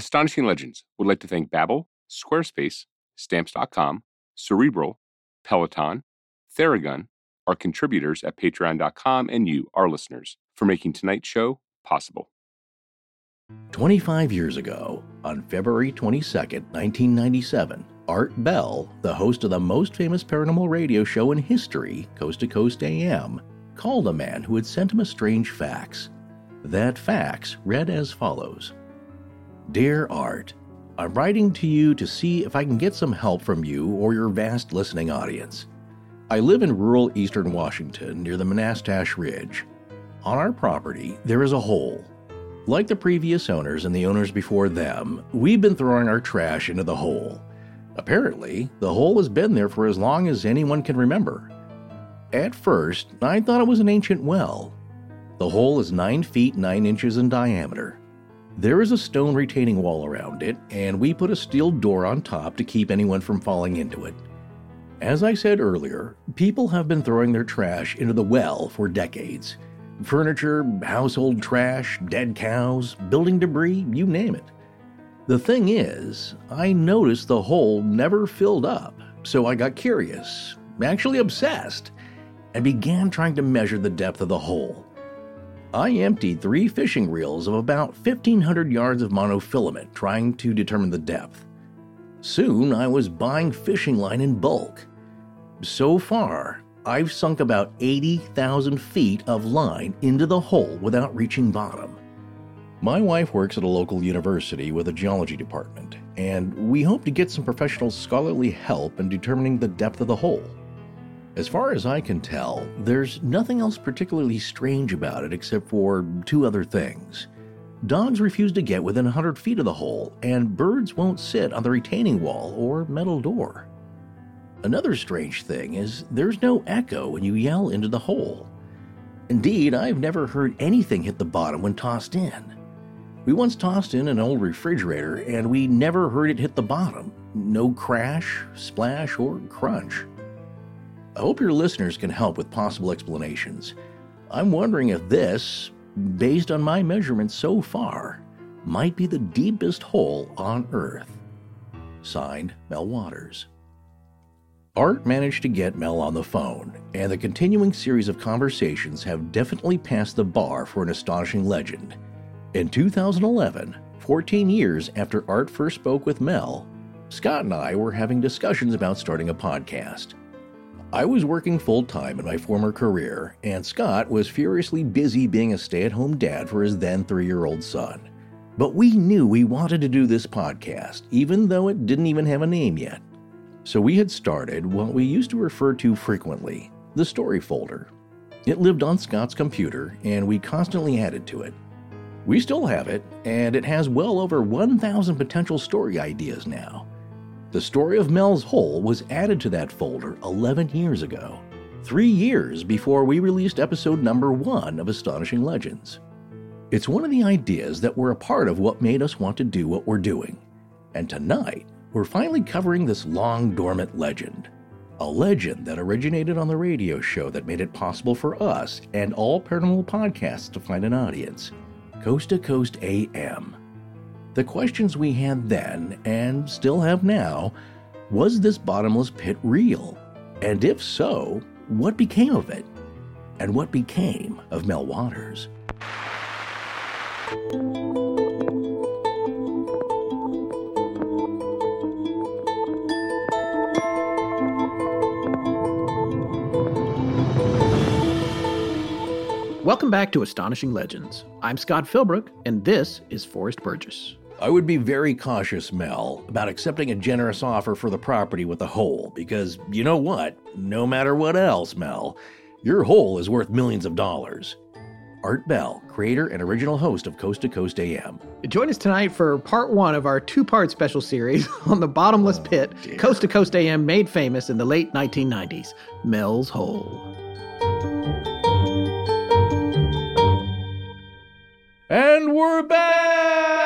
Astonishing Legends would like to thank Babbel, Squarespace, Stamps.com, Cerebral, Peloton, Theragun, our contributors at Patreon.com, and you, our listeners, for making tonight's show possible. 25 years ago, on February 22, 1997, Art Bell, the host of the most famous paranormal radio show in history, Coast to Coast AM, called a man who had sent him a strange fax. That fax read as follows Dear Art, I'm writing to you to see if I can get some help from you or your vast listening audience. I live in rural eastern Washington near the Manastash Ridge. On our property, there is a hole. Like the previous owners and the owners before them, we've been throwing our trash into the hole. Apparently, the hole has been there for as long as anyone can remember. At first, I thought it was an ancient well. The hole is 9 feet 9 inches in diameter. There is a stone retaining wall around it, and we put a steel door on top to keep anyone from falling into it. As I said earlier, people have been throwing their trash into the well for decades. Furniture, household trash, dead cows, building debris, you name it. The thing is, I noticed the hole never filled up, so I got curious, actually obsessed, and began trying to measure the depth of the hole. I emptied three fishing reels of about 1,500 yards of monofilament trying to determine the depth. Soon I was buying fishing line in bulk. So far, I've sunk about 80,000 feet of line into the hole without reaching bottom. My wife works at a local university with a geology department, and we hope to get some professional scholarly help in determining the depth of the hole. As far as I can tell, there's nothing else particularly strange about it except for two other things. Dogs refuse to get within 100 feet of the hole, and birds won't sit on the retaining wall or metal door. Another strange thing is there's no echo when you yell into the hole. Indeed, I've never heard anything hit the bottom when tossed in. We once tossed in an old refrigerator and we never heard it hit the bottom. No crash, splash, or crunch. I hope your listeners can help with possible explanations. I'm wondering if this, based on my measurements so far, might be the deepest hole on Earth. Signed, Mel Waters. Art managed to get Mel on the phone, and the continuing series of conversations have definitely passed the bar for an astonishing legend. In 2011, 14 years after Art first spoke with Mel, Scott and I were having discussions about starting a podcast. I was working full time in my former career, and Scott was furiously busy being a stay at home dad for his then three year old son. But we knew we wanted to do this podcast, even though it didn't even have a name yet. So we had started what we used to refer to frequently the story folder. It lived on Scott's computer, and we constantly added to it. We still have it, and it has well over 1,000 potential story ideas now. The story of Mel's Hole was added to that folder 11 years ago, three years before we released episode number one of Astonishing Legends. It's one of the ideas that were a part of what made us want to do what we're doing. And tonight, we're finally covering this long dormant legend. A legend that originated on the radio show that made it possible for us and all paranormal podcasts to find an audience Coast to Coast AM. The questions we had then, and still have now, was this bottomless pit real? And if so, what became of it? And what became of Mel Waters? Welcome back to Astonishing Legends. I'm Scott Philbrook, and this is Forrest Burgess. I would be very cautious, Mel, about accepting a generous offer for the property with a hole, because you know what? No matter what else, Mel, your hole is worth millions of dollars. Art Bell, creator and original host of Coast to Coast AM. Join us tonight for part one of our two part special series on the bottomless Oh, pit dear. Coast to Coast AM made famous in the late 1990s Mel's Hole. And we're back!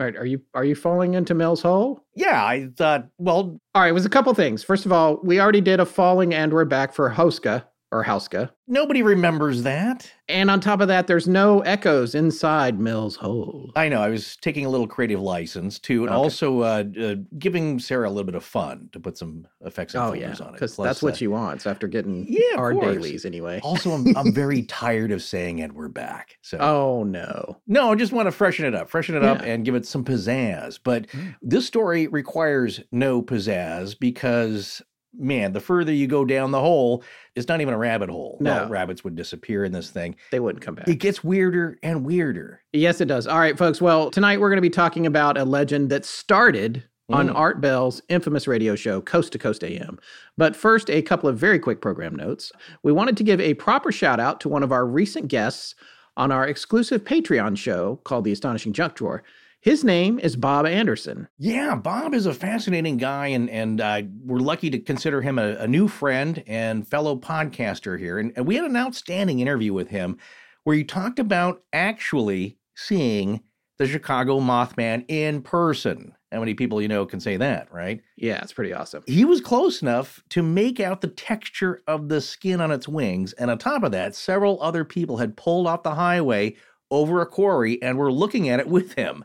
All right, are you are you falling into Mel's Hole? Yeah, I thought, well, All right, it was a couple things. First of all, we already did a falling and we're back for Hoska or Hauska. nobody remembers that. And on top of that, there's no echoes inside Mill's Hole. I know. I was taking a little creative license too, and Okay. also uh, uh, giving Sarah a little bit of fun to put some effects and Oh yeah, filters on it. because that's what uh, she wants after getting Yeah, our course. dailies anyway. Also, I'm, I'm very tired of saying "and we're back." So, Oh no. no, I just want to freshen it up, freshen it up, and give it some pizzazz. But Mm. this story requires no pizzazz because, man, the further you go down the hole, it's not even a rabbit hole. Well, No. rabbits would disappear in this thing. They wouldn't come back. It gets weirder and weirder. Yes, it does. All right, folks. Well, tonight we're going to be talking about a legend that started on Mm. Art Bell's infamous radio show, Coast to Coast AM. But first, a couple of very quick program notes. We wanted to give a proper shout out to one of our recent guests on our exclusive Patreon show called The Astonishing Junk Drawer. His name is Bob Anderson. Yeah, Bob is a fascinating guy, and and uh, we're lucky to consider him a, a new friend and fellow podcaster here. And, and we had an outstanding interview with him where he talked about actually seeing the Chicago Mothman in person. How many people you know can say that, right? Yeah, it's pretty awesome. He was close enough to make out the texture of the skin on its wings, and on top of that, several other people had pulled off the highway over a quarry and we're looking at it with him.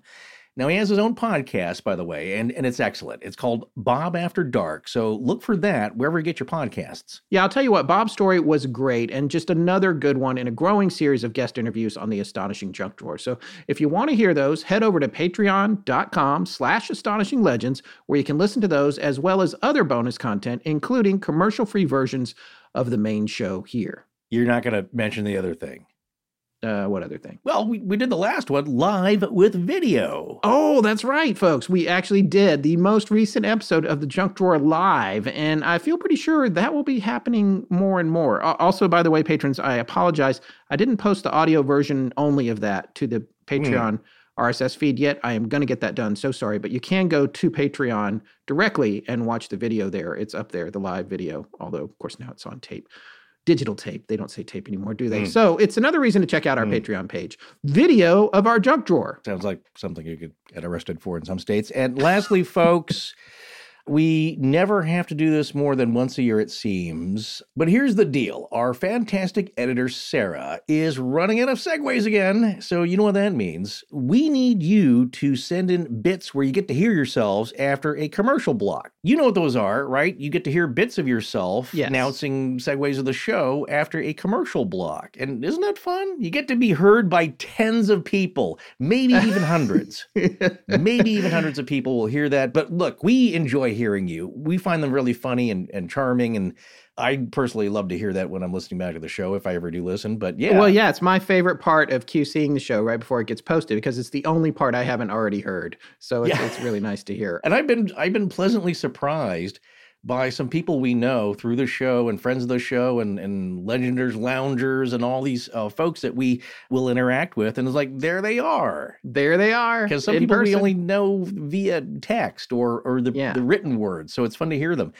Now he has his own podcast, by the way, and, and it's excellent. It's called Bob After Dark. So look for that wherever you get your podcasts. Yeah, I'll tell you what, Bob's story was great and just another good one in a growing series of guest interviews on the Astonishing Junk Drawer. So if you want to hear those, head over to patreon.com slash astonishing legends, where you can listen to those as well as other bonus content, including commercial-free versions of the main show here. You're not going to mention the other thing. Uh, what other thing? Well, we, we did the last one live with video. Oh, that's right, folks. We actually did the most recent episode of the Junk Drawer live, and I feel pretty sure that will be happening more and more. Al- Also, by the way, patrons, I apologize. I didn't post the audio version only of that to the Patreon RSS feed yet. I am going to get that done. So sorry, but you can go to Patreon directly and watch the video there. It's up there, the live video, although, of course, now it's on tape. Digital tape. They don't say tape anymore, do they? Mm. So it's another reason to check out our Mm. Patreon page. Video of our junk drawer. Sounds like something you could get arrested for in some states. And lastly, folks, we never have to do this more than once a year, it seems. But here's the deal our fantastic editor, Sarah, is running out of segues again. So you know what that means. We need you to send in bits where you get to hear yourselves after a commercial block. You know what those are, right? You get to hear bits of yourself Yes. announcing segues of the show after a commercial block. And isn't that fun? You get to be heard by tens of people, maybe even hundreds. Maybe even hundreds of people will hear that. But look, we enjoy hearing you. We find them really funny and, and charming. And I personally love to hear that when I'm listening back to the show, if I ever do listen. But yeah. Well, yeah, it's my favorite part of QCing the show right before it gets posted because it's the only part I haven't already heard. So it's, Yeah. it's really nice to hear. And I've been I've been pleasantly surprised by some people we know through the show and friends of the show and and legenders loungers and all these uh, folks that we will interact with. And it's like there they are. There they are. because some people we only know via text or or the, Yeah. the written word so it's fun to hear them.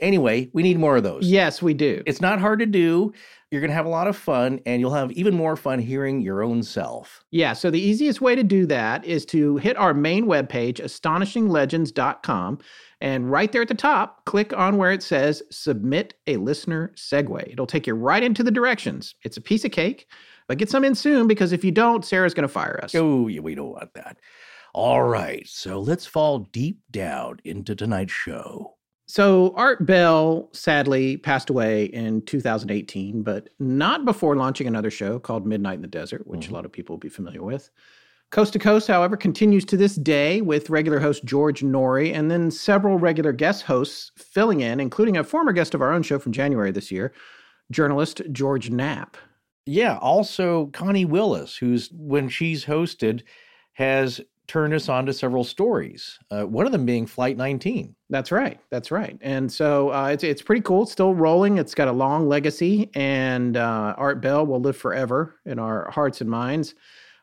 Anyway we need more of those. Yes, we do. it's not hard to do. You're going to have a lot of fun and you'll have even more fun hearing your own self. Yeah, so the easiest way to do that is to hit our main webpage, astonishinglegends.com, and right there at the top, click on where it says Submit a Listener Segue. It'll take you right into the directions. It's a piece of cake, but get some in soon because if you don't, Sarah's going to fire us. Oh, yeah, we don't want that. All right, so let's fall deep down into tonight's show. So, Art Bell sadly passed away in 2018, but not before launching another show called Midnight in the Desert, which Mhm. a lot of people will be familiar with. Coast to Coast, however, continues to this day with regular host George Noory and then several regular guest hosts filling in, including a former guest of our own show from January this year, journalist George Knapp. Yeah, also Connie Willis, who's when she's hosted, has turned us on to several stories. Uh, one of them being Flight 19. That's right. That's right. And so uh, it's it's pretty cool. It's still rolling. It's got a long legacy, and uh, Art Bell will live forever in our hearts and minds.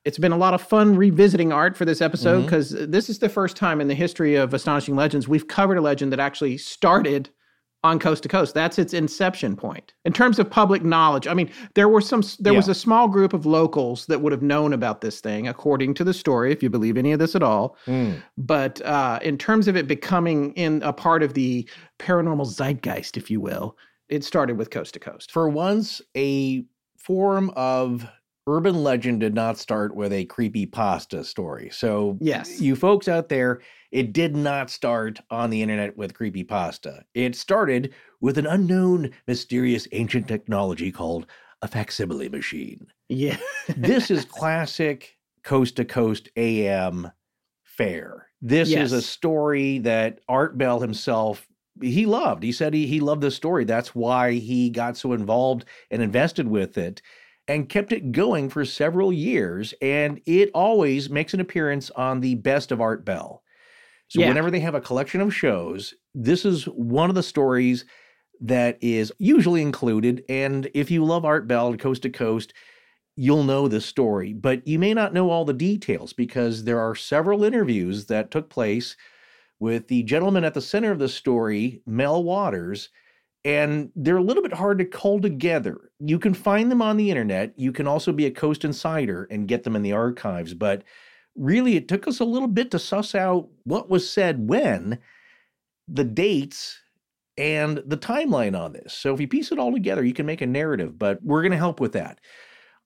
It's been a lot of fun revisiting art for this episode because mm-hmm. this is the first time in the history of Astonishing Legends we've covered a legend that actually started on coast to coast. That's its inception point. In terms of public knowledge, I mean, there were some there yeah. was a small group of locals that would have known about this thing according to the story if you believe any of this at all. Mm. But uh, in terms of it becoming in a part of the paranormal zeitgeist if you will, it started with coast to coast. For once a form of urban legend did not start with a creepy pasta story. So, yes, you folks out there, it did not start on the internet with creepy pasta. It started with an unknown, mysterious ancient technology called a facsimile machine. Yeah. this is classic coast to coast AM fare. This yes. is a story that Art Bell himself he loved. He said he he loved this story. That's why he got so involved and invested with it and kept it going for several years. And it always makes an appearance on the best of Art Bell. So yeah. whenever they have a collection of shows, this is one of the stories that is usually included. And if you love Art Bell Coast to Coast, you'll know this story, but you may not know all the details because there are several interviews that took place with the gentleman at the center of the story, Mel Waters, and they're a little bit hard to cull together. You can find them on the internet. You can also be a Coast Insider and get them in the archives. But really, it took us a little bit to suss out what was said when, the dates, and the timeline on this. So if you piece it all together, you can make a narrative, but we're going to help with that.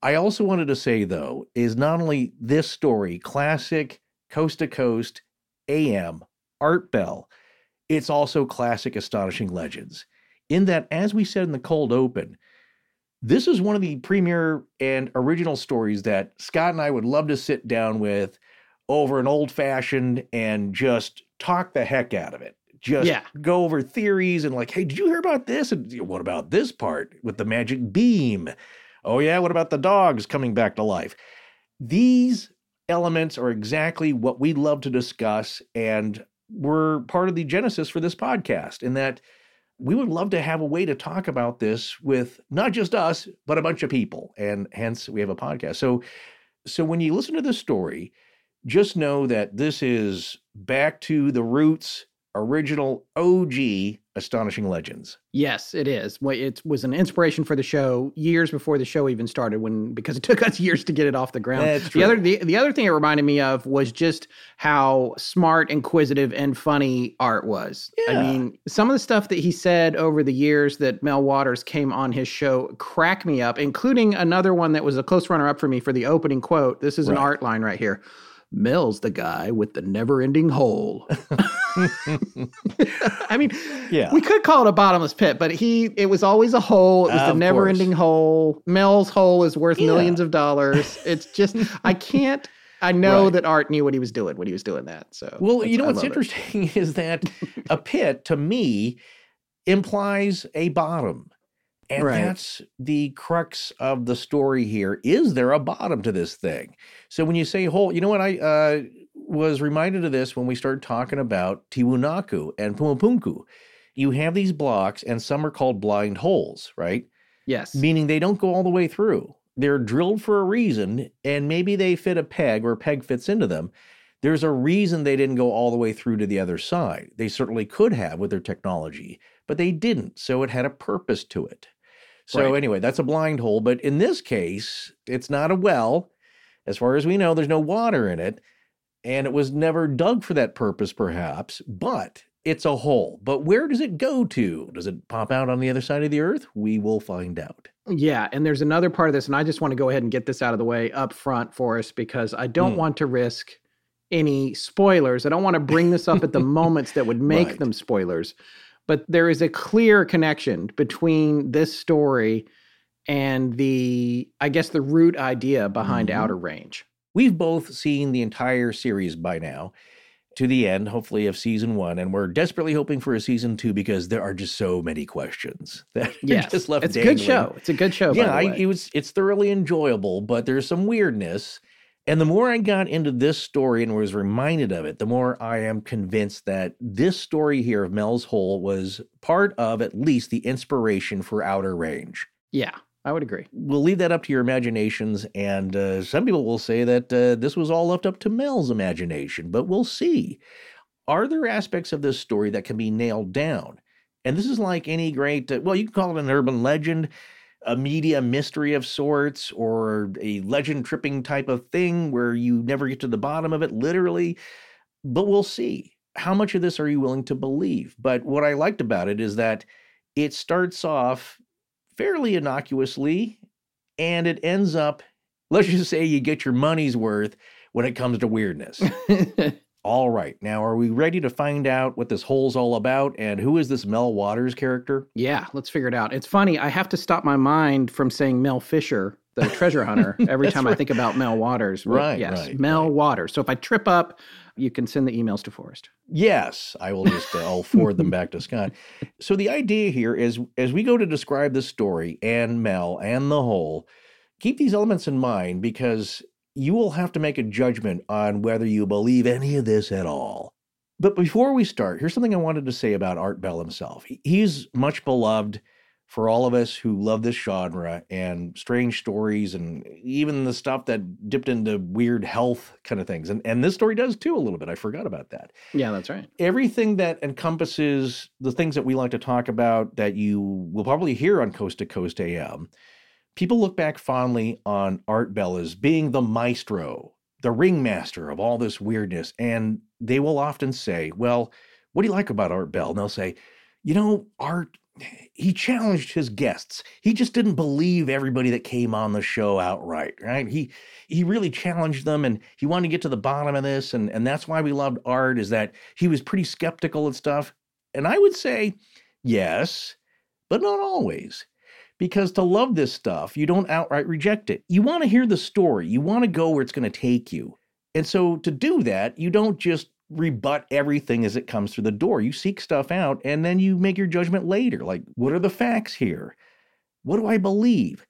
I also wanted to say, though, is not only this story, classic coast to coast AM, Art Bell, it's also classic astonishing legends in that, as we said in the cold open, this is one of the premier and original stories that Scott and I would love to sit down with over an old fashioned and just talk the heck out of it. Just yeah. go over theories and like, hey, did you hear about this? And what about this part with the magic beam? Oh, yeah, what about the dogs coming back to life? These elements are exactly what we love to discuss and were part of the genesis for this podcast in that we would love to have a way to talk about this with not just us, but a bunch of people. And hence we have a podcast. So so when you listen to this story, just know that this is back to the roots, original OG Astonishing Legends. Yes, it is. It was an inspiration for the show years before the show even started, when because it took us years to get it off the ground. That's true. The other the, the other thing it reminded me of was just how smart, inquisitive, and funny Art was. Yeah. I mean, some of the stuff that he said over the years that Mel Waters came on his show crack me up, including another one that was a close runner up for me for the opening quote. This is right. an art line right here. Mel's the guy with the never ending hole. I mean, yeah. we could call it a bottomless pit, but he it was always a hole. It was uh, a never ending hole. Mel's hole is worth yeah. millions of dollars. It's just I can't I know right. that Art knew what he was doing when he was doing that. So Well, you know what's interesting it. is that a pit to me implies a bottom. And right. that's the crux of the story here. Is there a bottom to this thing? So when you say hole, you know what? I uh, was reminded of this when we started talking about Tiwanaku and Pumapunku. You have these blocks, and some are called blind holes, right? Yes. Meaning they don't go all the way through. They're drilled for a reason, and maybe they fit a peg or a peg fits into them. There's a reason they didn't go all the way through to the other side. They certainly could have with their technology, but they didn't. So it had a purpose to it. So right. anyway, that's a blind hole. But in this case, it's not a well. As far as we know, there's no water in it. And it was never dug for that purpose, perhaps, but it's a hole. But where does it go to? Does it pop out on the other side of the earth? We will find out. Yeah. And there's another part of this, and I just want to go ahead and get this out of the way up front for us because I don't mm. want to risk any spoilers. I don't want to bring this up at the moments that would make right. them spoilers but there is a clear connection between this story and the i guess the root idea behind mm-hmm. outer range We've both seen the entire series by now to the end, hopefully, of season one. And we're desperately hoping for a season two because there are just so many questions that yes. just left It's a good show. It's a good show. Yeah, I, it was it's thoroughly enjoyable, but there's some weirdness. And the more I got into this story and was reminded of it, the more I am convinced that this story here of Mel's Hole was part of at least the inspiration for Outer Range. yeah, I would agree. We'll leave that up to your imaginations, and uh, some people will say that uh, this was all left up to Mel's imagination, but we'll see. Are there aspects of this story that can be nailed down? And this is like any great, uh, well, you can call it an urban legend, a media mystery of sorts, or a legend tripping type of thing where you never get to the bottom of it, literally. But we'll see. How much of this are you willing to believe? But what I liked about it is that it starts off fairly innocuously and it ends up, let's just say you get your money's worth when it comes to weirdness. All right. Now, are we ready to find out what this hole's all about and who is this Mel Waters character? yeah, let's figure it out. It's funny. I have to stop my mind from saying Mel Fisher, the treasure hunter, every time I think about Mel Waters. Right, Yes, right, Mel right. Waters. So if I trip up, you can send the emails to Forrest. Yes, I will just uh, I'll forward them back to Scott. So the idea here is as we go to describe the story and Mel and the whole, keep these elements in mind because you will have to make a judgment on whether you believe any of this at all. But before we start, here's something I wanted to say about Art Bell himself. He's much beloved for all of us who love this genre and strange stories and even the stuff that dipped into weird health kind of things. And and this story does too a little bit. I forgot about that Yeah, that's right. everything that encompasses the things that we like to talk about that you will probably hear on Coast to Coast AM, people look back fondly on Art Bell as being the maestro, the ringmaster of all this weirdness. And they will often say, Well, what do you like about Art Bell? And they'll say, You know, Art, he challenged his guests. He just didn't believe everybody that came on the show outright, right? He he really challenged them and he wanted to get to the bottom of this and and that's why we loved art is that he was pretty skeptical and stuff and i would say yes but not always because to love this stuff you don't outright reject it you want to hear the story you want to go where it's going to take you and so to do that you don't just rebut everything as it comes through the door you seek stuff out and then you make your judgment later like what are the facts here what do i believe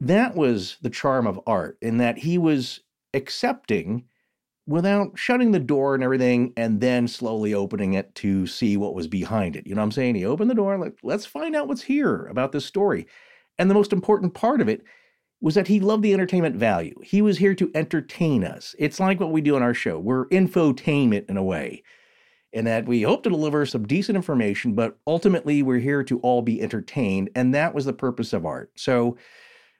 that was the charm of art in that he was accepting without shutting the door and everything and then slowly opening it to see what was behind it. You know what I'm saying? He opened the door, like, let's find out what's here about this story. And the most important part of it was that he loved the entertainment value. He was here to entertain us. It's like what we do on our show. We're infotainment in a way. In that we hope to deliver some decent information, but ultimately we're here to all be entertained. And that was the purpose of art. So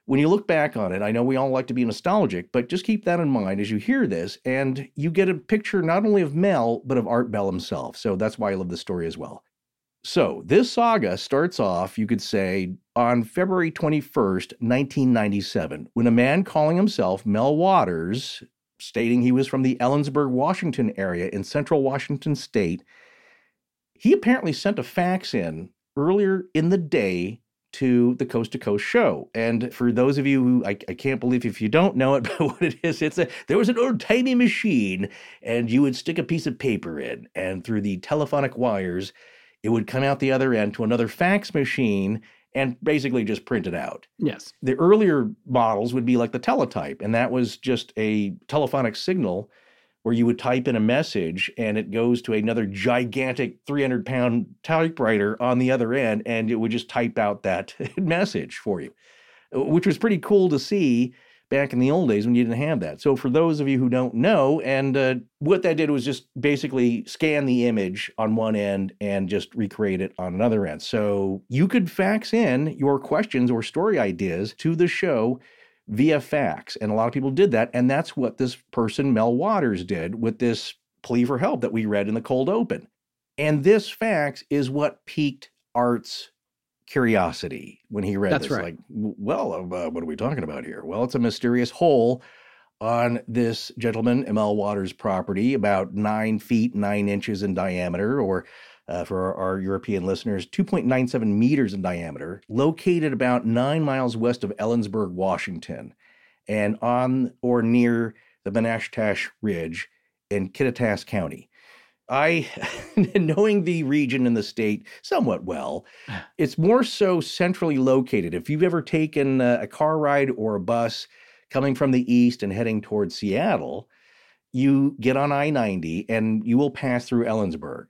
when you look back on it, I know we all like to be nostalgic, but just keep that in mind as you hear this, and you get a picture not only of Mel, but of Art Bell himself. So that's why I love this story as well. So this saga starts off, you could say, on February 21st, 1997, when a man calling himself Mel Waters, stating he was from the Ellensburg, Washington area in central Washington state, he apparently sent a fax in earlier in the day to the Coast to Coast show. And for those of you who I, I can't believe if you don't know it, but what it is, it's a there was an old tiny machine, and you would stick a piece of paper in, and through the telephonic wires, it would come out the other end to another fax machine and basically just print it out. Yes. The earlier models would be like the teletype, and that was just a telephonic signal where you would type in a message and it goes to another gigantic 300 pound typewriter on the other end and it would just type out that message for you, which was pretty cool to see back in the old days when you didn't have that. So, for those of you who don't know, and uh, what that did was just basically scan the image on one end and just recreate it on another end. So, you could fax in your questions or story ideas to the show via fax. And a lot of people did that. And that's what this person, Mel Waters, did with this plea for help that we read in the cold open. And this fax is what piqued Art's curiosity when he read That's this. right. Like, well, uh, what are we talking about here? Well, it's a mysterious hole on this gentleman, Mel Waters' property, about nine feet, nine inches in diameter, or uh, for our, our European listeners, 2.97 meters in diameter, located about nine miles west of Ellensburg, Washington, and on or near the Manastash Ridge in Kittitas County. I, knowing the region and the state somewhat well, it's more so centrally located. If you've ever taken a car ride or a bus coming from the east and heading towards Seattle, you get on I 90 and you will pass through Ellensburg.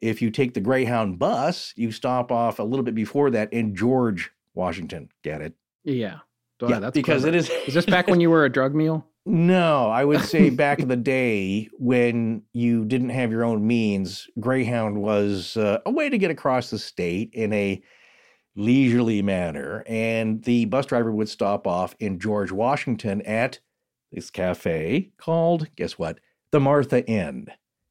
If you take the Greyhound bus, you stop off a little bit before that in George, Washington. Get it? Yeah. yeah, that's because clever. it is. is this back when you were a drug mule? No, I would say back in the day when you didn't have your own means, Greyhound was uh, a way to get across the state in a leisurely manner. And the bus driver would stop off in George, Washington at this cafe called, guess what? The Martha Inn.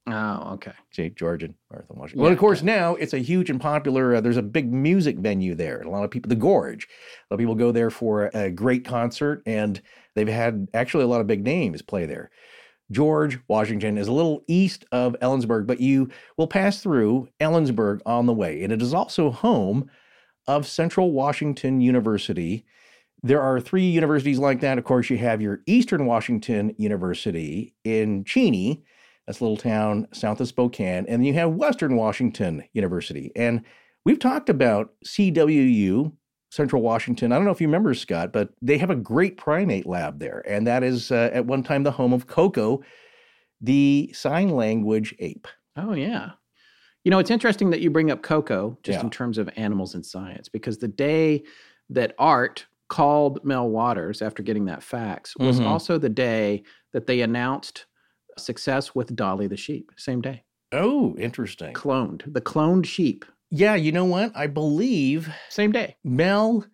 Oh, okay. See, George and Martha Washington. Yeah, well, of course, okay. now it's a huge and popular. Uh, there's a big music venue there, and a lot of people. The Gorge. A lot of people go there for a, a great concert, and they've had actually a lot of big names play there. George Washington is a little east of Ellensburg, but you will pass through Ellensburg on the way, and it is also home of Central Washington University. There are three universities like that. Of course, you have your Eastern Washington University in Cheney that's a little town south of Spokane. And you have Western Washington University. And we've talked about CWU, Central Washington. I don't know if you remember, Scott, but they have a great primate lab there. And that is uh, at one time the home of Coco, the sign language ape. Oh, yeah. You know, it's interesting that you bring up Coco just yeah. in terms of animals and science, because the day that Art called Mel Waters after getting that fax was mm-hmm. also the day that they announced success with Dolly the sheep, same day. Oh, interesting. Cloned, the cloned sheep. Yeah, you know what? I believe same day. Mel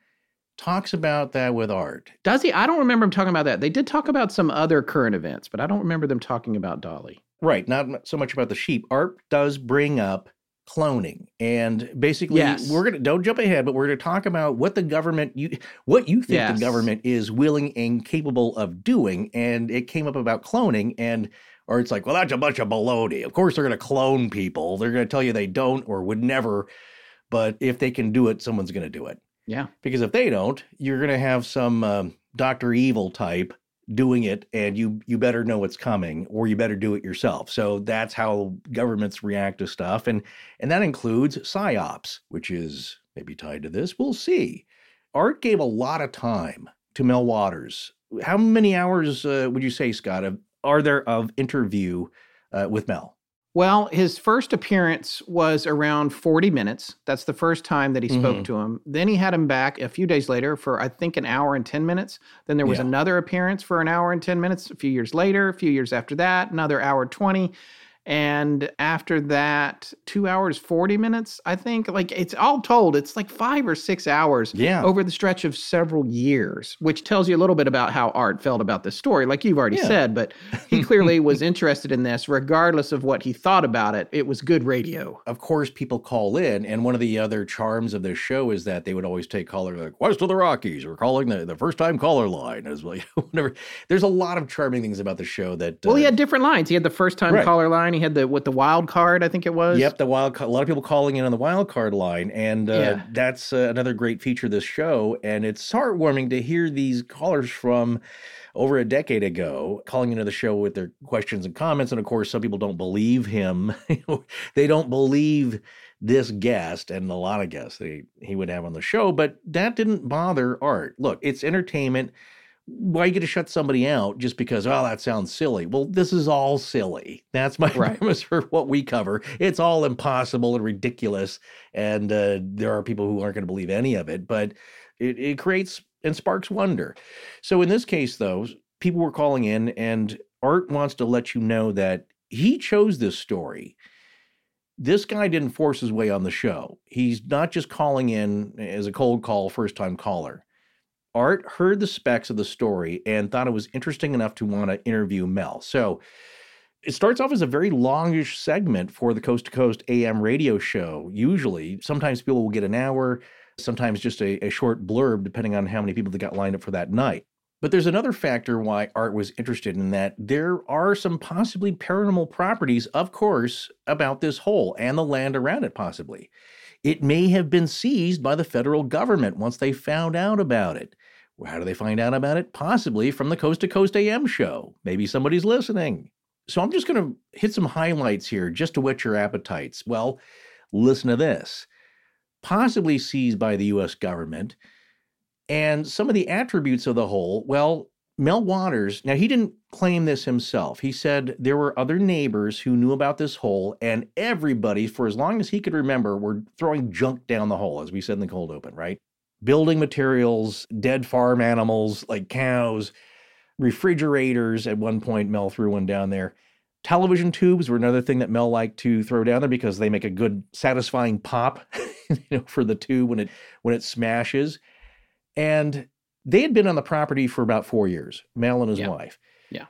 talks about that with Art. Does he? I don't remember him talking about that. They did talk about some other current events, but I don't remember them talking about Dolly. Right, not so much about the sheep. Art does bring up cloning. And basically yes. we're gonna don't jump ahead but we're gonna talk about what the government you what you think yes. the government is willing and capable of doing. And it came up about cloning and or it's like well that's a bunch of baloney. Of course they're gonna clone people. They're gonna tell you they don't or would never but if they can do it someone's gonna do it. Yeah. Because if they don't you're gonna have some um, dr evil type doing it and you you better know what's coming or you better do it yourself. So that's how governments react to stuff and and that includes psyops which is maybe tied to this we'll see. Art gave a lot of time to mel waters. How many hours uh, would you say scott of, are there of interview uh, with mel well, his first appearance was around 40 minutes. That's the first time that he spoke mm-hmm. to him. Then he had him back a few days later for, I think, an hour and 10 minutes. Then there was yeah. another appearance for an hour and 10 minutes a few years later, a few years after that, another hour 20. And after that, two hours, 40 minutes, I think. Like it's all told, it's like five or six hours yeah. over the stretch of several years, which tells you a little bit about how Art felt about this story, like you've already yeah. said. But he clearly was interested in this, regardless of what he thought about it. It was good radio. Of course, people call in. And one of the other charms of this show is that they would always take callers like West of the Rockies. We're calling the, the first time caller line as well. Whatever. There's a lot of charming things about the show that. Well, uh, he had different lines. He had the first time right. caller line. He had the with the wild card, I think it was. Yep, the wild. A lot of people calling in on the wild card line, and uh, yeah. that's uh, another great feature of this show. And it's heartwarming to hear these callers from over a decade ago calling into the show with their questions and comments. And of course, some people don't believe him. they don't believe this guest and a lot of guests that he, he would have on the show, but that didn't bother Art. Look, it's entertainment why are you going to shut somebody out just because oh that sounds silly. Well this is all silly. That's my right. premise for what we cover. It's all impossible and ridiculous and uh, there are people who aren't going to believe any of it but it, it creates and sparks wonder. So in this case though people were calling in and art wants to let you know that he chose this story. This guy didn't force his way on the show. He's not just calling in as a cold call first time caller Art heard the specs of the story and thought it was interesting enough to want to interview Mel. So it starts off as a very longish segment for the Coast to Coast AM radio show. Usually, sometimes people will get an hour, sometimes just a, a short blurb, depending on how many people they got lined up for that night. But there's another factor why Art was interested in that. There are some possibly paranormal properties, of course, about this hole and the land around it, possibly. It may have been seized by the federal government once they found out about it. Well, how do they find out about it? Possibly from the Coast to Coast AM show. Maybe somebody's listening. So I'm just going to hit some highlights here just to whet your appetites. Well, listen to this. Possibly seized by the US government. And some of the attributes of the hole, well, Mel Waters, now he didn't claim this himself. He said there were other neighbors who knew about this hole, and everybody, for as long as he could remember, were throwing junk down the hole, as we said in the cold open, right? Building materials, dead farm animals like cows, refrigerators. At one point, Mel threw one down there. Television tubes were another thing that Mel liked to throw down there because they make a good, satisfying pop, you know, for the tube when it when it smashes. And they had been on the property for about four years, Mel and his Yeah. wife. Yeah.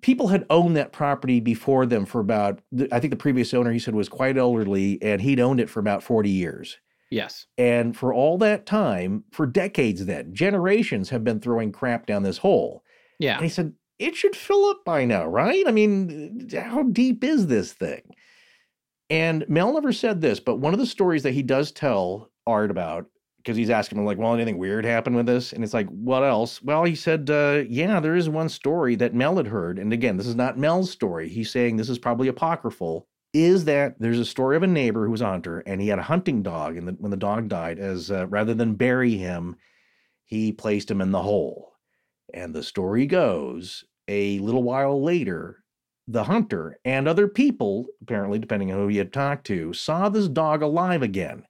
People had owned that property before them for about, I think the previous owner, he said, was quite elderly, and he'd owned it for about 40 years. Yes. And for all that time, for decades then, generations have been throwing crap down this hole. And Yeah. he said, it should fill up by now, right? I mean, how deep is this thing? And Mel never said this, but one of the stories that he does tell Art about, because he's asking him, like, well, anything weird happened with this? And it's like, what else? Well, he said, uh, yeah, there is one story that Mel had heard. And again, this is not Mel's story. He's saying this is probably apocryphal. Is that there's a story of a neighbor who was a hunter and he had a hunting dog. And the, when the dog died, as uh, rather than bury him, he placed him in the hole. And the story goes a little while later, the hunter and other people, apparently, depending on who he had talked to, saw this dog alive again.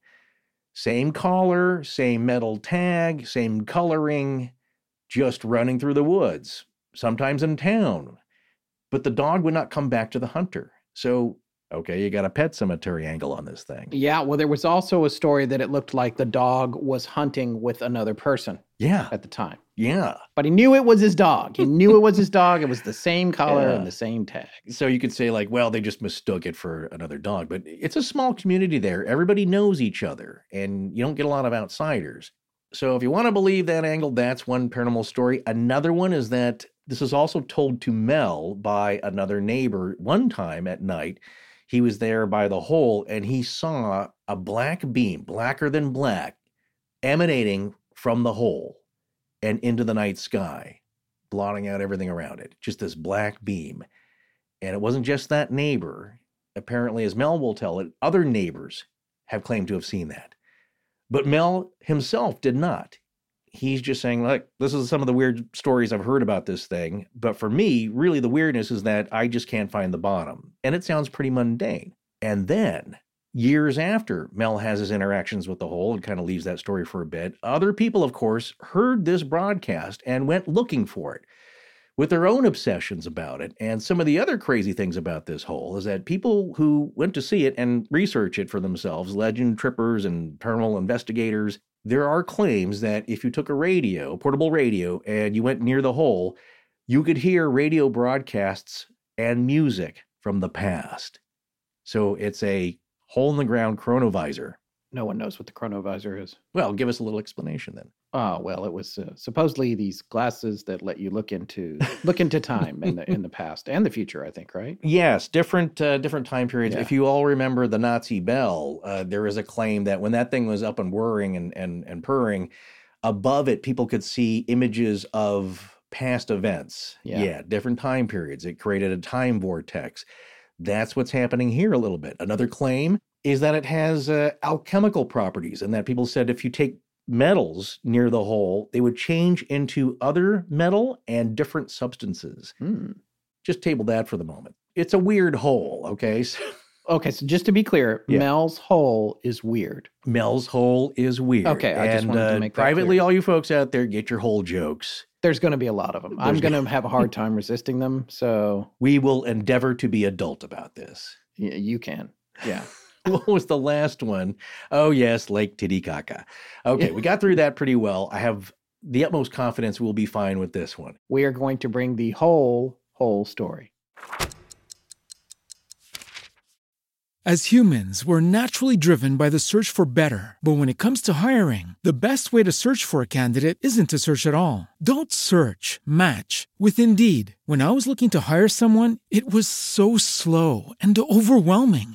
Same collar, same metal tag, same coloring, just running through the woods, sometimes in town. But the dog would not come back to the hunter. So, okay, you got a pet cemetery angle on this thing. Yeah. Well, there was also a story that it looked like the dog was hunting with another person Yeah, at the time, yeah. but he knew it was his dog. He knew it was his dog. It was the same color Yeah. and the same tag. so you could say like well they just mistook it for another dog but it's a small community there everybody knows each other and you don't get a lot of outsiders so if you want to believe that angle that's one paranormal story another one is that this is also told to mel by another neighbor one time at night he was there by the hole and he saw a black beam blacker than black emanating from the hole and into the night sky blotting out everything around it just this black beam and it wasn't just that neighbor. Apparently, as Mel will tell it, other neighbors have claimed to have seen that. But Mel himself did not. He's just saying, look, this is some of the weird stories I've heard about this thing. But for me, really, the weirdness is that I just can't find the bottom. And it sounds pretty mundane. And then, years after Mel has his interactions with the hole and kind of leaves that story for a bit, other people, of course, heard this broadcast and went looking for it with their own obsessions about it. And some of the other crazy things about this hole is that people who went to see it and research it for themselves, legend trippers and paranormal investigators, there are claims that if you took a radio, portable radio, and you went near the hole, you could hear radio broadcasts and music from the past. So it's a hole in the ground chronovisor. No one knows what the chronovisor is. Well, give us a little explanation then. Oh well, it was uh, supposedly these glasses that let you look into look into time in the in the past and the future. I think, right? Yes, different uh, different time periods. Yeah. If you all remember the Nazi bell, uh, there is a claim that when that thing was up and whirring and and and purring, above it people could see images of past events. Yeah. different time periods. It created a time vortex. That's what's happening here a little bit. Another claim is that it has uh, alchemical properties, and that people said if you take metals near the hole, they would change into other metal and different substances Hmm. just table that for the moment. It's a weird hole, okay? So Okay, so just to be clear, Yeah. Mel's hole is weird. Mel's hole is weird. Okay, I just and, wanted to uh, make that privately, clear. all you folks out there, get your hole jokes. There's going to be a lot of them. I'm going to have a hard time resisting them. So We will endeavor to be adult about this. y- you can. Yeah. What was the last one? Oh yes, Lake Titicaca. Okay, we got through that pretty well. I have the utmost confidence we'll be fine with this one. We are going to bring the whole whole story. As humans, we're naturally driven by the search for better. But when it comes to hiring, the best way to search for a candidate isn't to search at all. Don't search, match with Indeed. When I was looking to hire someone, it was so slow and overwhelming.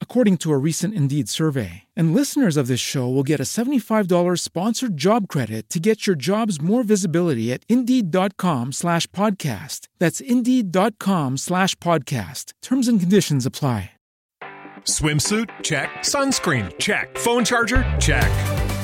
according to a recent Indeed survey. And listeners of this show will get a $75 sponsored job credit to get your jobs more visibility at Indeed.com slash podcast. That's Indeed.com slash podcast. Terms and conditions apply. Swimsuit? Check. Sunscreen? Check. Phone charger? Check.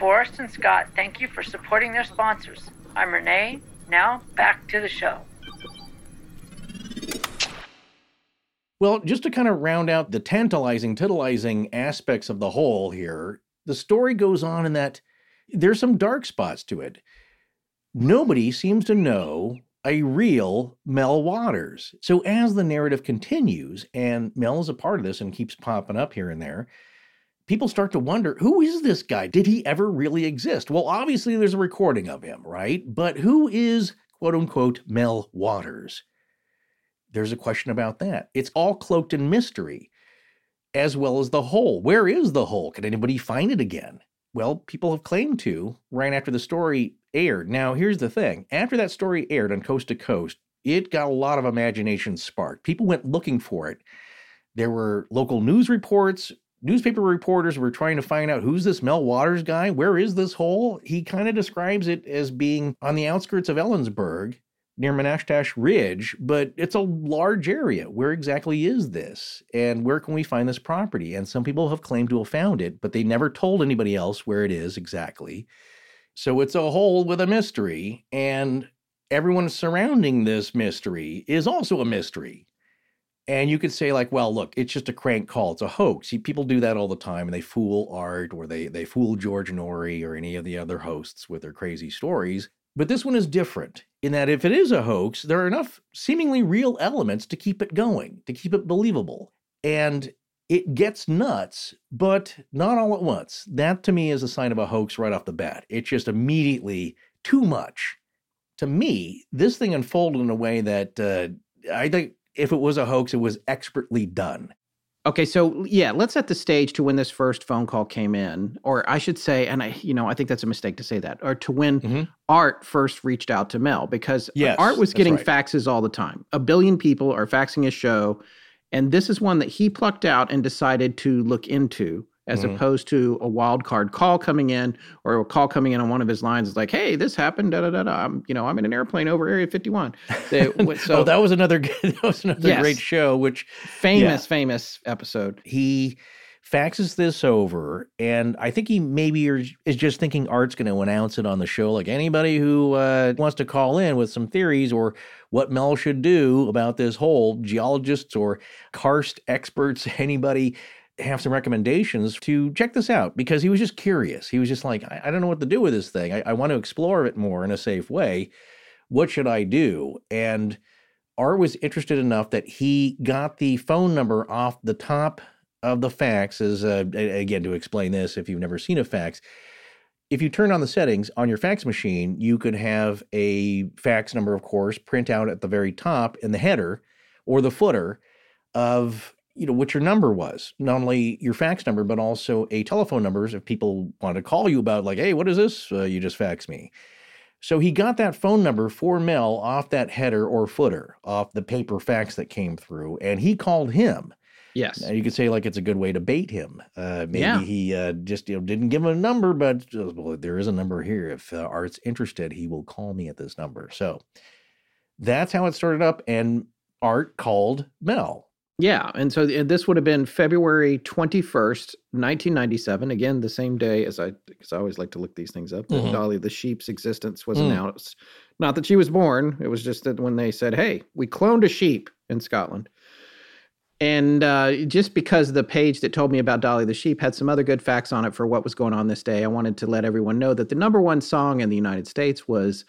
Forrest and Scott, thank you for supporting their sponsors. I'm Renee. Now, back to the show. Well, just to kind of round out the tantalizing, titillizing aspects of the whole here, the story goes on in that there's some dark spots to it. Nobody seems to know a real Mel Waters. So as the narrative continues, and Mel is a part of this and keeps popping up here and there, people start to wonder who is this guy? Did he ever really exist? Well, obviously there's a recording of him, right? But who is quote unquote Mel Waters? There's a question about that. It's all cloaked in mystery, as well as the hole. Where is the hole? Can anybody find it again? Well, people have claimed to right after the story aired. Now, here's the thing after that story aired on Coast to Coast, it got a lot of imagination sparked. People went looking for it. There were local news reports, newspaper reporters were trying to find out who's this Mel Waters guy? Where is this hole? He kind of describes it as being on the outskirts of Ellensburg near Manastash Ridge, but it's a large area. Where exactly is this? And where can we find this property? And some people have claimed to have found it, but they never told anybody else where it is exactly. So it's a hole with a mystery, and everyone surrounding this mystery is also a mystery. And you could say, like, well, look, it's just a crank call. It's a hoax. People do that all the time, and they fool Art or they they fool George Noory or any of the other hosts with their crazy stories. But this one is different in that if it is a hoax, there are enough seemingly real elements to keep it going, to keep it believable. And it gets nuts, but not all at once. That to me is a sign of a hoax right off the bat. It's just immediately too much. To me, this thing unfolded in a way that uh, I think if it was a hoax, it was expertly done. Okay, so yeah, let's set the stage to when this first phone call came in, or I should say, and I, you know, I think that's a mistake to say that, or to when mm-hmm. Art first reached out to Mel, because yes, Art was getting right. faxes all the time. A billion people are faxing his show, and this is one that he plucked out and decided to look into as mm-hmm. opposed to a wild card call coming in or a call coming in on one of his lines. It's like, hey, this happened. Da da da da. I'm, you know, I'm in an airplane over Area 51. They, so oh, that was another that was another yes, great show. Which famous yeah. famous episode. He faxes this over, and I think he maybe is just thinking Art's going to announce it on the show. Like anybody who uh, wants to call in with some theories or what Mel should do about this whole geologists or karst experts, anybody have some recommendations to check this out because he was just curious. He was just like, I, I don't know what to do with this thing. I, I want to explore it more in a safe way. What should I do? And Art was interested enough that he got the phone number off the top of the fax. As uh, again, to explain this, if you've never seen a fax, if you turn on the settings on your fax machine, you could have a fax number, of course, print out at the very top in the header or the footer of you know what your number was not only your fax number but also a telephone number if people want to call you about like hey what is this? Uh, you just fax me. So he got that phone number for mel off that header or footer off the paper fax that came through and he called him. Yes. And you could say like it's a good way to bait him. Uh, maybe yeah. he uh, just you know didn't give him a number but well, there is a number here. If uh, art's interested he will call me at this number. So that's how it started up and art called mel Yeah, and so th- this would have been February 21st, 1997. Again, the same day as I because I always like to look these things up. Mhm. Dolly the sheep's existence was Mm. announced. Not that she was born, it was just that when they said, "Hey, we cloned a sheep in Scotland." And uh, just because the page that told me about Dolly the sheep had some other good facts on it for what was going on this day, I wanted to let everyone know that the number one song in the United States was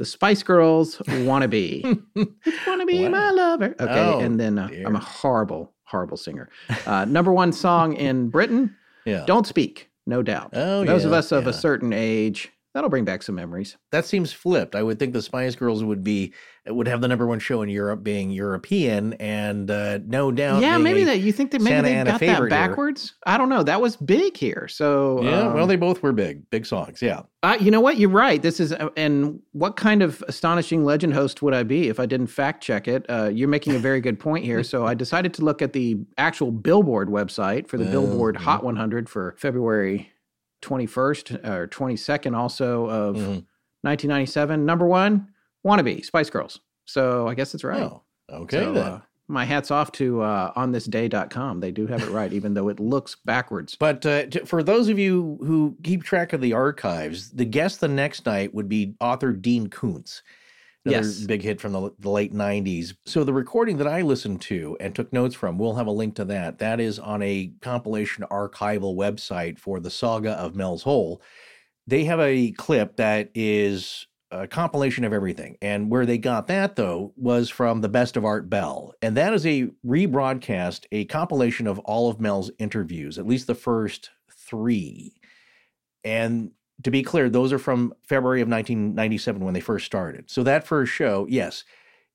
the Spice Girls' "Wannabe." To be Wow. my lover. Okay, Oh, and then uh, I'm a horrible, horrible singer. Uh, number one song in Britain, Yeah. "Don't Speak," No Doubt. Oh, Those of yeah, us of a certain age, that'll bring back some memories. that seems flipped. I would think the Spice Girls would be would have the number one show in Europe being European, and uh, No Doubt. yeah, maybe that you think that maybe Santa they Ana got that favorite here. backwards. I don't know. That was big here. So Yeah, um, well, they both were big, big songs. Yeah. Uh, you know what? You're right. This is, uh, and what kind of astonishing legend host would I be if I didn't fact check it? Uh, you're making a very good point here. So I decided to look at the actual Billboard website for the Oh, Billboard. Hot 100 for February 21st or 22nd, also of Mhm. 1997. Number one, Wannabe, Spice Girls. So I guess it's right. Oh, okay So, uh, my hat's off to uh, onthisday.com. They do have it right, even though it looks backwards. But uh, t- for those of you who keep track of the archives, the guest the next night would be author Dean Koontz. Another Yes. big hit from the, the late 90s. So the recording that I listened to and took notes from, we'll have a link to that. That is on a compilation archival website for the saga of Mel's Hole. They have a clip that is a compilation of everything. And where they got that, though, was from the Best of Art Bell. And that is a rebroadcast, a compilation of all of Mel's interviews, at least the first three. And to be clear, those are from February of 1997 when they first started. So that first show, yes,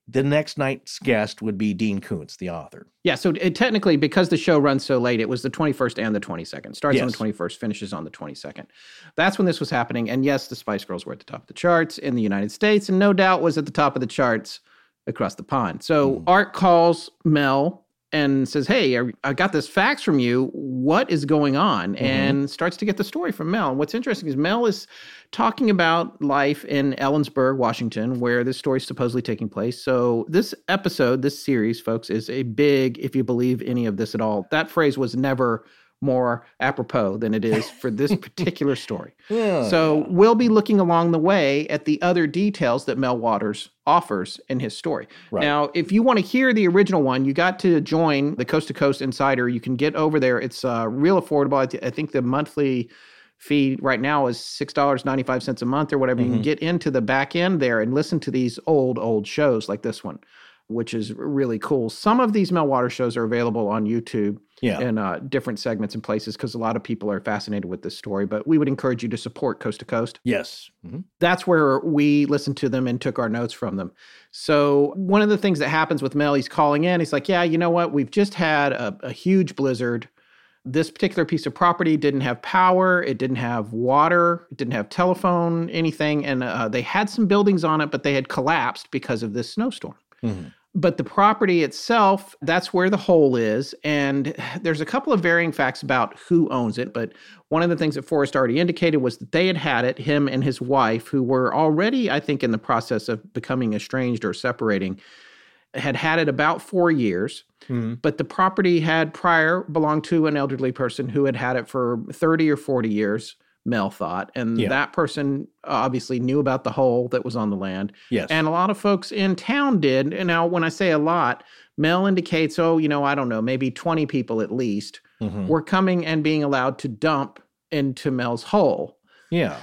the next night's guest would be Dean Koontz, the author. Yeah, so it, technically, because the show runs so late, it was the 21st and the 22nd. Starts on the 21st, finishes on the 22nd. That's when this was happening. And yes, the Spice Girls were at the top of the charts in the United States, and No Doubt was at the top of the charts across the pond. So mm-hmm. Art calls Mel and says, Hey, I- got this fax from you. What is going on? Mm-hmm. And starts to get the story from Mel. And what's interesting is Mel is talking about life in Ellensburg, Washington, where this story is supposedly taking place. So, this episode, this series, folks, is a big, if you believe any of this at all, that phrase was never more apropos than it is for this particular story. Yeah. So, we'll be looking along the way at the other details that Mel Waters offers in his story. Right. Now, if you want to hear the original one, you got to join the Coast to Coast Insider. You can get over there. It's uh, real affordable. I, th- I think the monthly fee right now is $6.95 a month or whatever. You can Mhm. get into the back end there and listen to these old, old shows like this one, which is really cool. Some of these Mel Waters shows are available on YouTube yeah. in uh, different segments and places because a lot of people are fascinated with this story. But we would encourage you to support Coast to Coast yes. Mhm. that's where we listened to them and took our notes from them. So one of the things that happens with Mel, he's calling in. He's like, "Yeah, you know what? We've just had a, a huge blizzard. This particular piece of property didn't have power. It didn't have water. It didn't have telephone, anything. And uh, they had some buildings on it, but they had collapsed because of this snowstorm." Mhm. But the property itself, that's where the hole is. And there's a couple of varying facts about who owns it. But one of the things that Forrest already indicated was that they had had it, him and his wife, who were already, I think, in the process of becoming estranged or separating, had had it about four years. Mhm. But the property had prior belonged to an elderly person who had had it for 30 or 40 years, Mel thought. And Yeah. that person obviously knew about the hole that was on the land. Yes. And a lot of folks in town did. And now, when I say a lot, Mel indicates, oh, you know, I don't know, maybe 20 people at least Mhm. were coming and being allowed to dump into Mel's hole. yeah.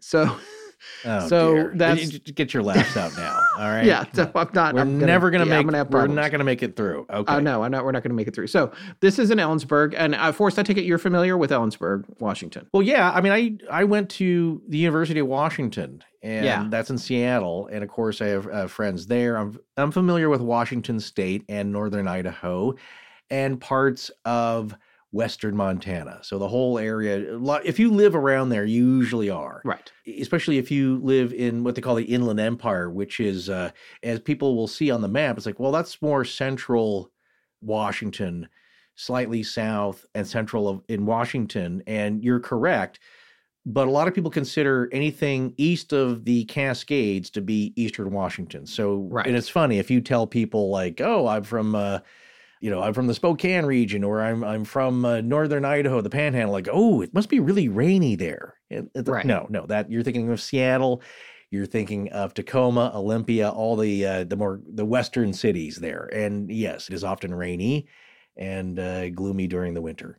So, Oh, So dear. that's- You- get your laughs out now. All right. yeah, so I'm not. We're I'm gonna, never gonna yeah, I'm make. gonna have we're not gonna make it through. Okay. Oh no, I know we're not going to make it through. So this is in Ellensburg, and uh, Forrest, I take it you're familiar with Ellensburg, Washington. Well, yeah. I mean, I I went to the University of Washington, and Yeah. that's in Seattle. And of course, I have uh, friends there. I'm I'm familiar with Washington State and Northern Idaho, and parts of Western Montana. So the whole area. a lot- If you live around there, you usually are. Right. Especially if you live in what they call the Inland Empire, which is, uh, as people will see on the map, it's like, well, that's more central Washington, slightly south and central of in Washington. And you're correct. But a lot of people consider anything east of the Cascades to be Eastern Washington. So, Right. and it's funny if you tell people like, "Oh, I'm from," uh, you know, I'm from the Spokane region or I'm I'm from uh, northern Idaho, the Panhandle. Like, oh, it must be really rainy there. It- it- Right. No, no, that you're thinking of Seattle. You're thinking of Tacoma, Olympia, all the uh, the more the western cities there. And yes, it is often rainy and uh, gloomy during the winter.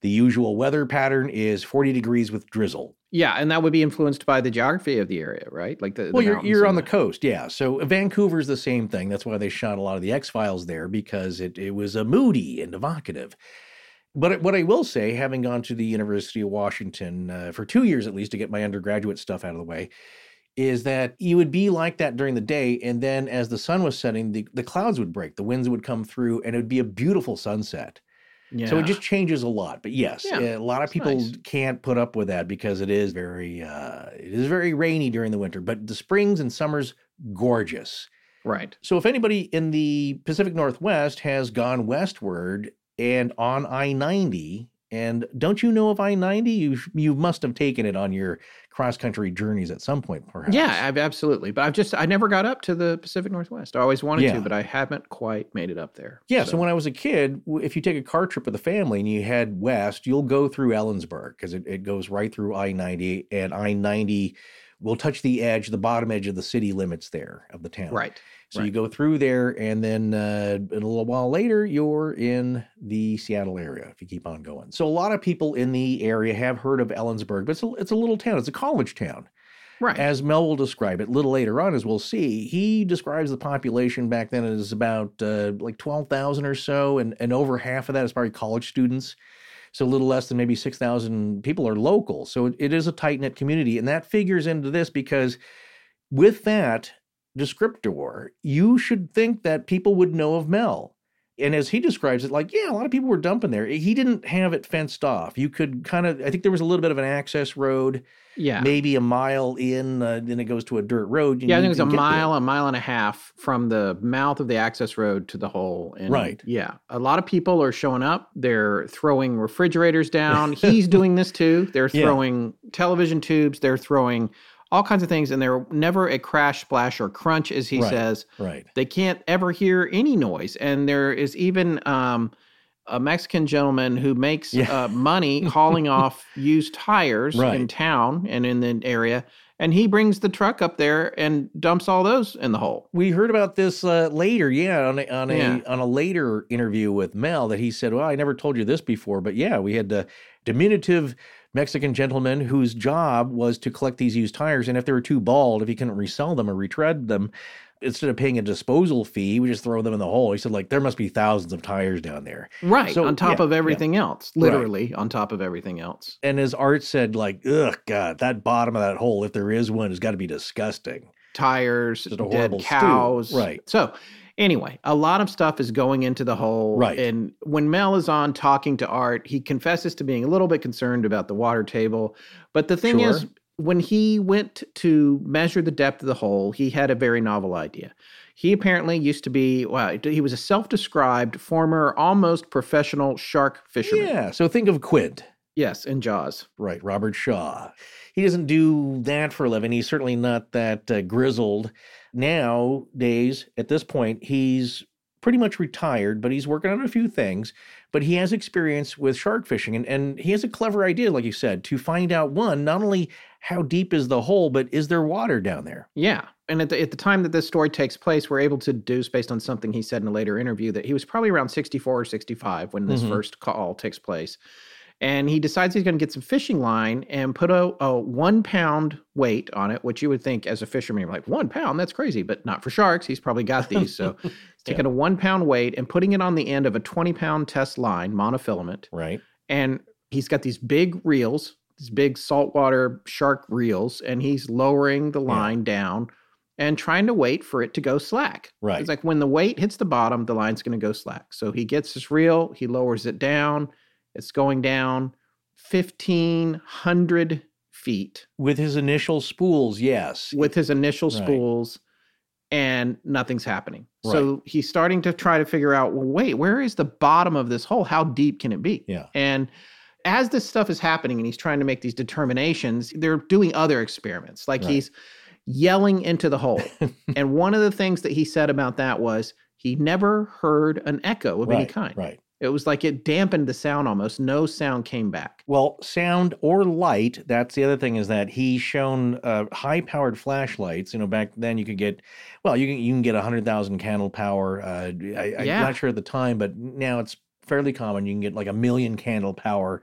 The usual weather pattern is 40 degrees with drizzle. Yeah, and that would be influenced by the geography of the area, right? Like the, the Well, you're you're on the coast, yeah. So Vancouver's the same thing. That's why they shot a lot of the X Files there because it it was a moody and evocative. But what I will say, having gone to the University of Washington uh, for two years at least to get my undergraduate stuff out of the way, is that you would be like that during the day, and then as the sun was setting, the, the clouds would break, the winds would come through, and it would be a beautiful sunset. Yeah. So it just changes a lot. But yes, Yeah, a lot of people nice. can't put up with that because it is very uh, it is very rainy during the winter. But the springs and summers gorgeous. right. So if anybody in the Pacific Northwest has gone westward and on I ninety, and don't you know of I ninety? You you must have taken it on your cross country journeys at some point, perhaps. Yeah, I've absolutely. But I've just I never got up to the Pacific Northwest. I always wanted Yeah. to, but I haven't quite made it up there. Yeah, so. when I was a kid, if you take a car trip with the family and you head west, you'll go through Ellensburg because it, it goes right through I 90, and I 90 will touch the edge, the bottom edge of the city limits there of the town. right. So you go through there, and then uh, a little while later, you're in the Seattle area if you keep on going. So a lot of people in the area have heard of Ellensburg, but it's a, it's a little town, it's a college town Right. as Mel will describe it a little later on, as we'll see, he describes the population back then as about uh, like 12,000 or so, and, and over half of that is probably college students. So a little less than maybe 6,000 people are local. So it, it is a tight knit community. And that figures into this because with that descriptor, you should think that people would know of Mel. And as he describes it, like, yeah, a lot of people were dumping there. He didn't have it fenced off. You could kind of, I think there was a little bit of an access road yeah. maybe a mile in, uh, then it goes to a dirt road. Yeah, I think it was a get there. mile, a mile and a half from the mouth of the access road to the hole. And Right. Yeah. A lot of people are showing up. They're throwing refrigerators down. He's doing this too. They're Yeah. throwing television tubes. They're throwing all kinds of things. And they're never a crash, splash, or crunch, as he Right. says. Right. They can't ever hear any noise. And there is even um, a Mexican gentleman who makes Yeah. uh, money hauling off used tires in town and in the area. And he brings the truck up there and dumps all those in the hole. We heard about this uh, later, yeah, on a, on a Yeah. on a later interview with Mel that he said, "Well, I never told you this before, but yeah, we had a diminutive Mexican gentleman whose job was to collect these used tires, and if they were too bald, if he couldn't resell them or retread them, instead of paying a disposal fee, we just throw them in the hole." He said, "Like there must be thousands of tires down there." Right. So, on top yeah, of yeah. everything else. Literally on top of everything else. And as Art said, like, ugh, God, that bottom of that hole, if there is one, has got to be disgusting. Tires, dead horrible stew. cows. Right. So anyway, a lot of stuff is going into the hole. Right. And when Mel is on talking to Art, he confesses to being a little bit concerned about the water table. But the thing is, when he went to measure the depth of the hole, he had a very novel idea. He apparently used to be, wow, he was a self described former, almost professional shark fisherman. Yeah. So think of Quint. Yes, and Jaws. Right, Robert Shaw. He doesn't do that for a living. He's certainly not that uh, grizzled. Nowadays, at this point, he's pretty much retired, but he's working on a few things. But he has experience with shark fishing, and, and he has a clever idea, like you said, to find out one, not only how deep is the hole, but is there water down there? Yeah. And at the, at the time that this story takes place, we're able to deduce based on something he said in a later interview that he was probably around 64 or 65 when this Mhm. first call takes place. And he decides he's going to get some fishing line and put a, a one pound weight on it, which you would think as a fisherman, you're like, one pound, that's crazy, but not for sharks. He's probably got these. So he's taking a one pound weight and putting it on the end of a 20 pound test line, monofilament. Right. And he's got these big reels, these big saltwater shark reels, and he's lowering the Yeah. line down and trying to wait for it to go slack. Right. It's like when the weight hits the bottom, the line's going to go slack. So he gets his reel, he lowers it down. It's going down 1,500 feet With his initial spools, yes. with his initial Right. spools, and nothing's happening. So he's starting to try to figure out well, wait, where is the bottom of this hole? How deep can it be? Yeah. And as this stuff is happening and he's trying to make these determinations, they're doing other experiments. Like Right. he's yelling into the hole. and one of the things that he said about that was he never heard an echo of any kind. Right. It was like it dampened the sound almost. No sound came back. Well, sound or light. That's the other thing is that he shown uh, high-powered flashlights. You know, back then you could get, well, you can you can get a hundred thousand candle power. Uh, I, I'm Yeah. not sure at the time, but now it's fairly common. You can get like a million candle power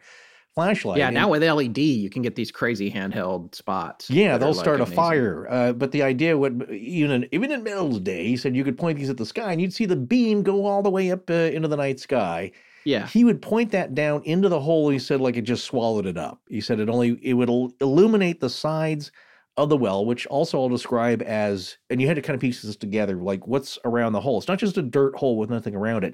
flashlight. yeah, And- now with LED, you can get these crazy handheld spots. Yeah, they'll like, start a fire. Uh, but the idea would even even in Mel's day, he said you could point these at the sky and you'd see the beam go all the way up uh, into the night sky. Yeah. He would point that down into the hole. And he said like it just swallowed it up. He said it only it would illuminate the sides of the well, which also I'll describe as and you had to kind of piece this together, like what's around the hole. It's not just a dirt hole with nothing around it.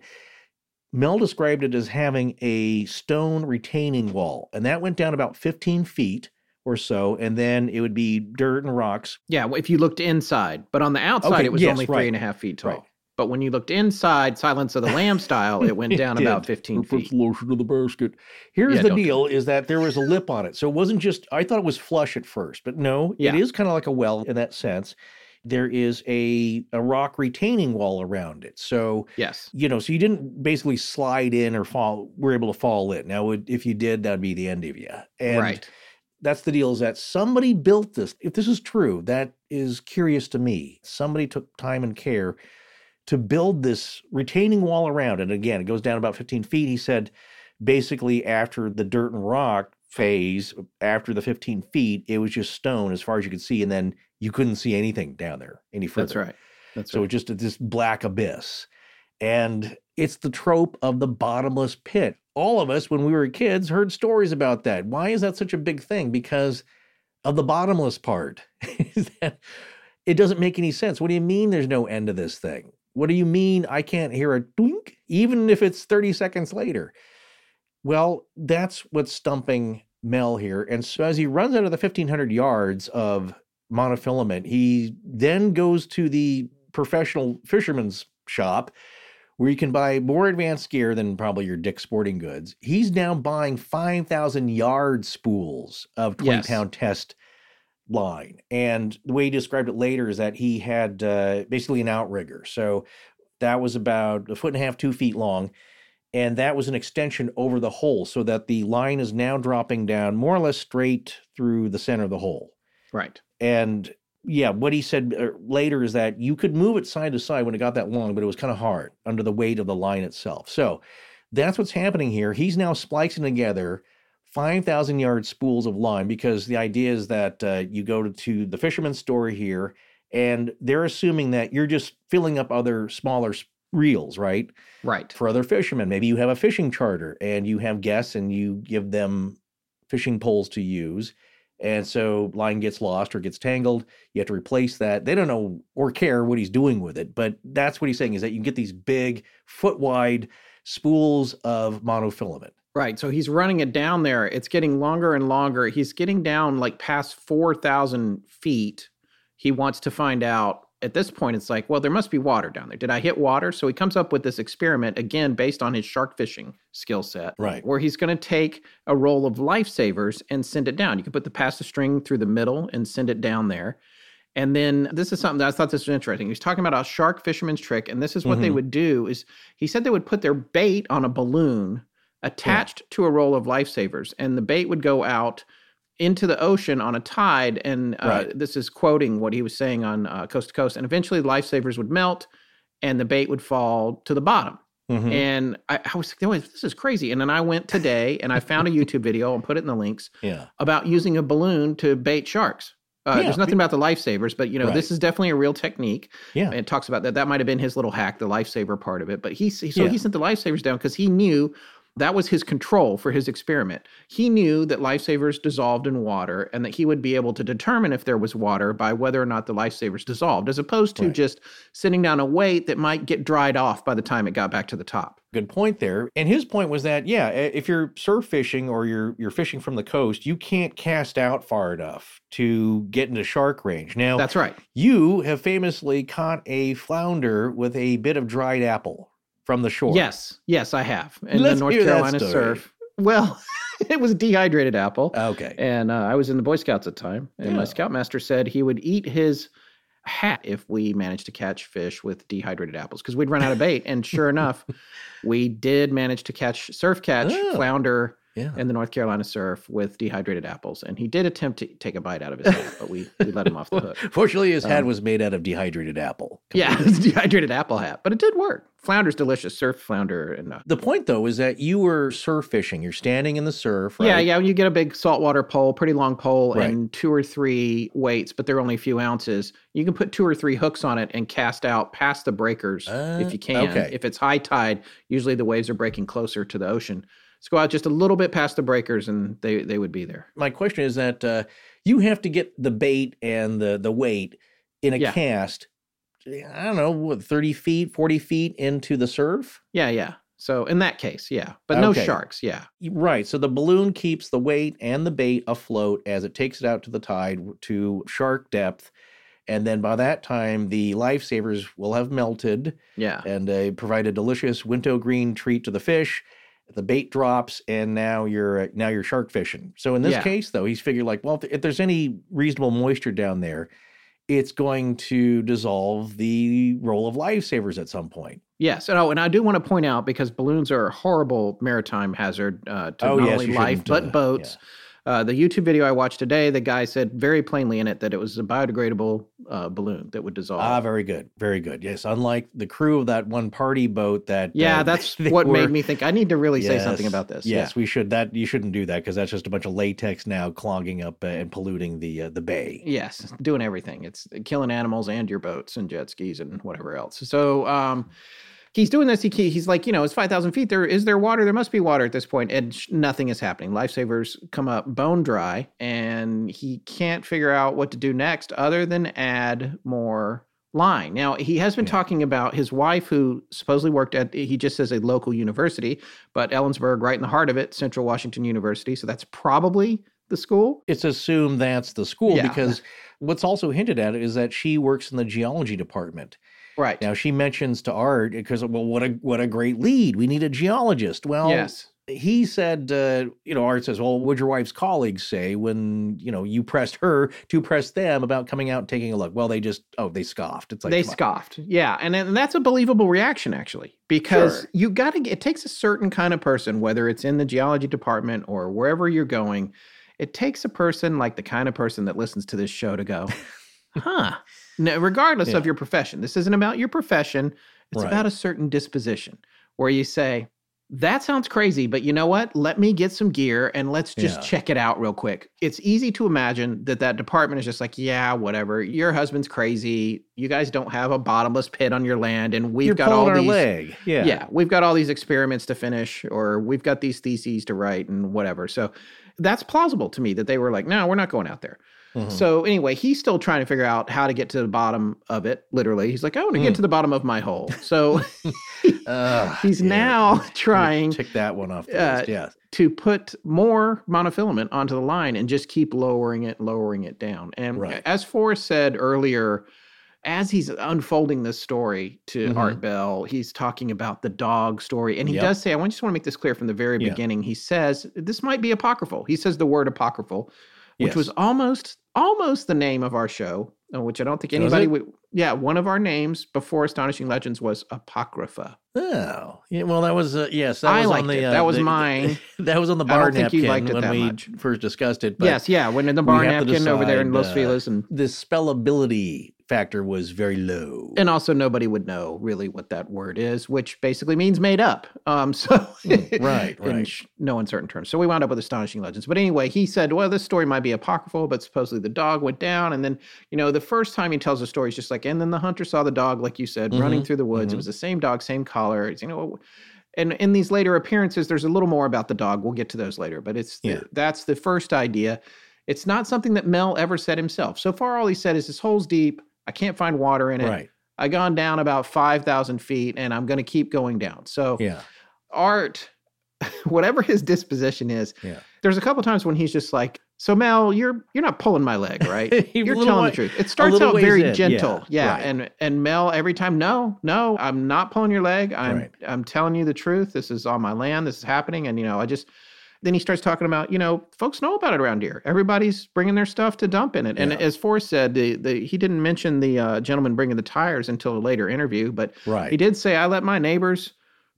Mel described it as having a stone retaining wall, and that went down about 15 feet or so, and then it would be dirt and rocks. Yeah, if you looked inside, but on the outside, Okay, it was yes, only right. three and a half feet tall. Right. But when you looked inside, Silence of the Lamb style, it went It down about 15 It puts feet. lotion to the basket. Here's Yeah, the deal: is that there was a lip on it, so it wasn't just. I thought it was flush at first, but no, Yeah. it is kind of like a well in that sense. There is a a rock retaining wall around it, so Yes. you know, so you didn't basically slide in or fall. Were able to fall in. Now, if you did, that'd be the end of you. And right. that's the deal: is that somebody built this. If this is true, that is curious to me. Somebody took time and care to build this retaining wall around it. Again, it goes down about 15 feet. He said basically after the dirt and rock phase, after the 15 feet, it was just stone as far as you could see. And then you couldn't see anything down there any further. That's right. That's So right. just this black abyss. And it's the trope of the bottomless pit. All of us, when we were kids, heard stories about that. Why is that such a big thing? Because of the bottomless part. It doesn't make any sense. What do you mean there's no end to this thing? What do you mean I can't hear a twink, even if it's 30 seconds later? Well, that's what's stumping Mel here. And so as he runs out of the 1500 yards of monofilament, he then goes to the professional fisherman's shop where you can buy more advanced gear than probably your Dick Sporting Goods. He's now buying 5,000 yard spools of 20 Yes. pound test line. And the way he described it later is that he had uh, basically an outrigger. So that was about a foot and a half, two feet long. And that was an extension over the hole so that the line is now dropping down more or less straight through the center of the hole. right. And yeah, what he said uh, later is that you could move it side to side when it got that long, but it was kind of hard under the weight of the line itself. So that's what's happening here. He's now splicing together 5,000 yard spools of line because the idea is that uh, you go to, to the fisherman's store here and they're assuming that you're just filling up other smaller reels, right? Right. for other fishermen. Maybe you have a fishing charter and you have guests and you give them fishing poles to use. And so line gets lost or gets tangled. You have to replace that. They don't know or care what he's doing with it, but that's what he's saying is that you can get these big foot wide spools of monofilament. Right. So he's running it down there. It's getting longer and longer. He's getting down like past 4,000 feet. He wants to find out. At this point, it's like, well, there must be water down there. Did I hit water? So he comes up with this experiment, again, based on his shark fishing skill set, Right. where he's going to take a roll of lifesavers and send it down. You can put the pass the string through the middle and send it down there. And then this is something that I thought this was interesting. He was talking about a shark fisherman's trick, and this is what they Mhm. would do: is he said they would put their bait on a balloon attached to a roll of lifesavers, and the bait would go out into the ocean on a tide. And uh, Right. this is quoting what he was saying on uh, Coast to Coast. And eventually, lifesavers would melt, and the bait would fall to the bottom. Mhm. And I, I was like, "Oh, this is crazy. And then I went today and I found a YouTube video and put it in the links yeah. about using a balloon to bait sharks. Uh, Yeah. There's nothing about the lifesavers, but you know Right. this is definitely a real technique. Yeah. And it talks about that. That might have been his little hack, the lifesaver part of it. But he so Yeah. he sent the lifesavers down because he knew that was his control for his experiment. He knew that lifesavers dissolved in water and that he would be able to determine if there was water by whether or not the lifesavers dissolved, as opposed to Right. just sitting down a weight that might get dried off by the time it got back to the top. Good point there. And his point was that yeah, if you're surf fishing or you're you're fishing from the coast, you can't cast out far enough to get into shark range. Now, That's right. You have famously caught a flounder with a bit of dried apple from the shore. Yes, yes, I have. In Let's the North Carolina surf. Well, it was dehydrated apple. Okay. And uh, I was in the Boy Scouts at the time, and Yeah. my scoutmaster said he would eat his hat if we managed to catch fish with dehydrated apples because we'd run out of bait. and sure enough, we did manage to catch surf catch Oh. flounder Yeah. in the North Carolina surf with dehydrated apples. And he did attempt to take a bite out of his hat, but we, we let him off the hook. Fortunately, his hat Um, was made out of dehydrated apple. Yeah, it's dehydrated apple hat, but it did work. Flounder's delicious, surf flounder, and uh, The point, though, is that you were surf fishing. You're standing in the surf, right? yeah, yeah. You get a big saltwater pole, pretty long pole, Right. and two or three weights, but they're only a few ounces. You can put two or three hooks on it and cast out past the breakers Uh, if you can. okay. If it's high tide, usually the waves are breaking closer to the ocean. Let's go out just a little bit past the breakers, and they they would be there. My question is that uh, you have to get the bait and the the weight in a Yeah. cast. I don't know, what, 30 feet, 40 feet into the surf? Yeah, yeah. So in that case, yeah, but no Okay. sharks. Yeah, Right. So the balloon keeps the weight and the bait afloat as it takes it out to the tide to shark depth. And then by that time, the lifesavers will have melted yeah. and uh, provide a delicious Wint-O-Green treat to the fish. The bait drops, and now you're uh, now you're shark fishing. So in this Yeah. case, though, he's figured like, well, if, there's any reasonable moisture down there, it's going to dissolve the role of lifesavers at some point. Yes, and, oh, and I do want to point out because balloons are a horrible maritime hazard uh, to Oh, not yes, only life but uh, boats. Uh, the YouTube video I watched today, the guy said very plainly in it that it was a biodegradable uh, balloon that would dissolve. Ah, very good, very good. Yes, unlike the crew of that one party boat that. yeah, uh, that's what were- made me think I need to really say something about this. Yes, we should. That you shouldn't do that because that's just a bunch of latex now clogging up uh, and polluting the uh, the bay. Yes, doing everything. It's killing animals and your boats and jet skis and whatever else. So um, he's doing this. He, he's like, you know, it's 5,000 feet. There is there water? There must be water at this point. And sh- nothing is happening. Lifesavers come up bone dry, and he can't figure out what to do next other than add more line. Now, he has been Yeah. talking about his wife, who supposedly worked at, he just says a local university, but Ellensburg, right in the heart of it, Central Washington University. So that's probably the school. It's assumed that's the school Yeah. because what's also hinted at is that she works in the geology department. Right. Now she mentions to Art because well, what a what a great lead. We need a geologist. Well, yes. he said, uh, you know, Art says, well, what'd your wife's colleagues say when you know you pressed her to press them about coming out and taking a look? Well, they just oh they scoffed. It's like they come on. scoffed. Yeah, and, and that's a believable reaction actually, because Sure. you got to. It takes a certain kind of person, whether it's in the geology department or wherever you're going. It takes a person like the kind of person that listens to this show to go, huh? No, regardless Yeah. of your profession, this isn't about your profession. It's Right. about a certain disposition where you say, that sounds crazy, but you know what? Let me get some gear and let's just Yeah. check it out real quick. It's easy to imagine that that department is just like, yeah, whatever. Your husband's crazy. You guys don't have a bottomless pit on your land, and we've You're got all these. leg. Yeah. Yeah, we've got all these experiments to finish, or we've got these theses to write, and whatever. So that's plausible to me that they were like, no, we're not going out there. Mhm. So anyway, he's still trying to figure out how to get to the bottom of it. Literally, he's like, I want to Hmm. get to the bottom of my hole. So Ugh, he's yeah. now trying Tick that one off the uh, list. Yeah. to put more monofilament onto the line and just keep lowering it, lowering it down. And Right. as Forrest said earlier, as he's unfolding this story to Mhm. Art Bell, he's talking about the dog story. And he Yep. does say, I just want to make this clear from the very Yeah. beginning. He says, this might be apocryphal. He says the word apocryphal, which Yes. was almost almost the name of our show, uh, which I don't think anybody would. Yeah, one of our names before Astonishing Legends was Apocrypha. Oh, yeah. Well, that was uh, yes. That I was liked on the, it. uh, That was the- mine. that was on the I bar don't think you napkin liked it when that we much. first discussed it. But yes, yeah, when in the bar we have to napkin over there in Los uh, Feliz and the spellability factor was very low. and also nobody would know really what that word is, which basically means made up. Um, so Mm, right, right. sh- no uncertain terms. So we wound up with astonishing legends. But anyway, he said, well, this story might be apocryphal, but supposedly the dog went down, and then you know the first time he tells the story, he's just like, and then the hunter saw the dog, like you said, running Mhm, through the woods. mhm. It was the same dog, same collar. It's, you know. And in these later appearances, there's a little more about the dog. We'll get to those later, but it's the, that's the first idea. It's not something that Mel ever said himself. So far, all he said is this hole's deep. I can't find water in it. right. I gone down about five thousand feet, and I'm going to keep going down. So Yeah. Art, whatever his disposition is, Yeah. there's a couple times when he's just like, "So Mel, you're you're not pulling my leg, right? You're telling way- the truth." It starts out very in, gentle, yeah, yeah, right. and and Mel every time, "No, no, I'm not pulling your leg. I'm Right. I'm telling you the truth. This is on my land. This is happening, and you know, I just." then he starts talking about, you know, folks know about it around here. Everybody's bringing their stuff to dump in it. And Yeah. as Forrest said, the, the, he didn't mention the uh, gentleman bringing the tires until a later interview, but Right. he did say, I let my neighbors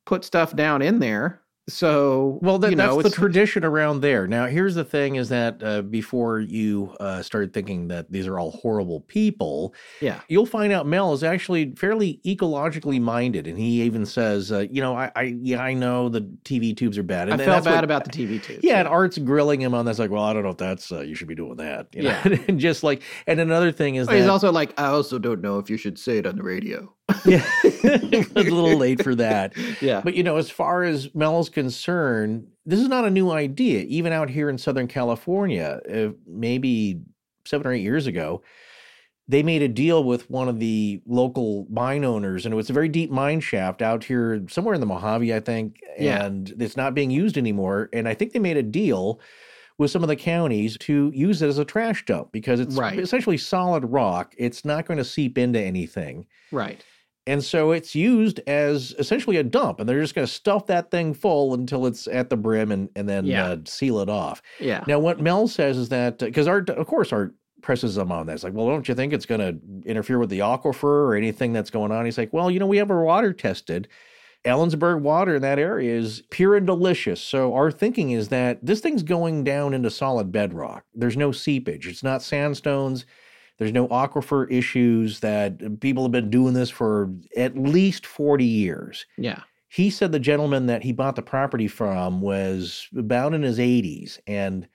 put stuff down in there. So, Well, that, you know, that's the tradition around there. Now, here's the thing: is that uh, before you uh, start thinking that these are all horrible people, yeah. you'll find out Mel is actually fairly ecologically minded, and he even says, uh, "You know, I, I, yeah, I know the TV tubes are bad." And then felt bad what- about the TV too. Yeah, and Art's grilling him on that's like, well, I don't know if that's uh, you should be doing that. You know? Yeah. and just like, and another thing is But he's also like, I also don't know if you should say it on the radio. Yeah, a little late for that. Yeah. But you know, as far as Mel's concerned, this is not a new idea. Even out here in Southern California, uh, maybe seven or eight years ago, they made a deal with one of the local mine owners, and it was a very deep mine shaft out here somewhere in the Mojave, I think, Yeah. and it's not being used anymore. And I think they made a deal with some of the counties to use it as a trash dump because it's Right. essentially solid rock. It's not going to seep into anything. right. And so it's used as essentially a dump, and they're just going to stuff that thing full until it's at the brim and, and then Yeah. uh, seal it off. Yeah. Now, what Mel says is that because Art, of course, Art presses them on that. It's like, well, don't you think it's going to interfere with the aquifer or anything that's going on? He's like, well, you know, we have our water tested. Ellensburg water in that area is pure and delicious. So our thinking is that this thing's going down into solid bedrock. There's no seepage. It's not sandstones. There's no aquifer issues that people have been doing this for at least 40 years. Yeah. He said the gentleman that he bought the property from was about in his 80s and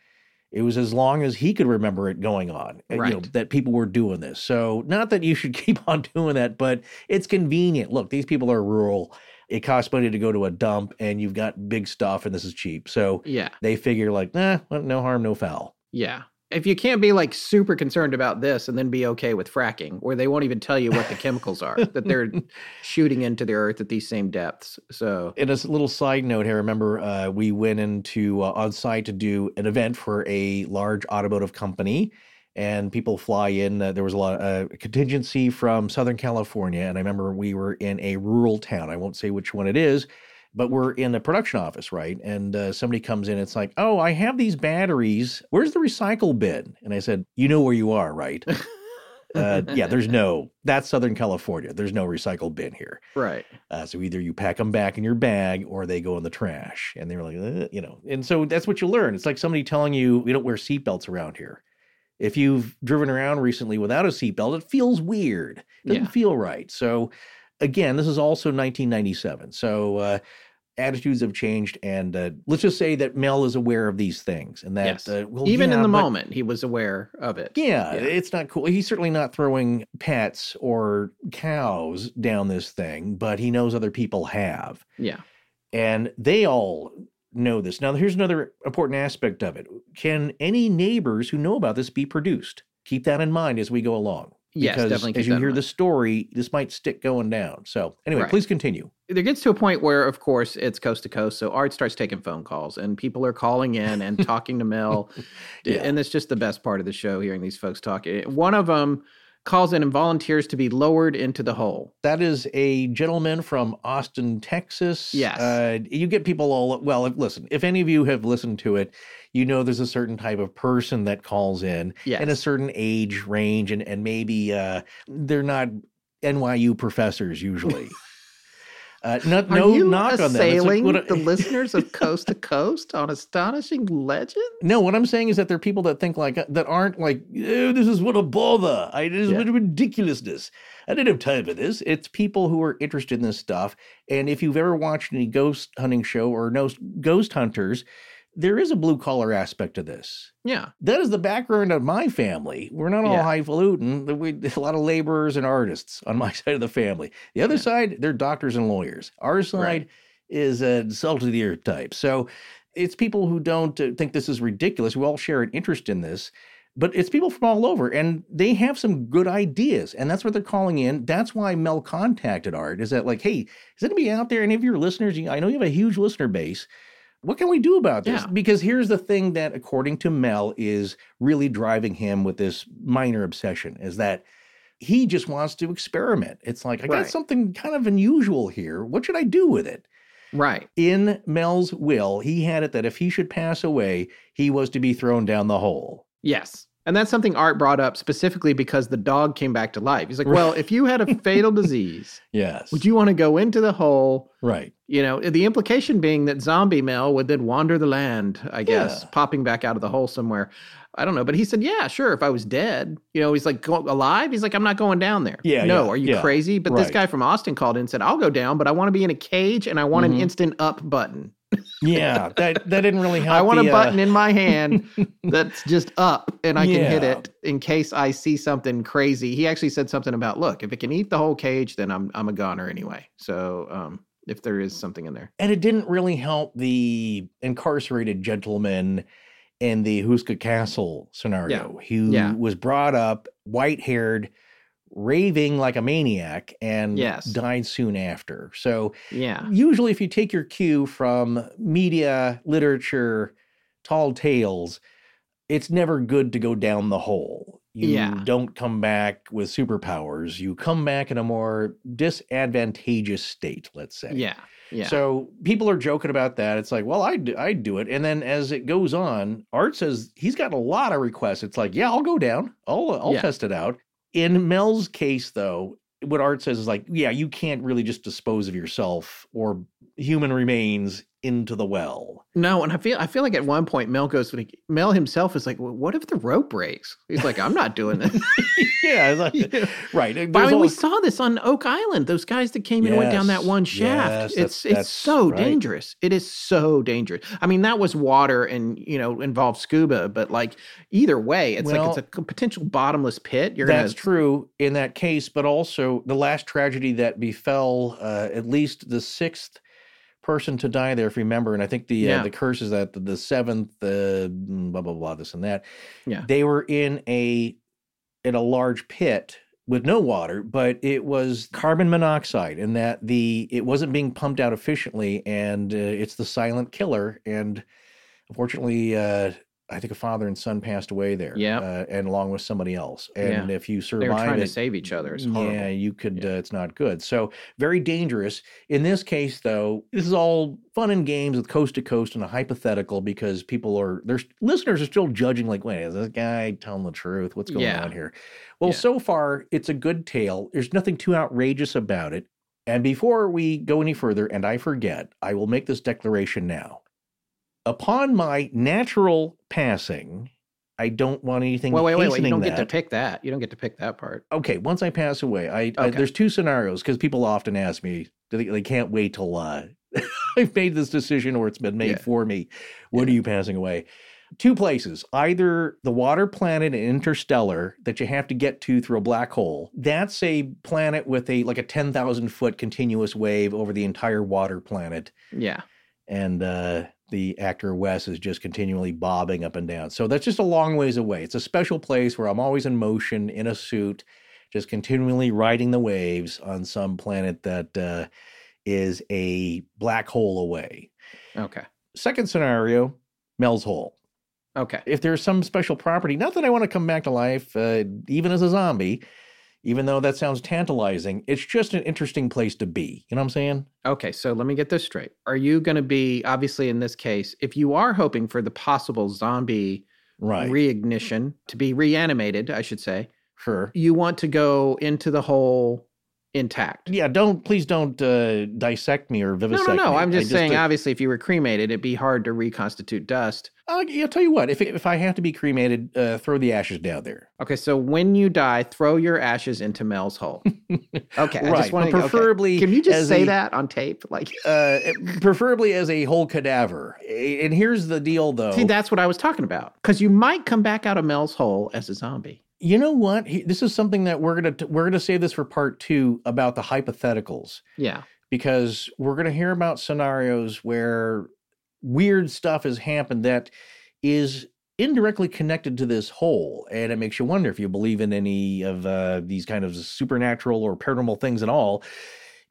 it was as long as he could remember it going on uh, you know, Right. that people were doing this. So not that you should keep on doing that, but it's convenient. Look, these people are rural. It costs money to go to a dump and you've got big stuff and this is cheap. So Yeah. they figure like, nah, well, no harm, no foul. Yeah. If you can't be like super concerned about this and then be okay with fracking, where they won't even tell you what the chemicals are that they're shooting into the earth at these same depths. So, And as a little side note here, remember uh, we went into uh, on site to do an event for a large automotive company, and people fly in. Uh, there was a lot of uh, contingency from Southern California, and I remember we were in a rural town. I won't say which one it is, but we're in the production office, right? And uh, somebody comes in. It's like, oh, I have these batteries. Where's the recycle bin? And I said, you know where you are, right? uh, yeah, there's no. That's Southern California. There's no recycle bin here. right. Uh, so either you pack them back in your bag or they go in the trash. And they're like, "Uh," you know, and so that's what you learn. It's like somebody telling you we don't wear seatbelts around here. If you've driven around recently without a seatbelt, it feels weird. It doesn't Yeah. feel right. So again, this is also 1997. So uh, attitudes have changed, and uh, let's just say that Mel is aware of these things, and that Yes. uh, well, even in the but- moment, he was aware of it. yeah, Yeah. it's not cool. He's certainly not throwing pets or cows down this thing, but he knows other people have. Yeah. And they all know this. Now, here's another important aspect of it. Can any neighbors who know about this be produced? Keep that in mind as we go along. Yes, Because definitely as you hear the story, this might stick going down. So, anyway, Right. please continue. There gets to a point where, of course, it's coast to coast. So Art starts taking phone calls and people are calling in and talking to Mel. Yeah. And it's just the best part of the show, hearing these folks talk. Eh, One of them calls in and volunteers to be lowered into the hole. That is a gentleman from Austin, Texas. Yes. Uh, you get people all, well, if- listen, if any of you have listened to it, you know there's a certain type of person that calls in Yes. in a certain age range, and, and maybe uh, they're not NYU professors usually. Uh, not, Are no you knock on. It's like what I- the listeners of Coast to Coast on Astonishing Legends? No, what I'm saying is that there are people that think like that aren't like, oh, this is what a bother. I this is Yeah. what ridiculousness. I didn't have time for this. It's people who are interested in this stuff. And if you've ever watched any ghost hunting show or know ghost hunters, there is a blue collar aspect to this. Yeah. That is the background of my family. We're not all Yeah. highfalutin. We a lot of laborers and artists on my side of the family. The other Yeah. side, they're doctors and lawyers. Our side Right. is a salt of the earth type. So it's people who don't uh, think this is ridiculous. We all share an interest in this, but it's people from all over, and they have some good ideas, and that's what they're calling in. That's why Mel contacted Art. Is that like, hey, is anybody out there? Any of your listeners? I know you have a huge listener base. What can we do about this? Yeah. Because here's the thing that, according to Mel, is really driving him with this minor obsession is that he just wants to experiment. It's like, I got something kind of unusual here. What should I do with it? Right. In Mel's will, he had it that if he should pass away, he was to be thrown down the hole. Yes. And that's something Art brought up specifically because the dog came back to life. He's like, well, if you had a fatal disease, Yes. would you want to go into the hole? Right. You know, the implication being that zombie Mel would then wander the land, I guess, Yeah. popping back out of the hole somewhere. I don't know. But he said, yeah, sure. If I was dead, you know, he's like, go, alive? He's like, I'm not going down there. Yeah, No, yeah, are you yeah. crazy? But this guy from Austin called in and said, I'll go down, but I want to be in a cage and I want Mhm. an instant up button. Yeah. That that didn't really help. I want the, a uh, button in my hand that's just up and I can hit it in case I see something crazy. He actually said something about, look, if it can eat the whole cage, then I'm I'm a goner anyway. So um if there is something in there. and it didn't really help the incarcerated gentleman in the Houska Castle scenario, who Yeah. was brought up white haired, raving like a maniac, and Yes. died soon after. So Yeah. usually, if you take your cue from media, literature, tall tales, it's never good to go down the hole. You Yeah. don't come back with superpowers. You come back in a more disadvantageous state, let's say. Yeah. Yeah. So people are joking about that. It's like, well, I'd, I'd do it. And then as it goes on, Art says he's got a lot of requests. It's like, yeah, I'll go down. I'll, I'll Yeah. test it out. In Mel's case, though, what Art says is like, yeah, you can't really just dispose of yourself or human remains into the well. no, and I feel I feel like at one point Mel goes like Mel himself is like, well, what if the rope breaks? He's like, I'm not doing this. yeah, like- Yeah. right. But I mean, we saw this on Oak Island. Those guys that came and went down that one shaft. yes, it's it's that's so right. dangerous. It is so dangerous. I mean, that was water and you know involved scuba, but like either way, it's like it's a potential bottomless pit. You're That's gonna true in that case, but also the last tragedy that befell uh, at least the sixth person to die there, if you remember, and I think the Yeah. uh, the curse is that the, the seventh, uh, mm, blah blah blah, this and that. Yeah. they were in a in a large pit with no water, but it was carbon monoxide, and that the it wasn't being pumped out efficiently, and uh, it's the silent killer. And unfortunately, uh, I think a father and son passed away there. Yep. uh, and along with somebody else. And if you survive they were trying it, to save each other. It's horrible. yeah, you could. Yeah. Uh, it's not good. So very dangerous. In this case, though, this is all fun and games with coast to coast and a hypothetical because people are there's listeners are still judging. Like, wait, is this guy telling the truth? What's going Yeah. on here? Well, Yeah. so far it's a good tale. There's nothing too outrageous about it. And before we go any further, and I forget, I will make this declaration now. Upon my natural passing, I don't want anything. Well, wait, wait, wait. You don't get to pick that. You don't get to pick that part. okay once i pass away i, I there's two scenarios because people often ask me they, they can't wait till uh, i've made this decision or it's been made Yeah. for me when are you passing away two places either the water planet in interstellar that you have to get to through a black hole that's a planet with a like a 10000 foot continuous wave over the entire water planet Yeah. and uh, the actor Wes is just continually bobbing up and down. So that's just a long ways away. It's a special place where I'm always in motion in a suit, just continually riding the waves on some planet that uh, is a black hole away. Okay. Second scenario, Mel's Hole. Okay. If there's some special property, not that I want to come back to life, uh, even as a zombie, even though that sounds tantalizing, it's just an interesting place to be. You know what I'm saying? Okay, so let me get this straight. Are you going to be obviously in this case, if you are hoping for the possible zombie Right. reignition to be reanimated, I should say, sure. you want to go into the hole intact? Yeah, don't please don't uh, dissect me or No, vivisect no, no. me. I'm I just saying, uh, obviously, if you were cremated, it'd be hard to reconstitute dust. I'll, I'll tell you what. If if I have to be cremated, uh, throw the ashes down there. Okay, so when you die, throw your ashes into Mel's hole. Okay, I just want to preferably Can you just say a- that on tape? Like, Uh, preferably as a whole cadaver. And here's the deal, though. see, that's what I was talking about. Because you might come back out of Mel's hole as a zombie. You know what? He- This is something that we're gonna we're gonna save this for part two about the hypotheticals Yeah. because we're gonna hear about scenarios where weird stuff has happened that is indirectly connected to this whole and it makes you wonder if you believe in any of uh, these kind of supernatural or paranormal things at all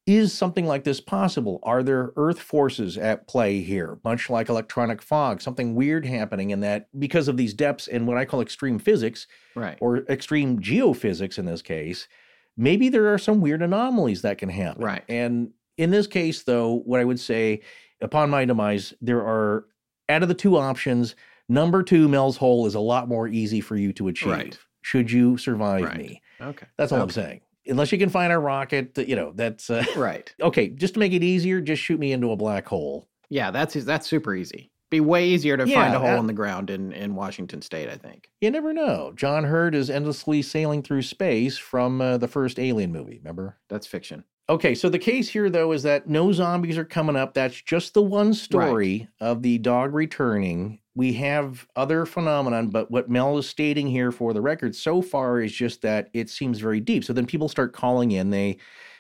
is something like this possible are there earth forces at play here much like electronic fog something weird happening in that because of these depths and what i call extreme physics Right. or extreme geophysics in this case maybe there are some weird anomalies that can happen Right. and In this case, though, what I would say, upon my demise, there are out of the two options, number two, Mel's Hole, is a lot more easy for you to achieve. Right. Should you survive Right. me? Okay. That's all I'm saying. Unless you can find a rocket, that, you know, that's uh, Right. okay. Just to make it easier, just shoot me into a black hole. Yeah, that's that's super easy. Be way easier to Yeah, find a hole that- in the ground in in Washington State, I think. You never know. John Hurt is endlessly sailing through space from uh, the first Alien movie. Remember? That's fiction. Okay, so the case here, though, is that no zombies are coming up. That's just the one story of the dog returning. We have other phenomenon, but what Mel is stating here for the record so far is just that it seems very deep. So then people start calling in. They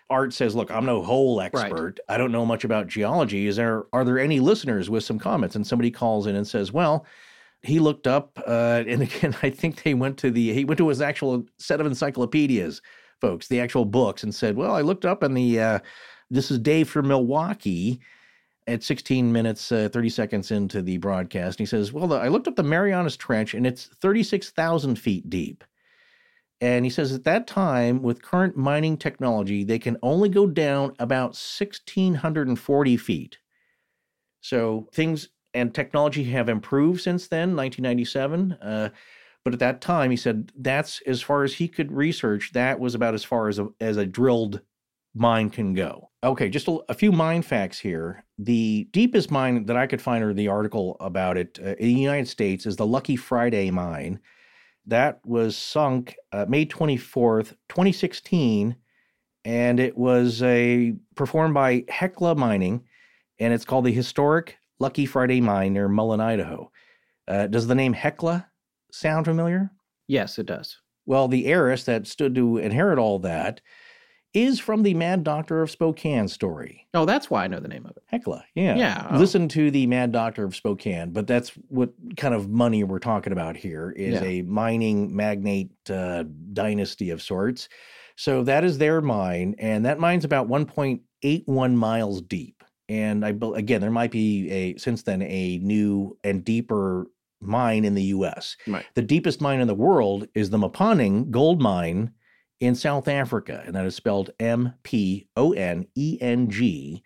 Art says, "Look, I'm no hole expert. I don't know much about geology. Is there are there any listeners with some comments?" And somebody calls in and says, "Well." He looked up, uh, and again, I think they went to the he went to his actual set of encyclopedias folks, the actual books, and said, "Well, I looked up in the uh, this is Dave from Milwaukee." At 16 minutes, uh, 30 seconds into the broadcast, and he says, "Well, the, I looked up the Marianas Trench, and it's 36,000 feet deep." And he says at that time, with current mining technology, they can only go down about 1,640 feet. So things and technology have improved since then, 1997. Uh, but at that time, he said that's as far as he could research. That was about as far as a, as a drilled mine can go. Okay, just a, a few mine facts here. The deepest mine that I could find, or the article about it uh, in the United States, is the Lucky Friday mine. That was sunk uh, May 24th, 2016, and it was a performed by Hecla Mining, and it's called the Historic Lucky Friday Mine near Mullan, Idaho. Uh, does the name Hecla sound familiar? Yes, it does. Well, the heiress that stood to inherit all that is from the Mad Doctor of Spokane story. Oh, that's why I know the name of it. Hecla, yeah. Yeah, oh. Listen to the Mad Doctor of Spokane, but that's what kind of money we're talking about here is Yeah. a mining magnate uh, dynasty of sorts. So that is their mine, and that mine's about 1.81 miles deep. And I again, there might be a since then a new and deeper mine in the U.S. Right. The deepest mine in the world is the Mponeng gold mine in South Africa, and that is spelled M P O N E N G.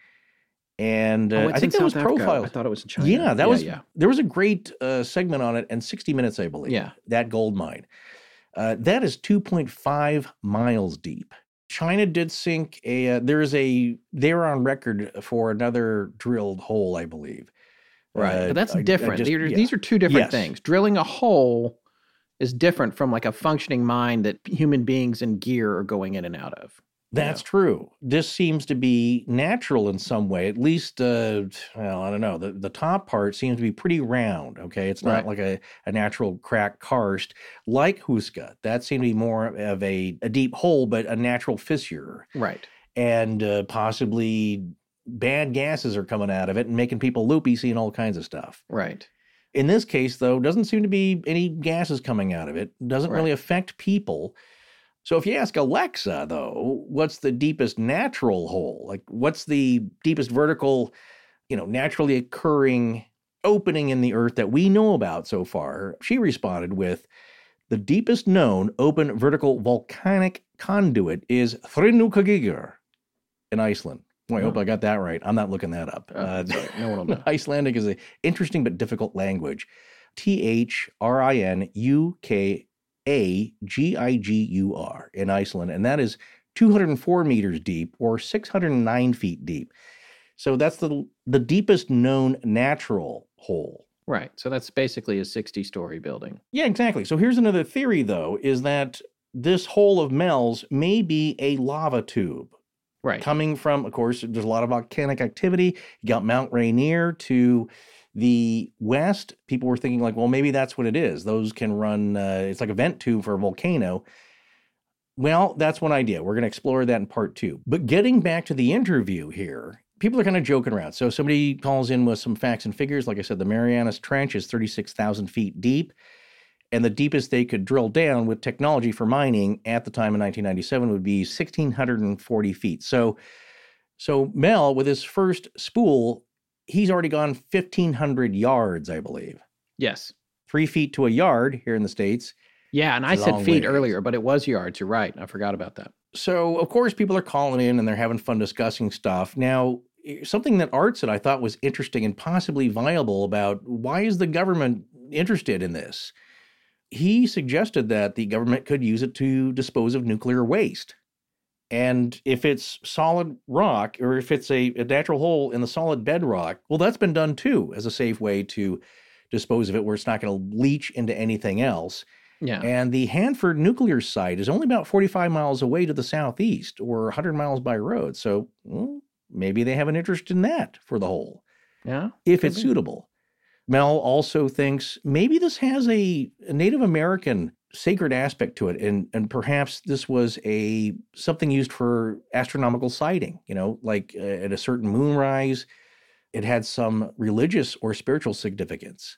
And uh, oh, I think in that was South Africa. profiled. I thought it was in China. Yeah, that was yeah. there was a great uh, segment on it and 60 minutes, I believe. Yeah. that gold mine. Uh, that is 2.5 miles deep. China did sink a. Uh, there is a. They're on record for another drilled hole, I believe. Right. Uh, but that's I- I different. just- these, are, yeah. these are two different Yes. things. Drilling a hole is different from like a functioning mine that human beings in gear are going in and out of. That's true. This seems to be natural in some way. At least, uh, well, I don't know. The the top part seems to be pretty round. Okay, it's not Right. like a, a natural crack karst like Houska. That seemed to be more of a, a deep hole, but a natural fissure, Right. and uh, possibly bad gases are coming out of it and making people loopy, seeing all kinds of stuff. Right. In this case, though, doesn't seem to be any gases coming out of it. Doesn't really affect people. So if you ask Alexa, though, what's the deepest natural hole? Like, what's the deepest vertical, you know, naturally occurring opening in the earth that we know about so far? She responded with, the deepest known open vertical volcanic conduit is Þrynúkagigur in Iceland. Boy, I hope I got that right. I'm not looking that up. Uh. No one will know. Icelandic is an interesting but difficult language. T H R I N U K A G I G U R in Iceland. And that is 204 meters deep or 609 feet deep. So that's the, the deepest known natural hole. Right. So that's basically a 60 story building. Yeah, exactly. So here's another theory, though, is that this hole of Mel's may be a lava tube Right. coming from, of course, there's a lot of volcanic activity. You got Mount Rainier to the west. People were thinking, like, well, maybe that's what it is. Those can run, uh, it's like a vent tube for a volcano. Well, that's one idea. We're going to explore that in part two. But getting back to the interview here, people are kind of joking around. So somebody calls in with some facts and figures. Like I said, the Marianas Trench is 36,000 feet deep. And the deepest they could drill down with technology for mining at the time in 1997 would be 1,640 feet. So, so Mel, with his first spool, he's already gone 1,500 yards, I believe. Yes. Three feet to a yard here in the States. Yeah. And I It's said feet ways. earlier, but it was yards. You're right. I forgot about that. So, of course, people are calling in and they're having fun discussing stuff. Now, eh, something that Art said I thought was interesting and possibly viable about why is the government interested in this? He suggested that the government could use it to dispose of nuclear waste. And if it's solid rock or if it's a, a natural hole in the solid bedrock, well, that's been done too as a safe way to dispose of it where it's not going to leach into anything else. Yeah. And the Hanford nuclear site is only about 45 miles away to the southeast or 100 miles by road. So well, maybe they have an interest in that for the hole, yeah. if it's be. suitable. Mel also thinks maybe this has a, Native American sacred aspect to it, and and perhaps this was a something used for astronomical sighting. You know, like uh, at a certain moonrise, it had some religious or spiritual significance.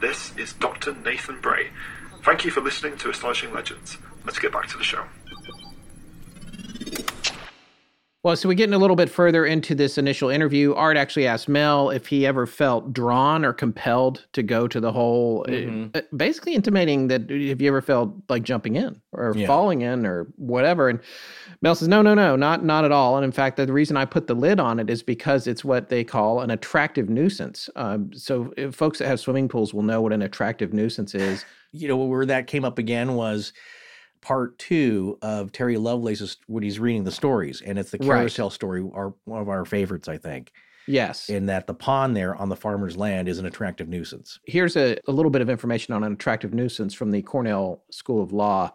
This is Dr. Nathan Bray. Thank you for listening to Astonishing Legends. Let's get back to the show. Well, so we're getting a little bit further into this initial interview. Art actually asked Mel if he ever felt drawn or compelled to go to the hole, uh, Mhm. uh, basically intimating that if you ever felt like jumping in or Yeah. falling in or whatever. And Mel says, no, no, no, not not at all. And in fact, the reason I put the lid on it is because it's what they call an attractive nuisance. Um, so if folks that have swimming pools will know what an attractive nuisance is. You know, where that came up again was part two of Terry Lovelace's when he's reading the stories, and it's the Right. carousel story, our one of our favorites, I think. Yes. In that the pond there on the farmer's land is an attractive nuisance. here's a, a little bit of information on an attractive nuisance from the Cornell School of Law.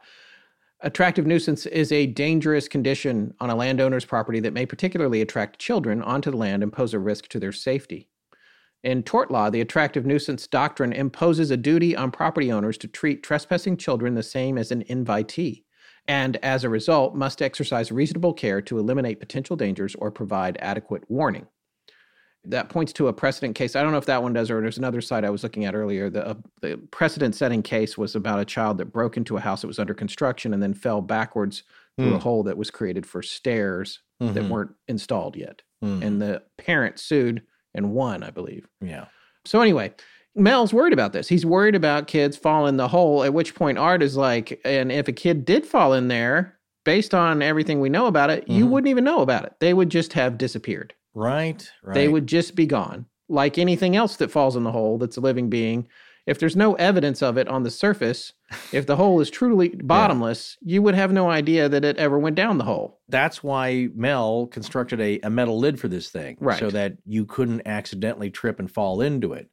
Attractive nuisance is a dangerous condition on a landowner's property that may particularly attract children onto the land and pose a risk to their safety. In tort law, the attractive nuisance doctrine imposes a duty on property owners to treat trespassing children the same as an invitee, and as a result, must exercise reasonable care to eliminate potential dangers or provide adequate warning that points to a precedent case. I don't know if that one does, or there's another site I was looking at earlier. The, uh, the precedent-setting case was about a child that broke into a house that was under construction and then fell backwards through a Hmm. hole that was created for stairs that Mhm. weren't installed yet. Mhm. And the parent sued and won, I believe. yeah. So anyway, Mel's worried about this. He's worried about kids falling in the hole. At which point, Art is like, and if a kid did fall in there, based on everything we know about it, you Mhm. wouldn't even know about it. They would just have disappeared Right. Right. they would just be gone. Like anything else that falls in the hole that's a living being, if there's no evidence of it on the surface, if the hole is truly bottomless, you would have no idea that it ever went down the hole. That's why Mel constructed a, a metal lid for this thing. Right. So that you couldn't accidentally trip and fall into it.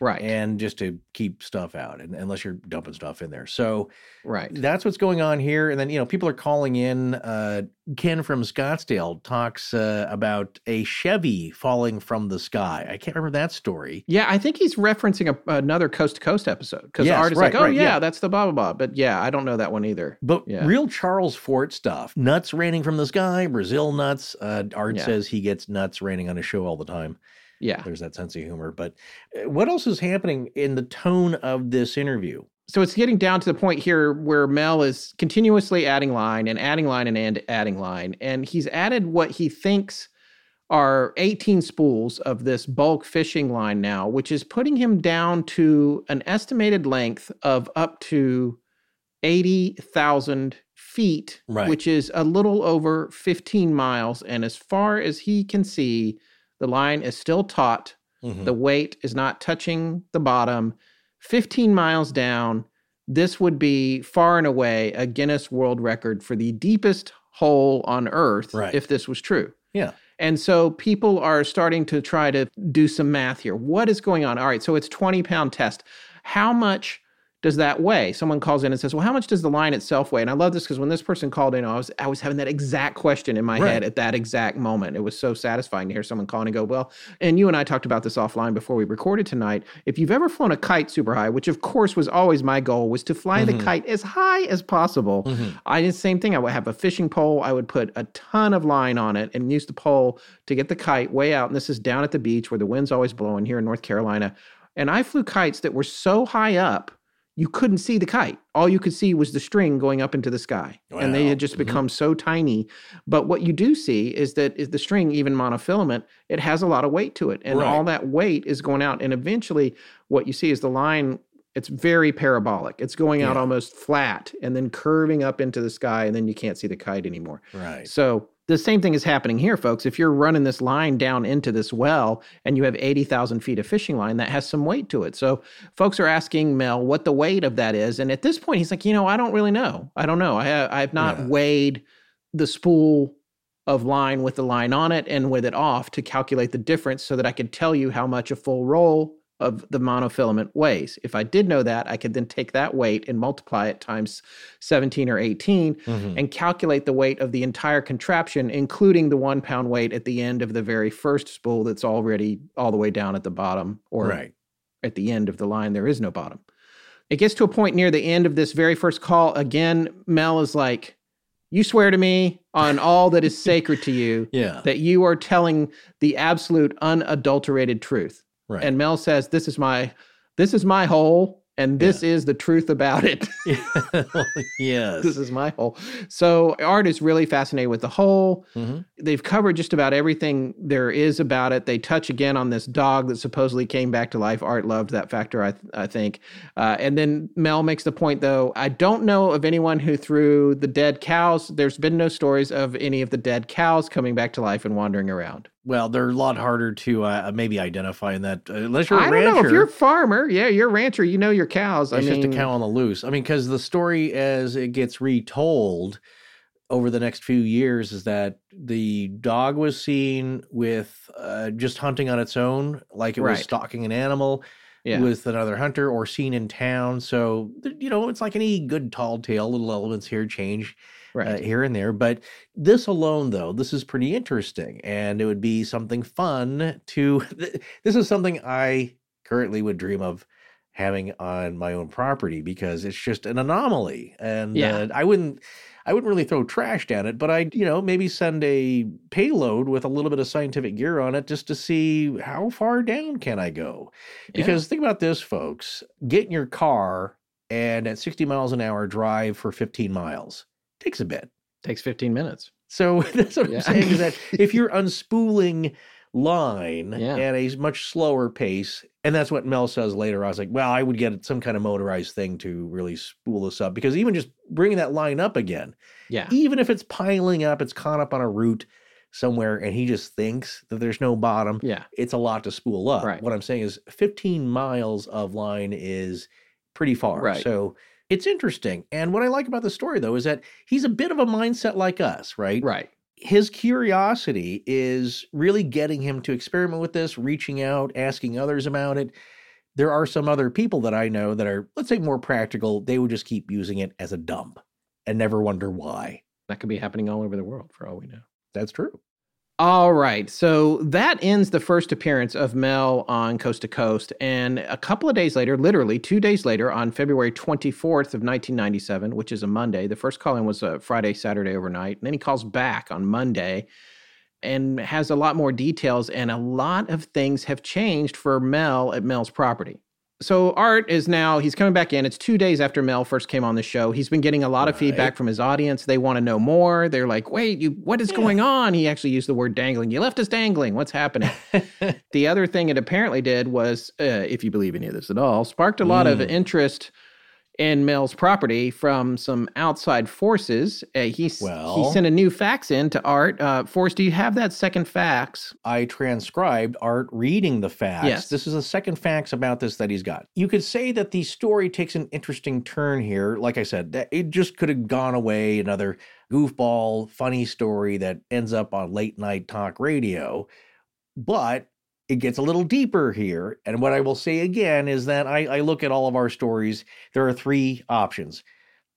Right. And just to keep stuff out, and, unless you're dumping stuff in there. So right. that's what's going on here. And then, you know, people are calling in. Uh, Ken from Scottsdale talks uh, about a Chevy falling from the sky. I can't remember that story. Yeah, I think he's referencing a, another coast to coast episode because Yes, Art is right, like, "Oh right, yeah, yeah. that's the blah blah blah." But yeah, I don't know that one either. But Yeah. real Charles Fort stuff. Nuts raining from the sky, Brazil nuts. Uh, Art Yeah. says he gets nuts raining on his show all the time. Yeah. There's that sense of humor. But uh, what else is happening in the tone of this interview? So it's getting down to the point here where Mel is continuously adding line and adding line and and adding line. And he's added what he thinks are 18 spools of this bulk fishing line now, which is putting him down to an estimated length of up to 80,000 feet, Right. which is a little over 15 miles. And as far as he can see, the line is still taut. Mhm. The weight is not touching the bottom. 15 miles down, this would be far and away a Guinness World Record for the deepest hole on Earth Right. if this was true. Yeah. And so people are starting to try to do some math here. What is going on? All right, so it's 20 pound test. How much does that weigh? Someone calls in and says, "Well, how much does the line itself weigh?" And I love this because when this person called in, I was I was having that exact question in my Right. head at that exact moment. It was so satisfying to hear someone call in and go, "Well," and you and I talked about this offline before we recorded tonight. If you've ever flown a kite super high, which of course was always my goal, was to fly the mm-hmm. kite as high as possible. Mm-hmm. I did the same thing. I would have a fishing pole. I would put a ton of line on it and use the pole to get the kite way out. And this is down at the beach where the wind's always blowing here in North Carolina. And I flew kites that were so high up, you couldn't see the kite. All you could see was the string going up into the sky. And they had just mm-hmm. become so tiny. But what you do see is that is the string, even monofilament, it has a lot of weight to it. And Right. all that weight is going out. And eventually what you see is the line it's very parabolic. It's going out Yeah. almost flat and then curving up into the sky, and then you can't see the kite anymore. Right. So the same thing is happening here, folks. If you're running this line down into this well and you have 80,000 feet of fishing line, that has some weight to it. So folks are asking Mel what the weight of that is. And at this point, he's like, you know, I don't really know. I don't know. I have, I have not Yeah. weighed the spool of line with the line on it and with it off to calculate the difference so that I could tell you how much a full roll of the monofilament weighs. If I did know that, I could then take that weight and multiply it times 17 or 18 Mhm. and calculate the weight of the entire contraption, including the one pound weight at the end of the very first spool that's already all the way down at the bottom or Right. at the end of the line. There is no bottom. It gets to a point near the end of this very first call. Again, Mel is like, You swear to me on all that is sacred to you Yeah. that you are telling the absolute unadulterated truth. Right. And Mel says, This is my this is my hole, and this is the truth about it. yes. this is my hole. So Art is really fascinated with the hole. Mhm. They've covered just about everything there is about it. They touch again on this dog that supposedly came back to life. Art loved that factor, I, I think. Uh, and then Mel makes the point, though, I don't know of anyone who threw the dead cows. There's been no stories of any of the dead cows coming back to life and wandering around. Well, they're a lot harder to uh, maybe identify in that uh, unless you're a I rancher. don't know if you're a farmer. Yeah, you're a rancher. You know your cows. I it's mean, just a cow on the loose. I mean, because the story as it gets retold over the next few years is that the dog was seen with uh, just hunting on its own, like it was stalking an animal Yeah. with another hunter, or seen in town. So you know, it's like any good tall tale. Little elements here change right. uh, here and there. But this alone, though, this is pretty interesting, and it would be something fun to. This is something I currently would dream of having on my own property because it's just an anomaly, and Yeah. uh, I wouldn't. I wouldn't really throw trash down it, but I'd, you know, maybe send a payload with a little bit of scientific gear on it just to see how far down can I go. Yeah. Because think about this, folks: get in your car and at 60 miles an hour drive for 15 miles takes a bit. takes 15 minutes. So that's what Yeah. I'm saying is that if you're unspooling line Yeah. at a much slower pace, and that's what Mel says later. I was like, well, I would get some kind of motorized thing to really spool this up because even just bringing that line up again, Yeah. even if it's piling up, it's caught up on a route somewhere, and he just thinks that there's no bottom. Yeah. It's a lot to spool up. Right. What I'm saying is 15 miles of line is pretty far. Right. So it's interesting. And what I like about the story, though, is that he's a bit of a mindset like us, right? Right. His curiosity is really getting him to experiment with this, reaching out, asking others about it. There are some other people that I know that are, let's say, more practical. They would just keep using it as a dump and never wonder why. That could be happening all over the world for all we know. That's true. All right. So that ends the first appearance of Mel on Coast to Coast. And a couple of days later, literally two days later, on February 24th of 1997, which is a Monday, the first call in was a Friday, Saturday overnight. And then he calls back on Monday and has a lot more details. And a lot of things have changed for Mel at Mel's property. So Art is now he's coming back in. It's two days after Mel first came on the show. He's been getting a lot of feedback from his audience. They want to know more. They're like, "Wait, you, what is going on?" He actually used the word dangling. You left us dangling. What's happening? the other thing it apparently did was, uh, if you believe any of this at all, sparked a lot of Mm. interest in Mel's property from some outside forces. Uh, he's, Well- he sent a new fax in to Art. Uh, Forrest, do you have that second fax? I transcribed Art reading the fax. Yes. This is the second fax about this that he's got. You could say that the story takes an interesting turn here. Like I said, that it just could have gone away another goofball, funny story that ends up on late night talk radio. But it gets a little deeper here. And what I will say again is that I, I look at all of our stories. There are three options.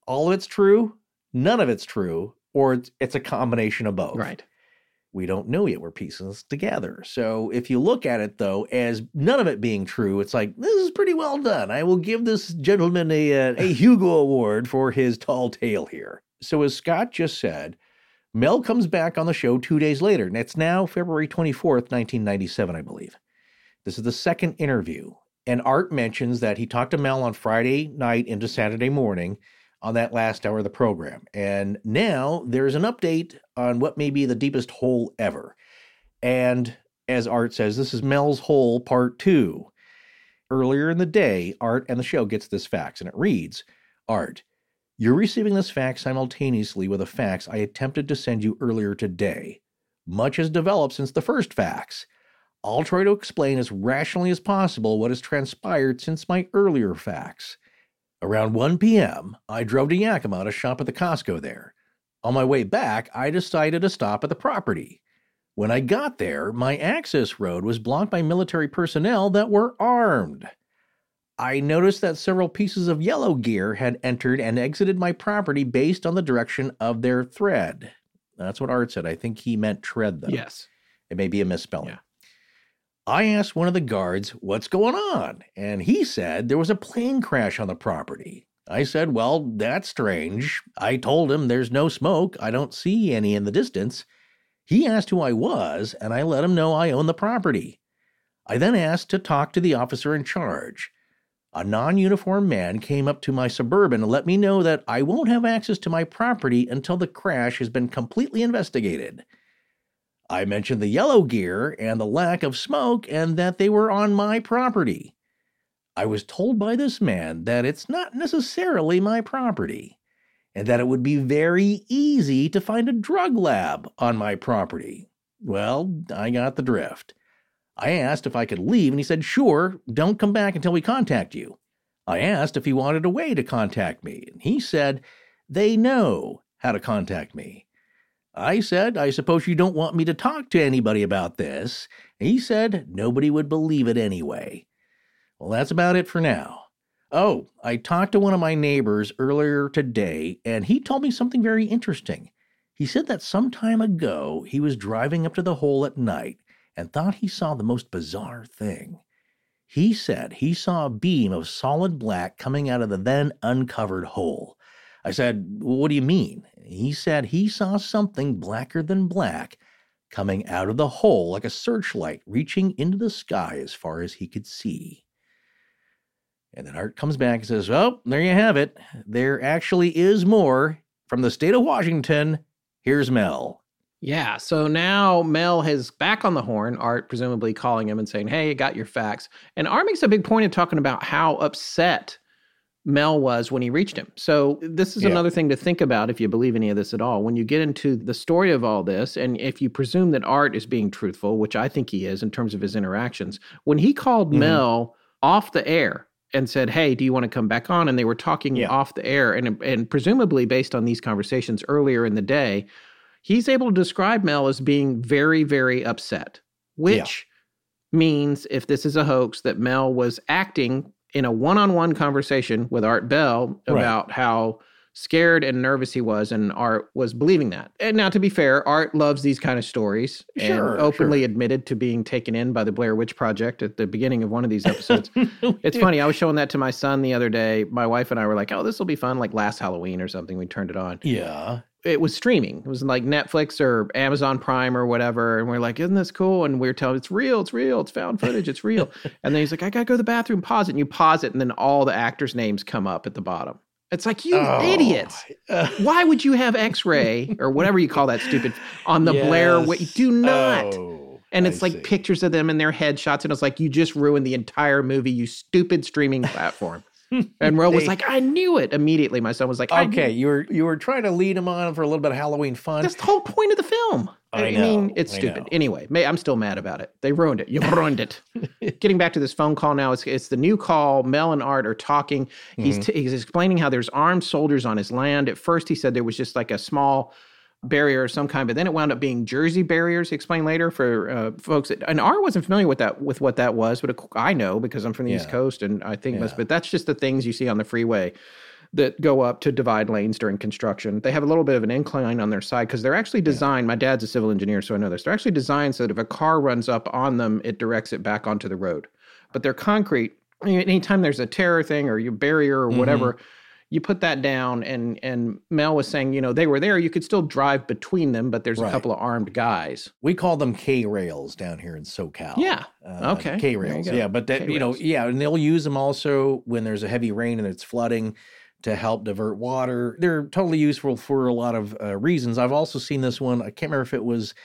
All of it's true, none of it's true, or it's, it's a combination of both Right. we don't know yet. We're piecing this together. So if you look at it though, as none of it being true, it's like this is pretty well done. I will give this gentleman a a Hugo Award for his tall tale here. So as Scott just said, Mel comes back on the show two days later, and it's now February twenty fourth, nineteen ninety seven, I believe. This is the second interview, and Art mentions that he talked to Mel on Friday night into Saturday morning on that last hour of the program. And now there's an update on what may be the deepest hole ever. And as Art says, this is Mel's Hole Part 2. Earlier in the day, Art and the show gets this fax, and it reads Art, you're receiving this fax simultaneously with a fax I attempted to send you earlier today. Much has developed since the first fax. I'll try to explain as rationally as possible what has transpired since my earlier fax. Around 1 p.m., I drove to Yakima to shop at the Costco there. On my way back, I decided to stop at the property. When I got there, my access road was blocked by military personnel that were armed. I noticed that several pieces of yellow gear had entered and exited my property based on the direction of their thread. That's what Art said. I think he meant tread, though. Yes. It may be a misspelling. Yeah. I asked one of the guards, What's going on? And he said there was a plane crash on the property. I said, Well, that's strange. I told him there's no smoke. I don't see any in the distance. He asked who I was, and I let him know I own the property. I then asked to talk to the officer in charge. A non uniformed man came up to my suburban and let me know that I won't have access to my property until the crash has been completely investigated. I mentioned the yellow gear and the lack of smoke and that they were on my property. I was told by this man that it's not necessarily my property and that it would be very easy to find a drug lab on my property. Well, I got the drift. I asked if I could leave, and he said, Sure, don't come back until we contact you. I asked if he wanted a way to contact me, and he said, They know how to contact me. I said, I suppose you don't want me to talk to anybody about this. He said, Nobody would believe it anyway. Well, that's about it for now. Oh, I talked to one of my neighbors earlier today, and he told me something very interesting. He said that some time ago he was driving up to the hole at night and thought he saw the most bizarre thing. He said he saw a beam of solid black coming out of the then uncovered hole. I said, What do you mean? He said he saw something blacker than black coming out of the hole like a searchlight reaching into the sky as far as he could see. And then Art comes back and says, Well, there you have it. There actually is more. From the state of Washington, here's Mel. Yeah. So now Mel has back on the horn, Art presumably calling him and saying, Hey, I got your facts. And Art makes a big point of talking about how upset Mel was when he reached him. So this is Yeah. another thing to think about if you believe any of this at all. When you get into the story of all this, and if you presume that Art is being truthful, which I think he is in terms of his interactions, when he called Mhm. Mel off the air and said, "Hey, do you want to come back on?" and they were talking Yeah. off the air, and and presumably based on these conversations earlier in the day, he's able to describe Mel as being very, very upset, which means if this is a hoax, that Mel was acting in a one on one conversation with Art Bell Right. about how scared and nervous he was, and Art was believing that. And now, to be fair, Art loves these kind of stories Sure, and openly sure. admitted to being taken in by the Blair Witch Project at the beginning of one of these episodes. It's funny. I was showing that to my son the other day. My wife and I were like, "Oh, this will be fun!" Like last Halloween or something. We turned it on. Yeah. It was streaming. It was like Netflix or Amazon Prime or whatever. And we're like, "Isn't this cool?" And we are telling, "It's real. It's real. It's found footage. It's real." and then he's like, "I gotta go to the bathroom. Pause it." And you pause it, and then all the actors' names come up at the bottom. It's like you Oh. idiots. Uh, Why would you have X-ray or whatever you call that stupid on the Blair? Witch? yes. Do not. Oh, And I it's like see. pictures of them in their headshots, and it's like you just ruined the entire movie, you stupid streaming platform. And Ro was like, I knew it immediately. My son was like, Okay, you were you were trying to lead him on for a little bit of Halloween fun. That's the whole point of the film. I mean, know, it's I stupid. know. Anyway, may, I'm still mad about it. They ruined it. You ruined it. Getting back to this phone call now, it's, it's the new call. Mel and Art are talking. He's, Mm-hmm. t- he's explaining how there's armed soldiers on his land. At first, he said there was just like a small barrier of some kind, but then it wound up being Jersey barriers. He explained later for uh, folks. That, and R wasn't familiar with that with what that was, but I know because I'm from the East Coast, and I think most. But that's just the things you see on the freeway that go up to divide lanes during construction. They have a little bit of an incline on their side because they're actually designed. My dad's a civil engineer, so I know this. They're actually designed so that if a car runs up on them, it directs it back onto the road. But they're concrete. Anytime there's a terror thing or your barrier or whatever, you put that down. And and Mel was saying, you know, they were there. You could still drive between them, but there's a couple of armed guys. we call them K rails down here in SoCal. Yeah. Uh, Okay. k rails. Yeah, but that you know, yeah, and they'll use them also when there's a heavy rain and it's flooding to help divert water. They're totally useful for a lot of uh, reasons. I've also seen this one. I can't remember if it was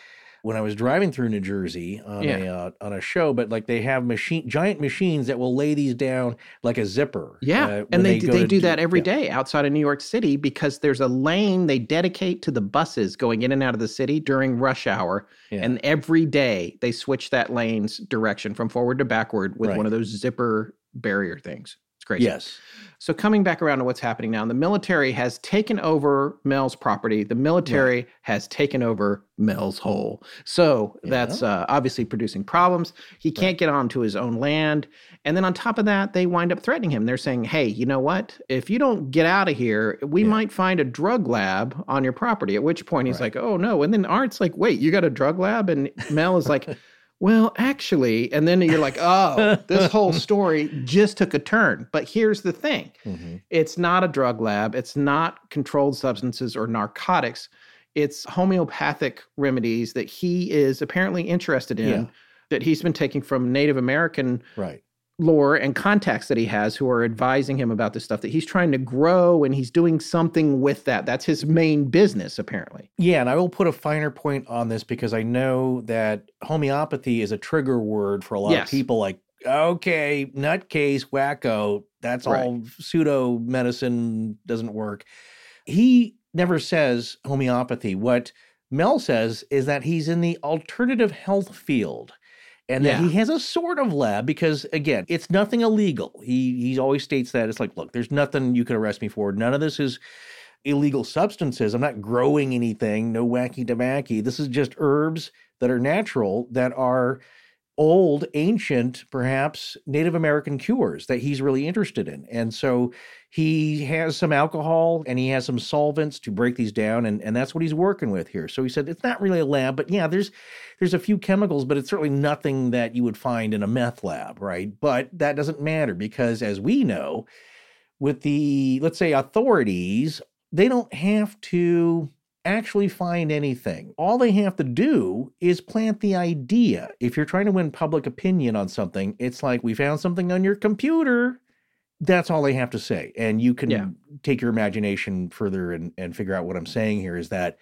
when I was driving through New Jersey on a uh, on a show, but like they have machine giant machines that will lay these down like a zipper. Yeah, uh, and they they, do that do- every yeah. day outside of New York City because there's a lane they dedicate to the buses going in and out of the city during rush hour, Yeah. and every day they switch that lane's direction from forward to backward with Right. one of those zipper barrier things. Crazy. Yes. So coming back around to what's happening now, the military has taken over Mel's property. The military has taken over Mel's hole. So that's uh, obviously producing problems. He can't get onto his own land. And then on top of that, they wind up threatening him. They're saying, hey, you know what? If you don't get out of here, we might find a drug lab on your property. At which point he's Right. like, oh no. And then Art's like, wait, you got a drug lab? And Mel is like, well, actually, and then you're like, oh, this whole story just took a turn. But here's the thing Mhm. it's not a drug lab, it's not controlled substances or narcotics. It's homeopathic remedies that he is apparently interested in, Yeah. that he's been taking from Native American Right. Lore and contacts that he has who are advising him about this stuff that he's trying to grow and he's doing something with that. That's his main business, apparently. Yeah, and I will put a finer point on this because I know that homeopathy is a trigger word for a lot Yes. of people. Like, okay, nutcase, wacko, that's Right. all pseudo medicine doesn't work. He never says homeopathy. What Mel says is that he's in the alternative health field. And that he has a sort of lab because again, it's nothing illegal. He he always states that it's like, look, there's nothing you can arrest me for. None of this is illegal substances. I'm not growing anything, no wacky tobacco. This is just herbs that are natural, that are old, ancient, perhaps Native American cures that he's really interested in. And so he has some alcohol and he has some solvents to break these down, and, and that's what he's working with here. So he said it's not really a lab, but yeah, there's there's a few chemicals, but it's certainly nothing that you would find in a meth lab, right? But that doesn't matter because as we know, with the let's say authorities, they don't have to actually find anything. All they have to do is plant the idea. If you're trying to win public opinion on something, it's like we found something on your computer. That's all they have to say. And you can Yeah. take your imagination further and, and figure out what I'm saying here is that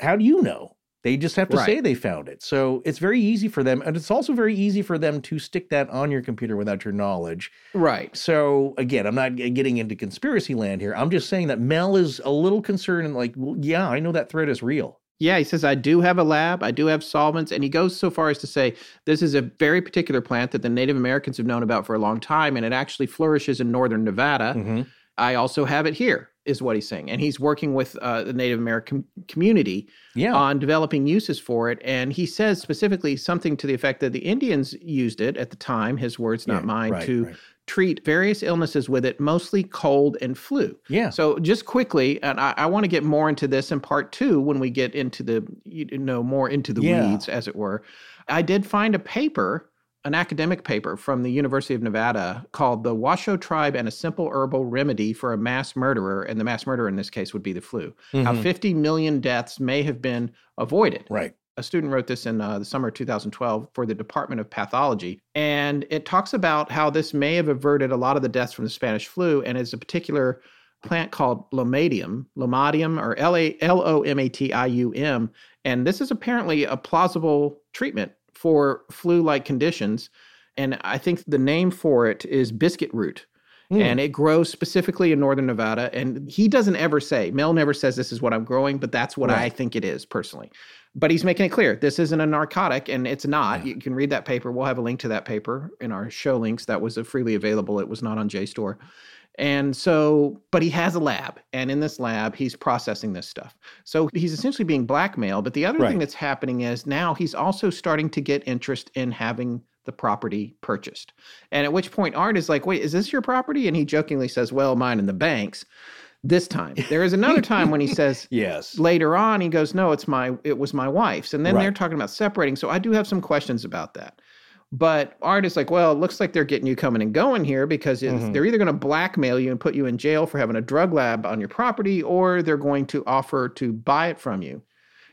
how do you know? They just have to say they found it. So it's very easy for them. And it's also very easy for them to stick that on your computer without your knowledge. Right. So again, I'm not getting into conspiracy land here. I'm just saying that Mel is a little concerned and like, well, yeah, I know that threat is real. Yeah, he says, I do have a lab, I do have solvents. And he goes so far as to say, this is a very particular plant that the Native Americans have known about for a long time, and it actually flourishes in northern Nevada. Mhm. I also have it here, is what he's saying. And he's working with uh, the Native American community Yeah. on developing uses for it. And he says specifically something to the effect that the Indians used it at the time, his words, not Yeah, mine, right, to right. treat various illnesses with it, mostly cold and flu. Yeah. So just quickly, and I, I want to get more into this in part two when we get into the you know more into the Yeah. weeds, as it were. I did find a paper, an academic paper from the University of Nevada called "The Washoe Tribe and a Simple Herbal Remedy for a Mass Murderer," and the mass murderer in this case would be the flu. How Mhm. 50 million deaths may have been avoided Right. a student wrote this in uh, the summer of 2012 for the Department of Pathology. And it talks about how this may have averted a lot of the deaths from the Spanish flu and is a particular plant called Lomatium, Lomatium or L O M A T I U M. And this is apparently a plausible treatment for flu like conditions. And I think the name for it is biscuit root. Hmm. And it grows specifically in northern Nevada. And he doesn't ever say, Mel never says this is what I'm growing, but that's what I think it is personally. But he's making it clear this isn't a narcotic and it's not. You can read that paper. We'll have a link to that paper in our show links. That was freely available. It was not on JSTOR. And so, but he has a lab, and in this lab, he's processing this stuff. So he's essentially being blackmailed. But the other Right. thing that's happening is now he's also starting to get interest in having the property purchased. And at which point, Art is like, Wait, is this your property? And he jokingly says, Well, mine and the bank's. This time. There is another time when he says, Yes. later on he goes no it's my it was my wife's and then they're talking about separating so i do have some questions about that but art is like well it looks like they're getting you coming and going here because Mhm. they're either going to blackmail you and put you in jail for having a drug lab on your property or they're going to offer to buy it from you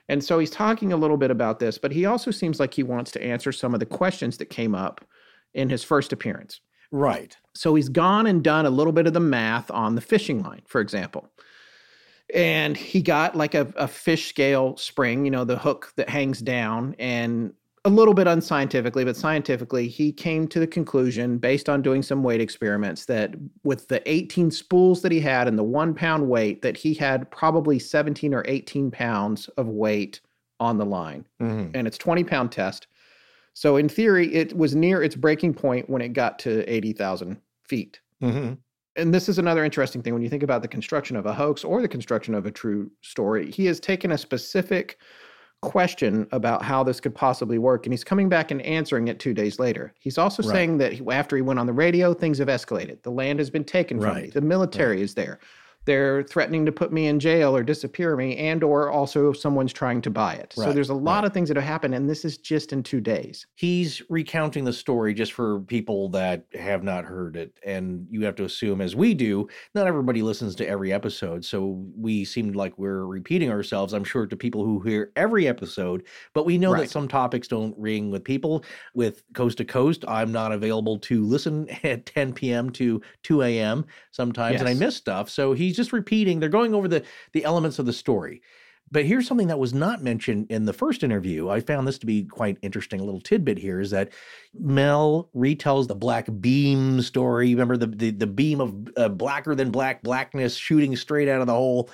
and so he's talking a little bit about this but he also seems like he wants to answer some of the questions that came up in his first appearance Right. so he's gone and done a little bit of the math on the fishing line, for example. And he got like a, a fish scale spring, you know, the hook that hangs down, and a little bit unscientifically, but scientifically, he came to the conclusion, based on doing some weight experiments, that with the 18 spools that he had and the one pound weight, that he had probably 17 or 18 pounds of weight on the line Mhm. and it's 20 pound test. So in theory, it was near its breaking point when it got to 80,000 feet. Mhm. And this is another interesting thing when you think about the construction of a hoax or the construction of a true story. He has taken a specific question about how this could possibly work, and he's coming back and answering it two days later. He's also Right. saying that he- after he went on the radio, things have escalated. The land has been taken from me. Right. The military is there. They're threatening to put me in jail or disappear me, and or also someone's trying to buy it. So there's a lot right. of things that have happened, and this is just in two days. He's recounting the story just for people that have not heard it. And you have to assume, as we do, not everybody listens to every episode. So we seem like we're repeating ourselves, I'm sure, to people who hear every episode. But we know Right. that some topics don't ring with people. With Coast to Coast, I'm not available to listen at 10 p.m. to 2 a.m. sometimes, and I miss stuff. So he's just repeating, they're going over the, the elements of the story. But here's something that was not mentioned in the first interview. I found this to be quite interesting. A little tidbit here is that Mel retells the black beam story. Remember the the, the beam of uh, blacker than black blackness shooting straight out of the hole.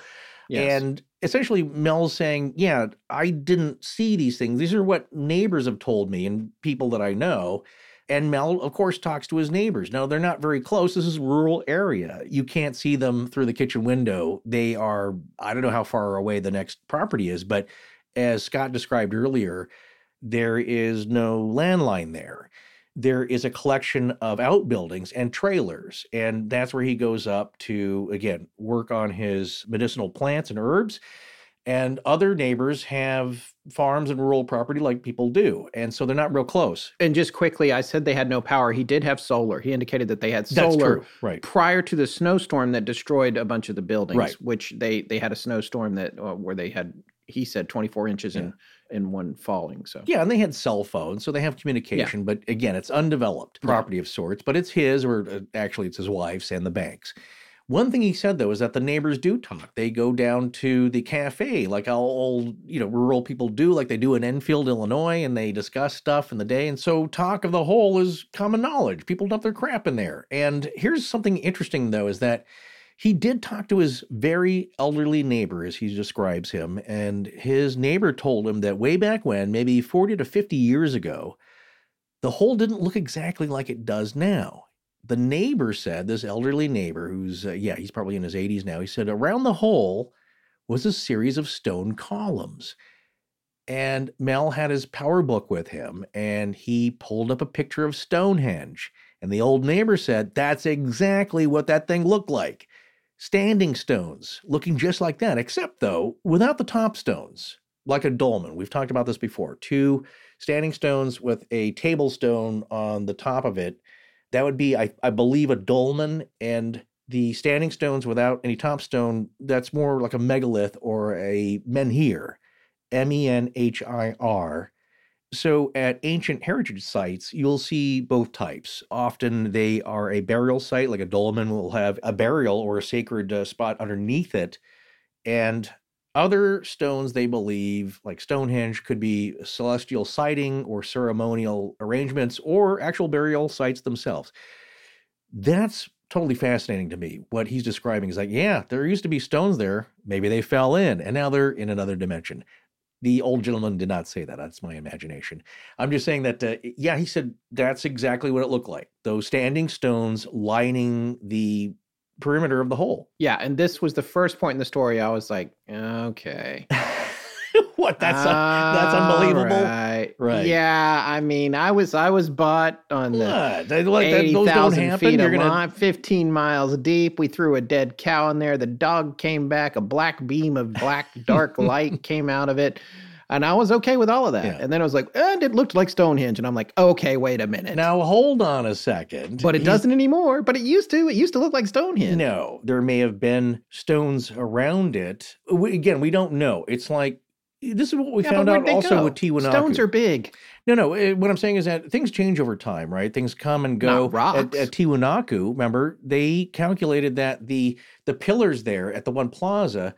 Yes. And essentially, Mel's saying, "Yeah, I didn't see these things. These are what neighbors have told me and people that I know." And Mel, of course, talks to his neighbors. Now, they're not very close. This is a rural area. You can't see them through the kitchen window. They are, I don't know how far away the next property is, but as Scott described earlier, there is no landline there. There is a collection of outbuildings and trailers. And that's where he goes up to, again, work on his medicinal plants and herbs. And other neighbors have farms and rural property like people do. And so they're not real close. And just quickly, I said they had no power. He did have solar. He indicated that they had solar. Right. prior to the snowstorm that destroyed a bunch of the buildings. Right. Which they they had a snowstorm that uh, where they had he said 24 inches in in one falling. So Yeah, and they had cell phones, so they have communication. But again, it's undeveloped Yeah. property of sorts, but it's his, or uh, actually, it's his wife's and the bank's. One thing he said though is that the neighbors do talk. They go down to the cafe like all old, you know, rural people do, like they do in Enfield, Illinois, and they discuss stuff in the day. And so talk of the whole is common knowledge. People dump their crap in there. And here's something interesting though, is that he did talk to his very elderly neighbor, as he describes him, and his neighbor told him that way back when, maybe 40 to 50 years ago, the hole didn't look exactly like it does now. The neighbor said, this elderly neighbor, who's, uh, yeah, he's probably in his 80s now, he said, around the hole was a series of stone columns. And Mel had his PowerBook with him, and he pulled up a picture of Stonehenge. And the old neighbor said, That's exactly what that thing looked like. Standing stones, looking just like that, except though, without the top stones, like a dolmen. We've talked about this before. Two standing stones with a table stone on the top of it. That would be, I, I believe, a dolmen. And the standing stones without any top stone, that's more like a megalith or a menhir. M E N H I R. So at ancient heritage sites, you'll see both types. Often they are a burial site, like a dolmen will have a burial or a sacred uh, spot underneath it. And other stones, they believe, like Stonehenge, could be celestial sighting or ceremonial arrangements or actual burial sites themselves. That's totally fascinating to me. What he's describing is like, yeah, there used to be stones there. Maybe they fell in and now they're in another dimension. The old gentleman did not say that. That's my imagination. I'm just saying that, uh, yeah, he said that's exactly what it looked like. Those standing stones lining the perimeter of the hole. Yeah, and this was the first point in the story I was like, okay. what? That's uh, that's unbelievable. Right. right. Yeah, I mean, I was I was bought on the? They, like, thousand feet You're gonna... line, fifteen miles deep. We threw a dead cow in there. The dog came back. A black beam of black dark light came out of it. And I was okay with all of that. Yeah. And then I was like, and it looked like Stonehenge. And I'm like, okay, wait a minute. Now hold on a second. But it doesn't anymore. But it used to. It used to look like Stonehenge. No, there may have been stones around it. We, again, we don't know. It's like this is what we yeah, found out also go? with Tiwanaku. Stones are big. No, no. It, eh, what I'm saying is that things change over time, right? Things come and go. Not rocks. At, at Tiwanaku, remember, they calculated that the the pillars there at the one plaza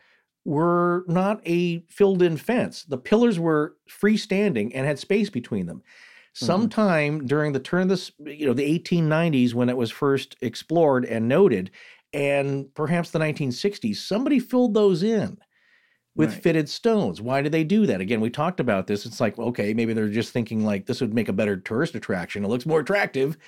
were not a filled in fence. The pillars were freestanding and had space between them. Mm-hmm. Sometime mm-hmm. during the turn of this, you know, the 1890s when it was first explored and noted, and perhaps the 1960s, somebody filled those in with right. fitted stones. Why did they do that? Again, we talked about this. It's like, okay, maybe they're just thinking like this would make a better tourist attraction. It looks more attractive.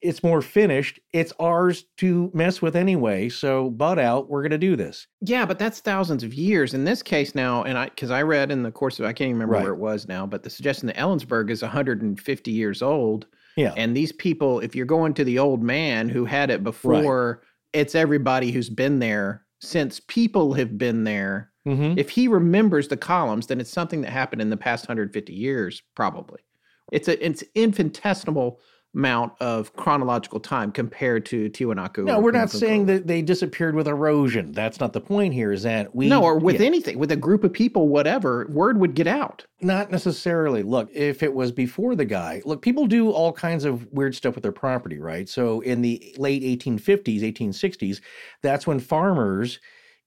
It's more finished. It's ours to mess with anyway. So, butt out. We're going to do this. Yeah, but that's thousands of years. In this case now, and I, because I read in the course of, I can't even remember right. where it was now, but the suggestion that Ellensburg is 150 years old. Yeah. And these people, if you're going to the old man who had it before, right. it's everybody who's been there since people have been there Mm-hmm. If he remembers the columns, then it's something that happened in the past 150 years, probably. It's a it's infinitesimal amount of chronological time compared to Tiwanaku. No, we're not saying that they disappeared with erosion. That's not the point here. Is that we no, or with yeah. anything, with a group of people, whatever word would get out. Not necessarily. Look, if it was before the guy, look, people do all kinds of weird stuff with their property, right? So in the late 1850s, 1860s, that's when farmers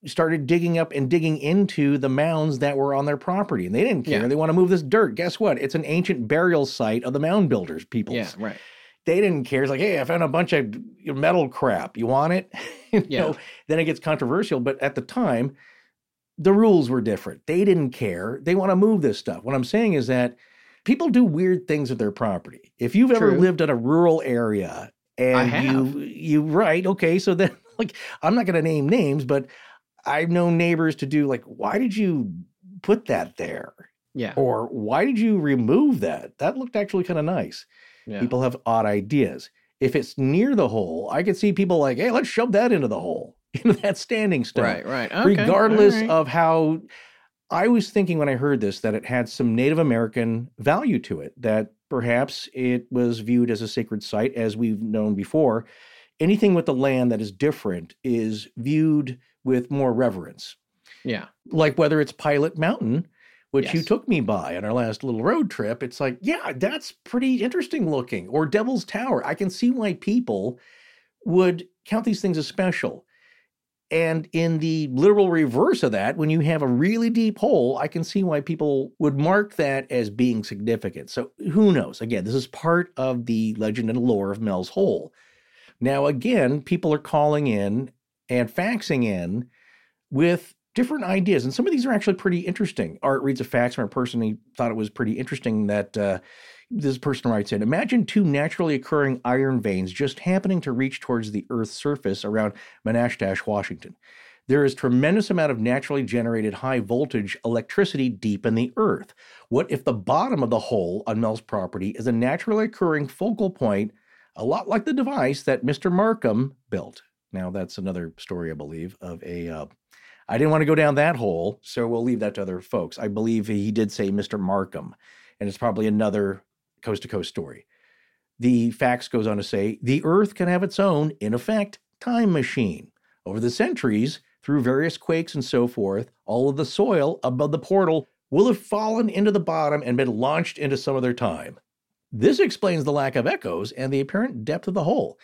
started digging up and digging into the mounds that were on their property. And they didn't care. Yeah. They want to move this dirt. Guess what? It's an ancient burial site of the mound builders people. Yeah, right. They didn't care. It's like, hey, I found a bunch of metal crap. You want it? you yeah. Know, then it gets controversial. But at the time, the rules were different. They didn't care. They want to move this stuff. What I'm saying is that people do weird things with their property. If you've True. ever lived in a rural area and you you right, okay, so then like I'm not going to name names, but I've known neighbors to do like, why did you put that there? Yeah. Or why did you remove that? That looked actually kind of nice. Yeah. People have odd ideas. If it's near the hole, I could see people like, hey, let's shove that into the hole, into that standing stone. Right, right. Okay. Regardless right. of how I was thinking when I heard this that it had some Native American value to it, that perhaps it was viewed as a sacred site, as we've known before. Anything with the land that is different is viewed with more reverence. Yeah. Like whether it's Pilot Mountain, which yes. you took me by on our last little road trip, it's like, yeah, that's pretty interesting looking. Or Devil's Tower. I can see why people would count these things as special. And in the literal reverse of that, when you have a really deep hole, I can see why people would mark that as being significant. So who knows? Again, this is part of the legend and lore of Mel's Hole. Now, again, people are calling in and faxing in with different ideas. And some of these are actually pretty interesting. Art reads a fax from a person he thought it was pretty interesting that uh, this person writes in Imagine two naturally occurring iron veins just happening to reach towards the Earth's surface around Manastash, Washington. There is tremendous amount of naturally generated high voltage electricity deep in the earth. What if the bottom of the hole on Mel's property is a naturally occurring focal point, a lot like the device that Mr. Markham built? Now, that's another story, I believe, of a. Uh, I didn't want to go down that hole, so we'll leave that to other folks. I believe he did say Mr. Markham, and it's probably another coast to coast story. The fax goes on to say the Earth can have its own, in effect, time machine. Over the centuries, through various quakes and so forth, all of the soil above the portal will have fallen into the bottom and been launched into some other time. This explains the lack of echoes and the apparent depth of the hole.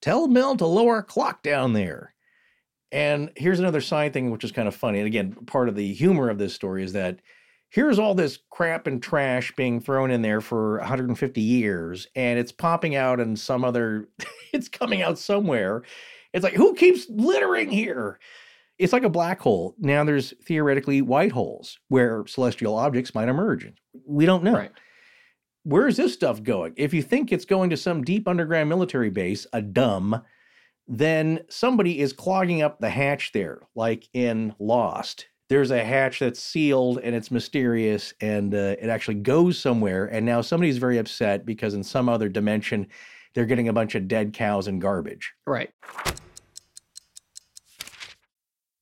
Tell Mel to lower clock down there. And here's another side thing, which is kind of funny. And again, part of the humor of this story is that here's all this crap and trash being thrown in there for 150 years, and it's popping out in some other, it's coming out somewhere. It's like, who keeps littering here? It's like a black hole. Now there's theoretically white holes where celestial objects might emerge. We don't know. Right. Where is this stuff going? If you think it's going to some deep underground military base, a dumb, then somebody is clogging up the hatch there, like in Lost. There's a hatch that's sealed and it's mysterious and uh, it actually goes somewhere. And now somebody's very upset because in some other dimension, they're getting a bunch of dead cows and garbage. Right.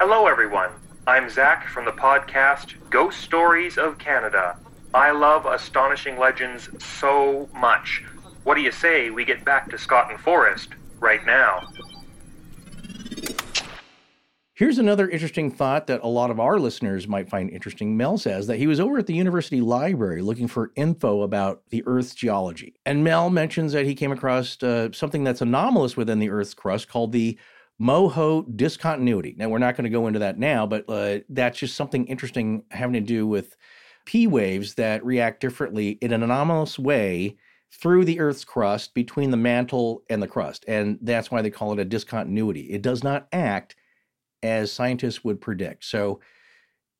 Hello, everyone. I'm Zach from the podcast Ghost Stories of Canada. I love Astonishing Legends so much. What do you say we get back to Scott and Forrest right now? Here's another interesting thought that a lot of our listeners might find interesting. Mel says that he was over at the university library looking for info about the Earth's geology. And Mel mentions that he came across uh, something that's anomalous within the Earth's crust called the Moho discontinuity. Now, we're not going to go into that now, but uh, that's just something interesting having to do with P waves that react differently in an anomalous way through the Earth's crust between the mantle and the crust. And that's why they call it a discontinuity. It does not act as scientists would predict. So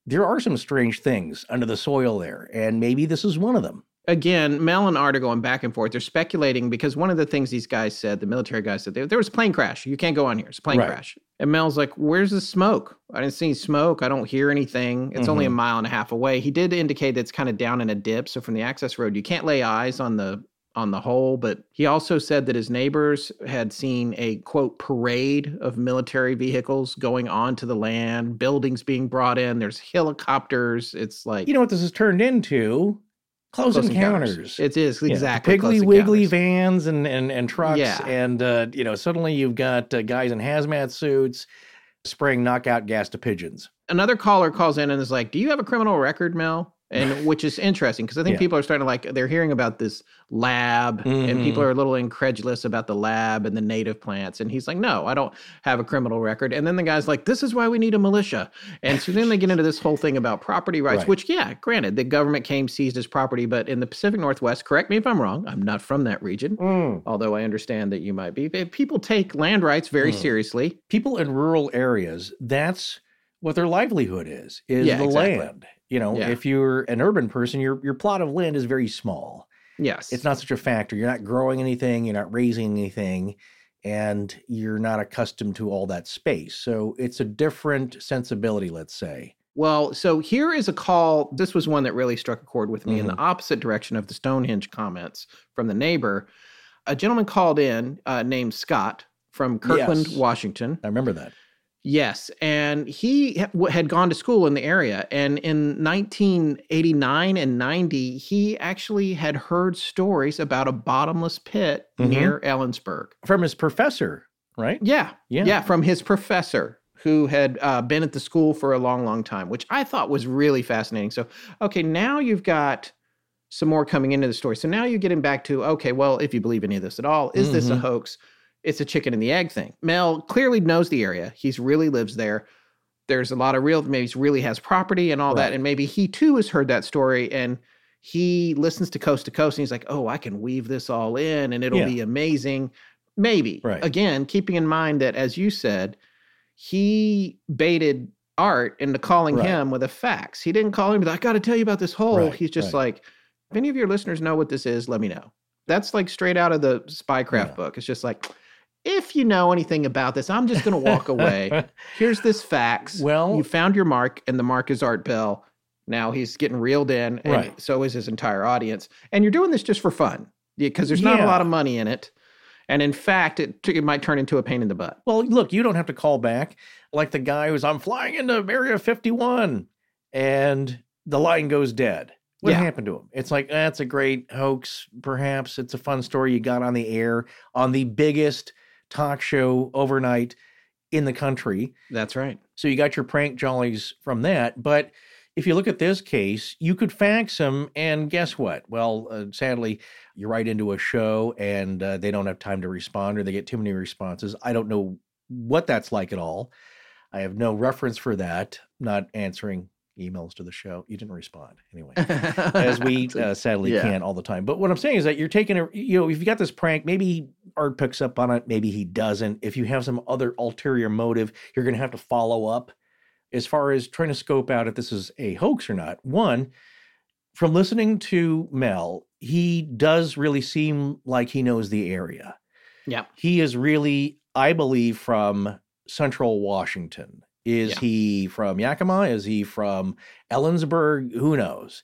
there are some strange things under the soil there, and maybe this is one of them. Again, Mel and Art are going back and forth. They're speculating because one of the things these guys said, the military guys said, there, was a plane crash. You can't go on here. It's a plane Right. crash. And Mel's like, Where's the smoke? I didn't see any smoke. I don't hear anything. It's only a Mhm. mile and a half away. He did indicate that it's kind of down in a dip. So from the access road, you can't lay eyes on the on the hole, but he also said that his neighbors had seen a quote parade of military vehicles going onto the land, buildings being brought in, there's helicopters. It's like You know what this has turned into? Close, Close encounters. Encounters. It is Yeah, exactly Piggly Close Wiggly vans and, and, and trucks. Yeah. And, uh, you know, suddenly you've got uh, guys in hazmat suits spraying knockout gas to pigeons. another caller calls in and is like, "Do you have a criminal record, Mel?" And which is interesting because I think Yeah. people are starting to like they're hearing about this lab and Mhm. people are a little incredulous about the lab and the native plants. And he's like, "No, I don't have a criminal record." And then the guy's like, "This is why we need a militia." And so then they get into this whole thing about property rights, Right. which yeah, granted, the government came seized his property, but in the Pacific Northwest, correct me if I'm wrong, I'm not from that region. Although I understand that you might be. People take land rights very Mm. seriously. People in rural areas, that's what their livelihood is, is Yeah, the exactly. land. You know, Yeah. if you're an urban person, your your plot of land is very small. Yes. It's not such a factor. You're not growing anything, you're not raising anything, and you're not accustomed to all that space. So it's a different sensibility, let's say. Well, so here is a call. This was one that really struck a chord with me in the Mm-hmm. opposite direction of the Stonehenge comments from the neighbor. A gentleman called in uh, named Scott from Kirkland, Yes. Washington. I remember that. Yes, and he ha- had gone to school in the area, and in 1989 and 90, he actually had heard stories about a bottomless pit Mhm. near Ellensburg. From his professor, right? Yeah, Yeah. yeah, from his professor who had uh, been at the school for a long, long time, which I thought was really fascinating. So, okay, now you've got some more coming into the story. So now you're getting back to okay, well, if you believe any of this at all, is this a Mhm. hoax? It's a chicken and the egg thing. Mel clearly knows the area. He's really lives there. There's a lot of real, maybe he really has property and all that, and maybe he too has heard that story and he listens to coast to coast and he's like, oh, I can weave this all in and it'll Yeah. be amazing. Maybe. Right. Again, keeping in mind that, as you said, he baited Art into calling Right. him with a fax. He didn't call him, but I got to tell you about this hole. Right, He's just right. like, if any of your listeners know what this is, let me know. That's like straight out of the spycraft Yeah. book. It's just like, if you know anything about this, I'm just going to walk away. Here's this fax. Well- you found your mark, and the mark is Art Bell. Now he's getting reeled in, and Right. so is his entire audience. And you're doing this just for fun because there's not a lot of money in it. And in fact, it, it might turn into a pain in the butt. Well, look, you don't have to call back like the guy who's I'm flying into Area 51 and the line goes dead. What Yeah. happened to him? It's like that's a great hoax. Perhaps it's a fun story you got on the air on the biggest talk show overnight in the country. That's right. So you got your prank jollies from that. But if you look at this case, you could fax them, and guess what? Well, uh, sadly, you write into a show and uh, they don't have time to respond or they get too many responses. I don't know what that's like at all. I have no reference for that. Not answering emails to the show. You didn't respond anyway as we uh, sadly Yeah. can't all the time. But what I'm saying is that you're taking a, you know, if you got this prank, maybe Art picks up on it, maybe he doesn't. If you have some other ulterior motive, you're going to have to follow up as far as trying to scope out if this is a hoax or not. One, from listening to Mel, he does really seem like he knows the area. Yeah. He is really, I believe, from central Washington. Is Yeah. he from Yakima? Is he from Ellensburg? Who knows?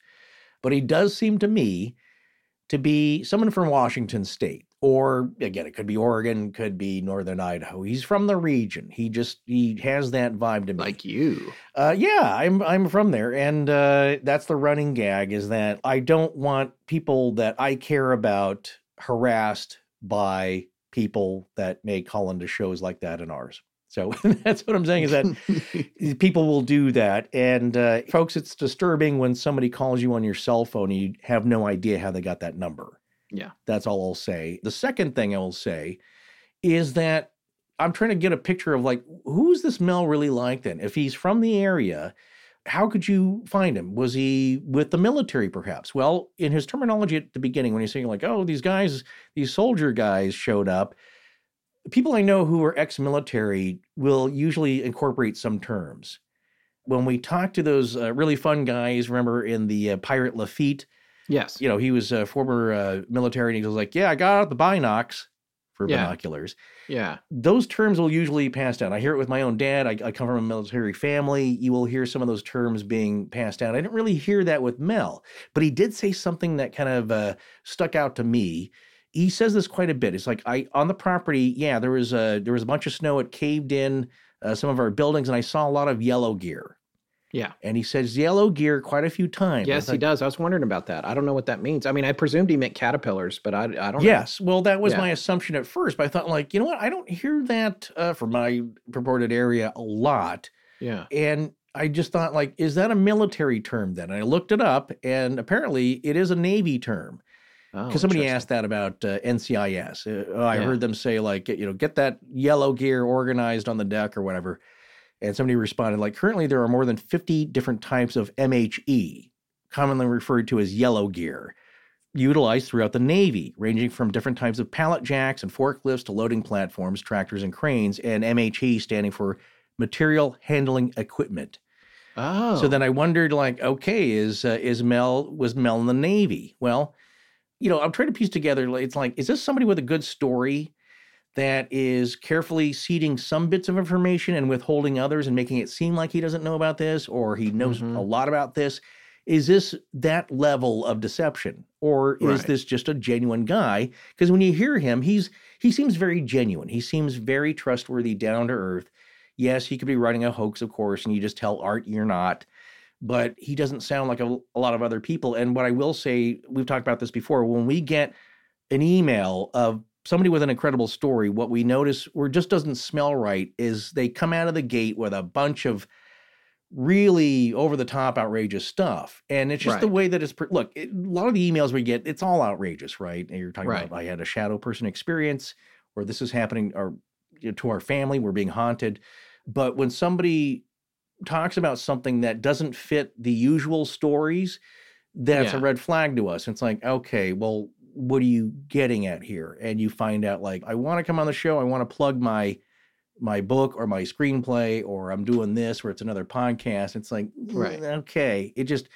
But he does seem to me to be someone from Washington state. Or again, it could be Oregon, could be Northern Idaho. He's from the region. He just he has that vibe to me. Like you. Uh, yeah, I'm I'm from there, and uh, that's the running gag is that I don't want people that I care about harassed by people that may call into shows like that in ours. So that's what I'm saying is that people will do that, and uh, folks, it's disturbing when somebody calls you on your cell phone and you have no idea how they got that number. Yeah. That's all I'll say. The second thing I will say is that I'm trying to get a picture of like who's this Mel really like then? If he's from the area, how could you find him? Was he with the military perhaps? Well, in his terminology at the beginning, when he's saying like, oh, these guys, these soldier guys showed up, people I know who are ex-military will usually incorporate some terms. When we talk to those uh, really fun guys, remember in the uh, Pirate Lafitte, Yes. you know, he was a former uh, military, and he was like, "Yeah, I got out the binocs for Yeah. binoculars." Yeah. Those terms will usually pass down. I hear it with my own dad. I, I come from a military family. You will hear some of those terms being passed down. I didn't really hear that with Mel, but he did say something that kind of uh, stuck out to me. He says this quite a bit. It's like I on the property. Yeah, there was a there was a bunch of snow. It caved in uh, some of our buildings, and I saw a lot of yellow gear. Yeah. And he says yellow gear quite a few times. Yes, he does. I was wondering about that. I don't know what that means. I mean, I presumed he meant caterpillars, but I, I don't know. Yes. Well, that was Yeah. my assumption at first, but I thought, like, you know what? I don't hear that uh, from my purported area a lot. Yeah. And I just thought, like, is that a military term then? And I looked it up, and apparently it is a Navy term. Oh, Because somebody asked that about uh, NCIS. Uh, oh, I Yeah. heard them say, like, you know, get that yellow gear organized on the deck or whatever. And somebody responded, like, currently there are more than 50 different types of MHE, commonly referred to as yellow gear, utilized throughout the Navy, ranging from different types of pallet jacks and forklifts to loading platforms, tractors, and cranes, and MHE standing for Material Handling Equipment. Oh. So then I wondered, like, okay, is uh, is Mel was Mel in the Navy? Well, you know, I'm trying to piece together. It's like, is this somebody with a good story that is carefully seeding some bits of information and withholding others and making it seem like he doesn't know about this or he knows Mhm. a lot about this? Is this that level of deception, or is Right. this just a genuine guy? Because when you hear him, he's he seems very genuine. He seems very trustworthy, down to earth. Yes, he could be running a hoax, of course, and you just tell Art you're not. But he doesn't sound like a, a lot of other people. And what I will say, we've talked about this before. When we get an email of somebody with an incredible story, what we notice or just doesn't smell right is they come out of the gate with a bunch of really over the top outrageous stuff and it's just the way that it's pre- look it, a lot of the emails we get it's all outrageous right and you're talking Right. about i had a shadow person experience or this is happening or you know, to our family we're being haunted but when somebody talks about something that doesn't fit the usual stories that's a red flag to us. It's like okay well what are you getting at here? And you find out like i want to come on the show. I want to plug my my book or my screenplay or i'm doing this or it's another podcast. It's like Right. "Mm, okay. It just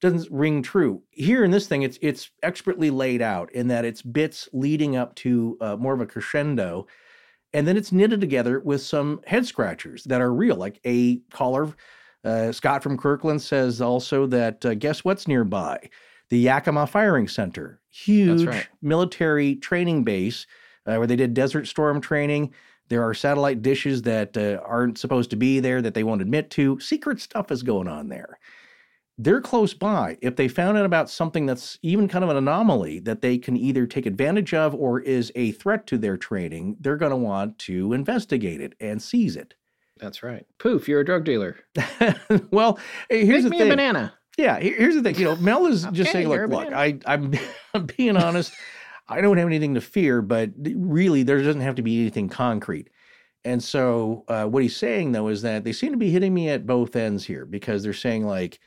doesn't ring true. Here in this thing it's it's expertly laid out in that it's bits leading up to uh, more of a crescendo And then it's knitted together with some head scratchers that are real, like a caller. Uh, Scott from Kirkland says also that uh, guess what's nearby? The Yakima Firing Center, huge right. military training base uh, where they did Desert Storm training. There are satellite dishes that uh, aren't supposed to be there that they won't admit to. Secret stuff is going on there. They're close by. If they found out about something that's even kind of an anomaly that they can either take advantage of or is a threat to their training, they're going to want to investigate it and seize it. That's right. Poof, you're a drug dealer. well, here's Make the me thing. a banana. Yeah, here's the thing. You know, Mel is just Okay, saying, look, look. I, I'm, I'm being honest. I don't have anything to fear, but really, there doesn't have to be anything concrete. And so, uh, what he's saying though is that they seem to be hitting me at both ends here because they're saying like,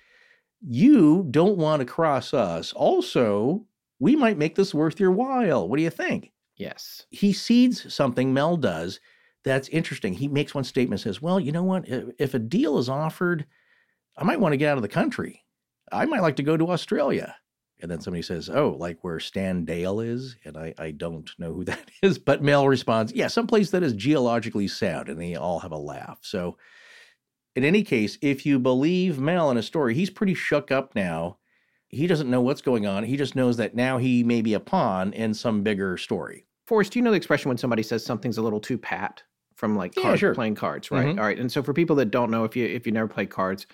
you don't want to cross us. Also, we might make this worth your while. What do you think? Yes. he seeds something Mel does that's interesting. He makes one statement says, "Well, you know what? If a deal is offered, I might want to get out of the country. I might like to go to Australia." And then somebody says, "Oh, like where Stan Deyo is?" And I I don't know who that is, but Mel responds, "Yeah, someplace that is geologically sound." And they all have a laugh. So in any case, if you believe Mel in a story, he's pretty shook up now. He doesn't know what's going on. He just knows that now he may be a pawn in some bigger story. Forrest, do you know the expression when somebody says something's a little too pat from like Yeah, card, sure. playing cards, right? Mhm. All right. And so for people that don't know, if you if you never played cards,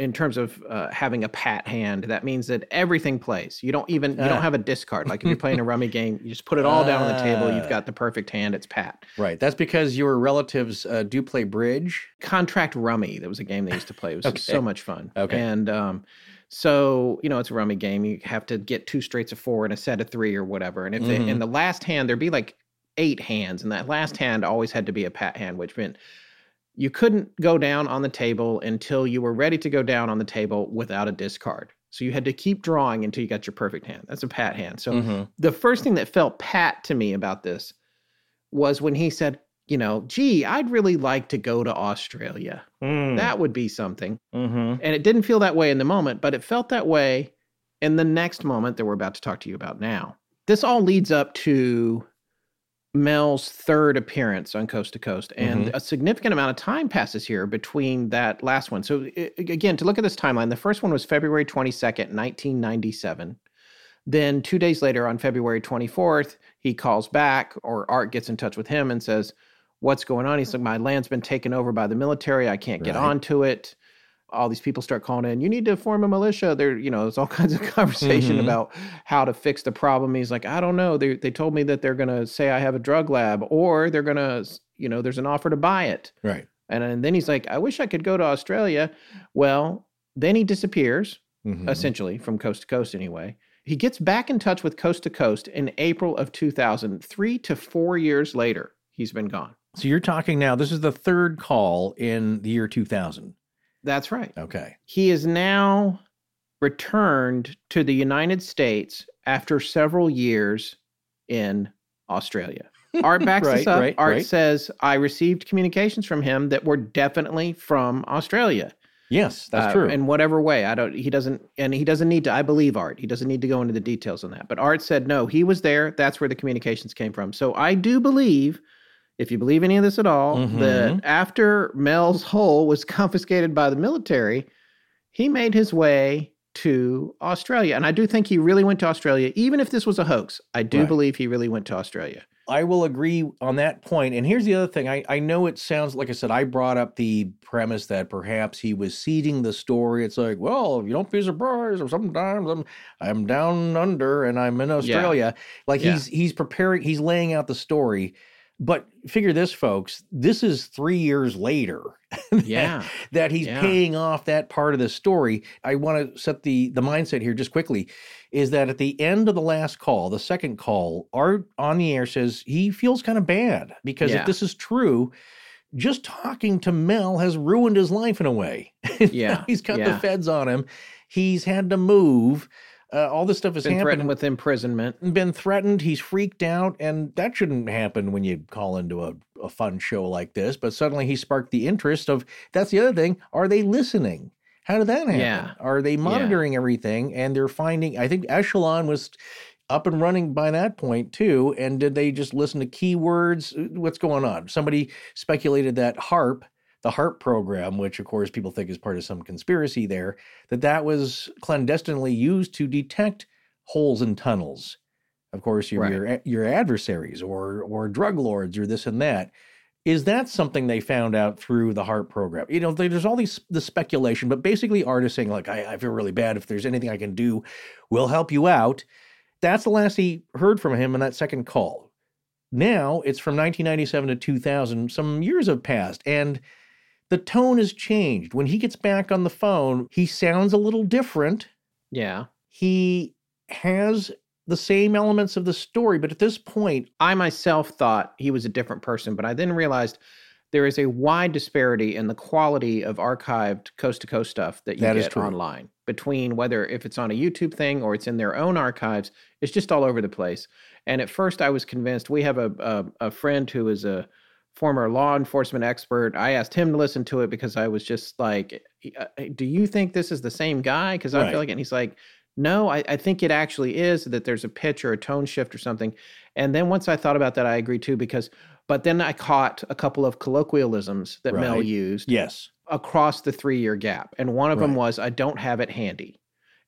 in terms of uh, having a pat hand, that means that everything plays. You don't even you Ah. don't have a discard. Like if you're playing a rummy game, you just put it all down on the table. Ah. You've got the perfect hand. It's pat. Right. That's because your relatives uh, do play bridge. Contract Rummy. That was a game they used to play. It was Okay. so much fun. Okay. And um, so you know, it's a rummy game. You have to get two straights of four and a set of three or whatever. And if they, Mhm. in the last hand, there'd be like eight hands, and that last hand always had to be a pat hand, which meant you couldn't go down on the table until you were ready to go down on the table without a discard. So you had to keep drawing until you got your perfect hand. That's a pat hand. So Mhm. the first thing that felt pat to me about this was when he said, you know, gee, I'd really like to go to Australia. Mm. That would be something. Mhm. And it didn't feel that way in the moment, but it felt that way in the next moment that we're about to talk to you about now. This all leads up to Mel's third appearance on Coast to Coast, and Mhm. a significant amount of time passes here between that last one. So, again, to look at this timeline, the first one was February 22nd, 1997. Then, two days later, on February 24th, he calls back, or Art gets in touch with him and says, What's going on? He's like, My land's been taken over by the military. I can't get Right. onto it all these people start calling in you need to form a militia there you know there's all kinds of conversation Mhm. about how to fix the problem he's like i don't know they, they told me that they're going to say i have a drug lab or they're going to you know there's an offer to buy it Right. and, and then he's like i wish i could go to australia well then he disappears Mhm. essentially from coast to coast anyway he gets back in touch with coast to coast in april of 2000 three to four years later he's been gone So you're talking now. This is the third call in the year 2000. That's right Okay. He is now returned to the United States after several years in Australia. Art backs Right, this up. right, Art right. says, I received communications from him that were definitely from Australia. Yes, that's Uh, true. In whatever way. I don't he doesn't and he doesn't need to I believe Art. He doesn't need to go into the details on that. But Art said no, he was there. That's where the communications came from. So I do believe if you believe any of this at all, Mhm. that after Mel's hole was confiscated by the military, he made his way to Australia. And I do think he really went to Australia, even if this was a hoax. I do Right. believe he really went to Australia. I will agree on that point. And here's the other thing. I, I know it sounds like I said, I brought up the premise that perhaps he was seeding the story. It's like, well, you don't be surprised, or sometimes I'm I'm down under and I'm in Australia. Like Yeah. he's he's preparing, he's laying out the story. But figure this, folks, this is three years later. that- Yeah. that he's Yeah. paying off that part of the story. I want to set the the mindset here just quickly is that at the end of the last call, the second call, Art on the air says he feels kind of bad because Yeah. if this is true, just talking to Mel has ruined his life in a way. Yeah, he's got the feds on him. He's had to move. Uh, all this stuff has Been happened threatened with imprisonment. been threatened. He's freaked out, and that shouldn't happen when you call into a, a fun show like this. But suddenly he sparked the interest of that's the other thing. Are they listening? How did that happen? Yeah. Are they monitoring everything? And they're finding, I think Echelon was up and running by that point too? And did they just listen to keywords? What's going on? Somebody speculated that HAARP, the HAARP program, which of course people think is part of some conspiracy there, that that was clandestinely used to detect holes in tunnels. Of course, your Right. your, eh, your adversaries or or drug lords or this and that. Is that something they found out through the HAARP program? You know, there's all these the speculation, but basically artists saying like, I, I feel really bad. If there's anything I can do, we'll help you out. That's the last he heard from him in that second call. Now it's from 1997 to 2000. Some years have passed, and the tone has changed. When he gets back on the phone, he sounds a little different. Yeah. He has the same elements of the story, but at this point, I myself thought he was a different person, but I then realized there is a wide disparity in the quality of archived coast to coast stuff that you That get online between whether if it's on a YouTube thing or it's in their own archives. It's just all over the place. And at first, I was convinced. We have a a, a friend who is a former law enforcement expert. I asked him to listen to it because I was just like, uh, "Do you think this is the same guy?" Because I Right. feel like, and he's like. No, I, I think it actually is that there's a pitch or a tone shift or something. And then once I thought about that, I agree too, because, but then I caught a couple of colloquialisms that Mel used yes, across the three year gap. And one of them was, I don't have it handy.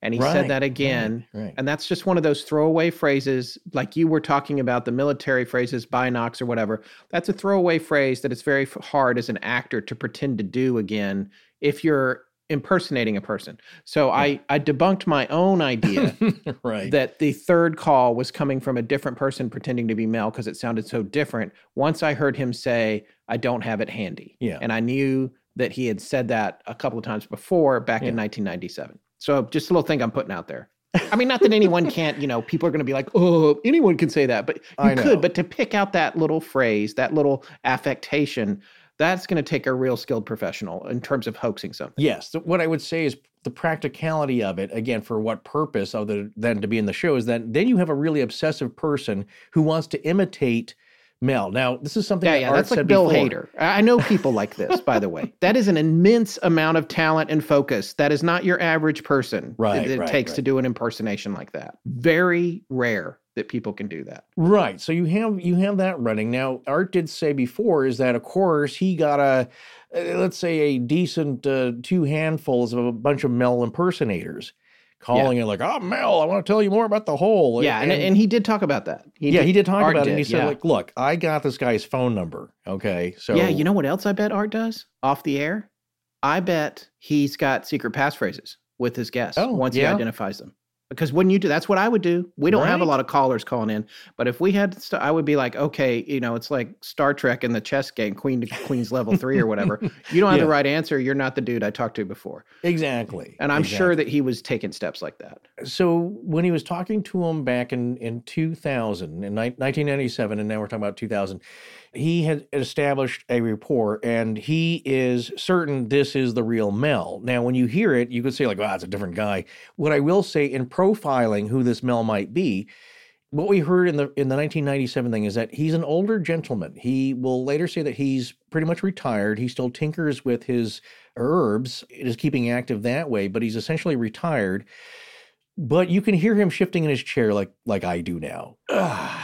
And he Right, said that again. right, right. And that's just one of those throwaway phrases, like you were talking about the military phrases, binocs or whatever. That's a throwaway phrase that it's very hard as an actor to pretend to do again if you're impersonating a person. So I, I debunked my own idea right. that the third call was coming from a different person pretending to be Mel because it sounded so different. Once I heard him say, I don't have it handy. Yeah. And I knew that he had said that a couple of times before back in 1997. So just a little thing I'm putting out there. I mean, not that anyone can't, you know, people are going to be like, oh, anyone can say that, but you could. But to pick out that little phrase, that little affectation, that's going to take a real skilled professional in terms of hoaxing something. Yes. th- What I would say is the practicality of it, again, for what purpose other than to be in the show, is that then you have a really obsessive person who wants to imitate Mel. Now, this is something Yeah, that yeah, Art that's like Bill before. Hader. I know people like this, by the way. That is an immense amount of talent and focus. That is not your average person Right, that it right, takes to do an impersonation like that. Very rare that people can do that. Right. So you have you have that running. Now, Art did say before is that of course he got a uh, let's say a decent uh, two handfuls of a bunch of Mel impersonators calling it like, "Oh, Mel, I want to tell you more about the whole." yeah, and, and he did talk about that. yeah, he did talk Art about it. And did, he said, yeah. "Like, look, I got this guy's phone number. Okay, so yeah, you know what else I bet Art does off the air? I bet he's got secret passphrases with his guests Oh, once yeah? he identifies them. Because when you do, that's what I would do. We don't have a lot of callers calling in, but if we had, st- I would be like, okay, you know, it's like Star Trek in the chess game, Queen to Queen's level three or whatever. You don't have Yeah. the right answer. You're not the dude I talked to before. exactly. And I'm sure that he was taking steps like that. so when he was talking to him back in in 2000 in ni- 1997 and now we're talking about 2000 he had established a rapport and he is certain this is the real mel now when you hear it you could say like wow it's a different guy what i will say in profiling who this mel might be what we heard in the in the 1997 thing is that he's an older gentleman. He will later say that he's pretty much retired. He still tinkers with his herbs, is keeping active that way, but he's essentially retired. But you can hear him shifting in his chair like like I do now.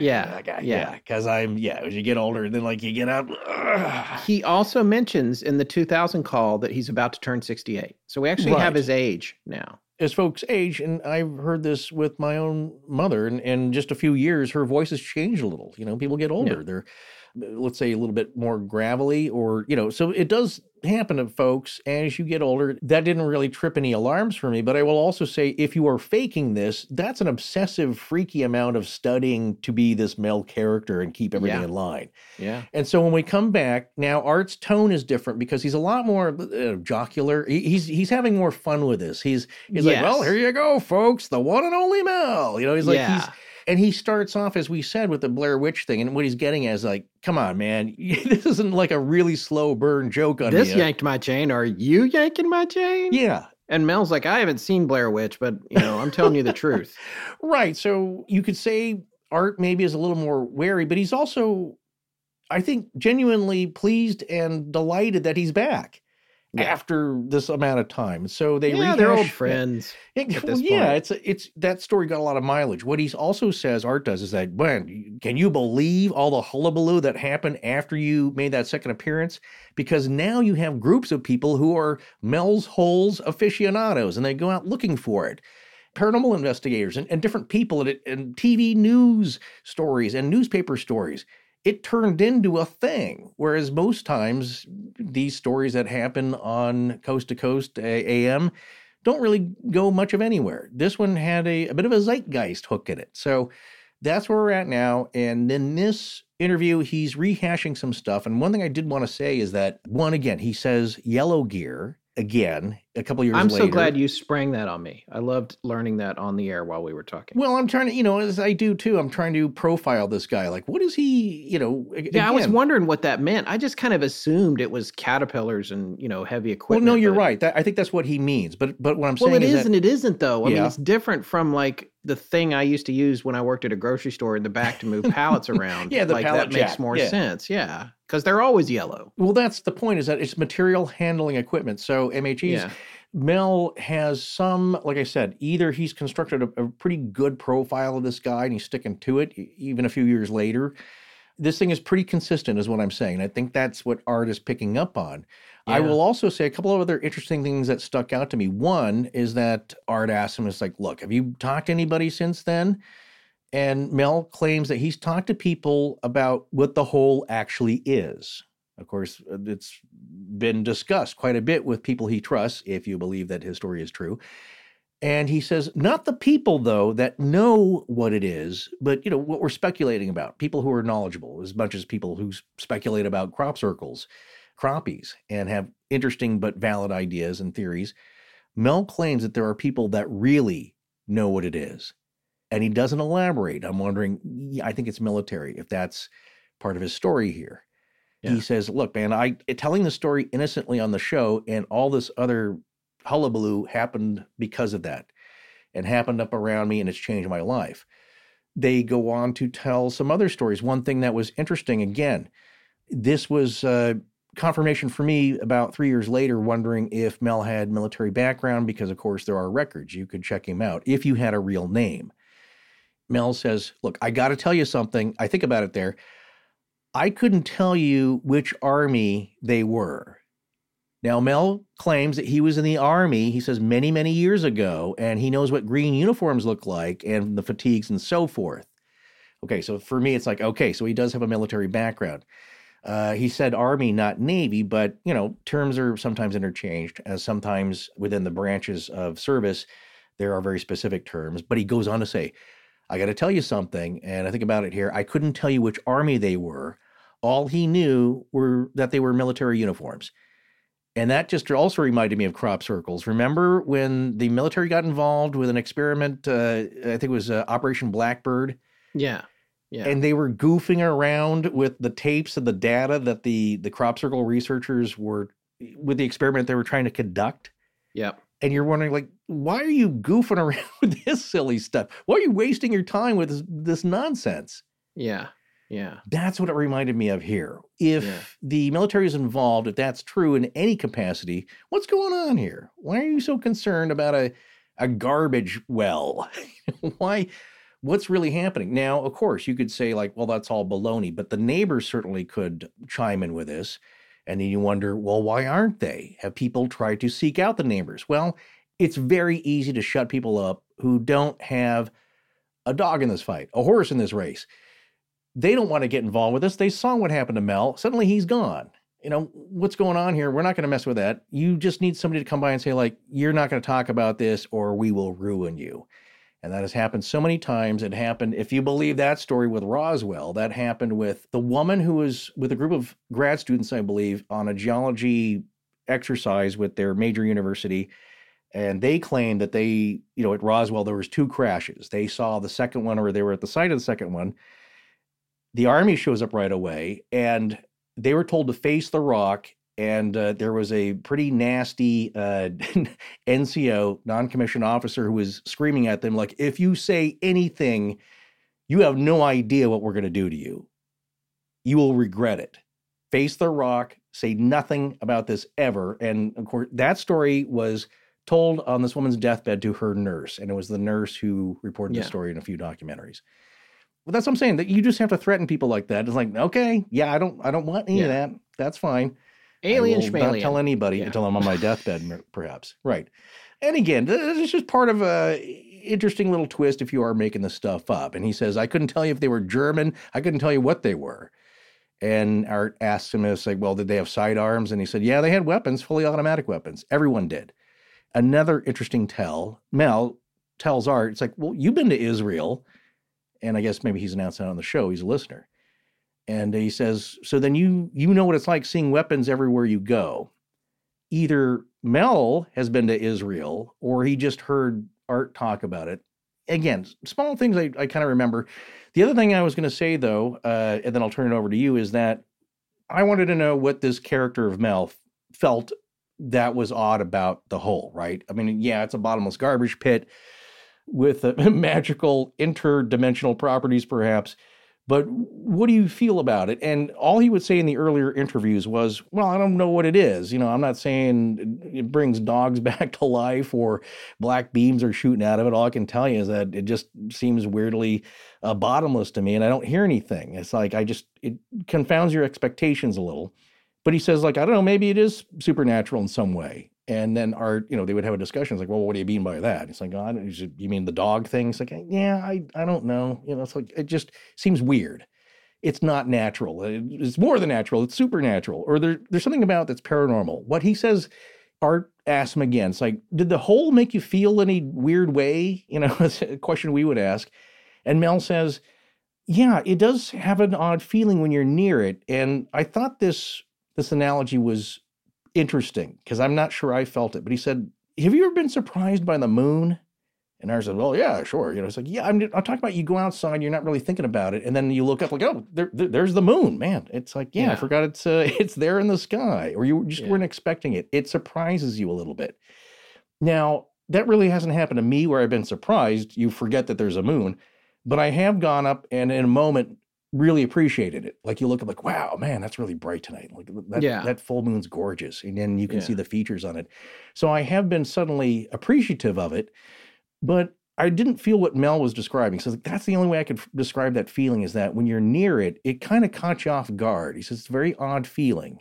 Yeah, Like, I- yeah. Because I'm yeah. As you get older, then like you get up. ugh. He also mentions in the 2000 call that he's about to turn 68. So we actually have his age now. As folks age, and I've heard this with my own mother, and in just a few years, her voice has changed a little. You know, people get older; they're, let's say, a little bit more gravelly, or you know, so it does happen to folks as you get older. That didn't really trip any alarms for me, but I will also say, if you are faking this, that's an obsessive, freaky amount of studying to be this male character and keep everything Yeah. in line. Yeah. And so when we come back now, Art's tone is different because he's a lot more uh, jocular. He- He's he's having more fun with this. He's he's like, well, here you go, folks, the one and only Mel. You know, he's like he's Yeah. And he starts off as we said with the Blair Witch thing, and what he's getting at is like, come on, man, this isn't like a really slow burn joke on This you. yanked my chain. Are you yanking my chain? Yeah, And Mel's like, I haven't seen Blair Witch, but you know, I'm telling you the truth. Right. So you could say Art maybe is a little more wary, but he's also, I think, genuinely pleased and delighted that he's back. Yeah. after this amount of time. So they yeah, they're old friends. Yeah, at well, yeah, it's it's that story got a lot of mileage. What he also says, Art does, is that when can you believe all the hullabaloo that happened after you made that second appearance? Because now you have groups of people who are Mel's Holes aficionados, and they go out looking for it. Paranormal investigators and, and different people and, and TV news stories and newspaper stories. It turned into a thing. Whereas most times, these stories that happen on Coast to Coast AM don't really go much of anywhere. This one had a, a bit of a zeitgeist hook in it. So that's where we're at now. And in this interview, he's rehashing some stuff. And one thing I did want to say is that, one, again, he says yellow gear again a couple years I'm later. so glad you sprang that on me. I loved learning that on the air while we were talking. Well, I'm trying to, you know, as I do too, I'm trying to profile this guy. Like, what is he, you know? a- yeah, I was wondering what that meant. I just kind of assumed it was caterpillars and you know heavy equipment. Well, no, you're but- right. That, I think that's what he means. But but what I'm saying. Well, saying it is is that and it isn't though. I mean, it's different from like the thing I used to use when I worked at a grocery store in the back to move pallets around. Yeah, the like pallet that makes more yeah. sense. Yeah, because they're always yellow. Well, that's the point. Is that it's material handling equipment. So MHE's Yeah. Mel has some, like I said, either he's constructed a, a pretty good profile of this guy and he's sticking to it, even a few years later. This thing is pretty consistent, is what I'm saying. I think that's what Art is picking up on. I will also say a couple of other interesting things that stuck out to me. One is that Art asked him, "It's like, look, have you talked to anybody since then?" And Mel claims that he's talked to people about what the hole actually is. Of course, uh, it's been discussed quite a bit with people he trusts, if you believe that his story is true. And he says, not the people, though, that know what it is, but, you know, what we're speculating about, people who are knowledgeable, as much as people who speculate about crop circles, crappies, and have interesting but valid ideas and theories. Mel claims that there are people that really know what it is. And he doesn't elaborate. I'm wondering, I think it's military, if that's part of his story here. Yeah. He says, "Look, man, I telling the story innocently on the show, and all this other hullabaloo happened because of that, and happened up around me, and it's changed my life." They go on to tell some other stories. One thing that was interesting, again, this was uh, confirmation for me about three years later, wondering if Mel had military background, because of course there are records. You could check him out if you had a real name. Mel says, Look, I got to tell you something. I think about it there. I couldn't tell you which army they were. Now, Mel claims that he was in the army, he says, many, many years ago, and he knows what green uniforms look like and the fatigues and so forth. Okay, so for me, it's like, okay, so he does have a military background. Uh, he said Army, not Navy, but you know, terms are sometimes interchanged, as sometimes within the branches of service, there are very specific terms. But he goes on to say, I got to tell you something, and I think about it here. I couldn't tell you which army they were. All he knew were that they were military uniforms. And that just also reminded me of crop circles. Remember when the military got involved with an experiment? Uh, I think it was uh, Operation Blackbird Yeah, yeah. and they were goofing around with the tapes and the data that the the crop circle researchers were with the experiment they were trying to conduct yep. and you're wondering like why are you goofing around with this silly stuff why are you wasting your time with this, this nonsense Yeah, yeah. that's what it reminded me of here. If Yeah. the military is involved if that's true in any capacity what's going on here? Why are you so concerned about a a garbage well? Why what's really happening? Now of course you could say like well that's all baloney but the neighbors certainly could chime in with this. And then you wonder well why aren't they? Have people tried to seek out the neighbors? Well it's very easy to shut people up who don't have a dog in this fight a horse in this race they don't want to get involved with this. They saw what happened to Mel. Suddenly he's gone. You know, what's going on here? We're not going to mess with that. You just need somebody to come by and say, like, you're not going to talk about this or we will ruin you. And that has happened so many times. It happened, if you believe that story with Roswell, that happened with the woman who was with a group of grad students, I believe, on a geology exercise with their major university. And they claimed that they, you know, at Roswell, there was two crashes. They saw the second one or they were at the site of the second one the army shows up right away and they were told to face the rock and uh, there was a pretty nasty uh, nco non-commissioned officer who was screaming at them like if you say anything you have no idea what we're going to do to you you will regret it face the rock, say nothing about this ever. And of course, that story was told on this woman's deathbed to her nurse, and it was the nurse who reported Yeah. the story in a few documentaries. Well, that's what I'm saying. That you just have to threaten people like that. It's like, okay, yeah, I don't, I don't want any of that. That's fine. Alien I not tell anybody Yeah. until I'm on my deathbed, perhaps. Right. And again, this is just part of a interesting little twist if you are making this stuff up. And he says, I couldn't tell you if they were German. I couldn't tell you what they were. And Art asked him, it's like, well, did they have sidearms? And he said, yeah, they had weapons, fully automatic weapons. Everyone did. Another interesting tell, Mel tells Art, it's like, well, you've been to Israel. And I guess maybe he's announced that on the show. He's a listener. And he says, so then you you know what it's like seeing weapons everywhere you go. Either Mel has been to Israel or he just heard Art talk about it. Again, small things I, I kind of remember. The other thing I was going to say, though, uh, and then I'll turn it over to you, is that I wanted to know what this character of Mel felt that was odd about the whole, right? I mean, yeah, it's a bottomless garbage pit with uh, magical interdimensional properties, perhaps. But what do you feel about it? And all he would say in the earlier interviews was, Well, I don't know what it is. You know, I'm not saying it brings dogs back to life or black beams are shooting out of it. All I can tell you is that it just seems weirdly uh, bottomless to me and I don't hear anything. It's like I just, it confounds your expectations a little. But he says, like, I don't know, maybe it is supernatural in some way. And then Art, you know, they would have a discussion. It's like, well, what do you mean by that? It's like, oh, you mean the dog thing? It's like, eh, yeah, I, I don't know. You know, it's like, it just seems weird. It's not natural. Uh, it's more than natural. It's supernatural. Or there, there's something about that's paranormal. What he says, Art asks him again. It's like, did the hole make you feel any weird way? You know, it's a question we would ask. And Mel says, yeah, it does have an odd feeling when you're near it. And I thought this this analogy was interesting because I'm not sure I felt it. But he said, Have you ever been surprised by the moon? And I said, Well, yeah, sure. You know, it's like, yeah, I'm, I'm talking about you go outside, you're not really thinking about it, and then you look up like, oh, there, there- there's the moon, man. It's like, yeah, I forgot it's uh, it's there in the sky, or you just Yeah. weren't expecting it. It surprises you a little bit. Now that really hasn't happened to me where I've been surprised. You forget that there's a moon, but I have gone up and in a moment really appreciated it. Like you look up like, wow, man, that's really bright tonight. Like that, Yeah. that full moon's gorgeous. And then you can see the features on it. So I have been suddenly appreciative of it, but I didn't feel what Mel was describing. So that's the only way I could f- describe that feeling is that when you're near it, it kind of caught you off guard. He says it's a very odd feeling.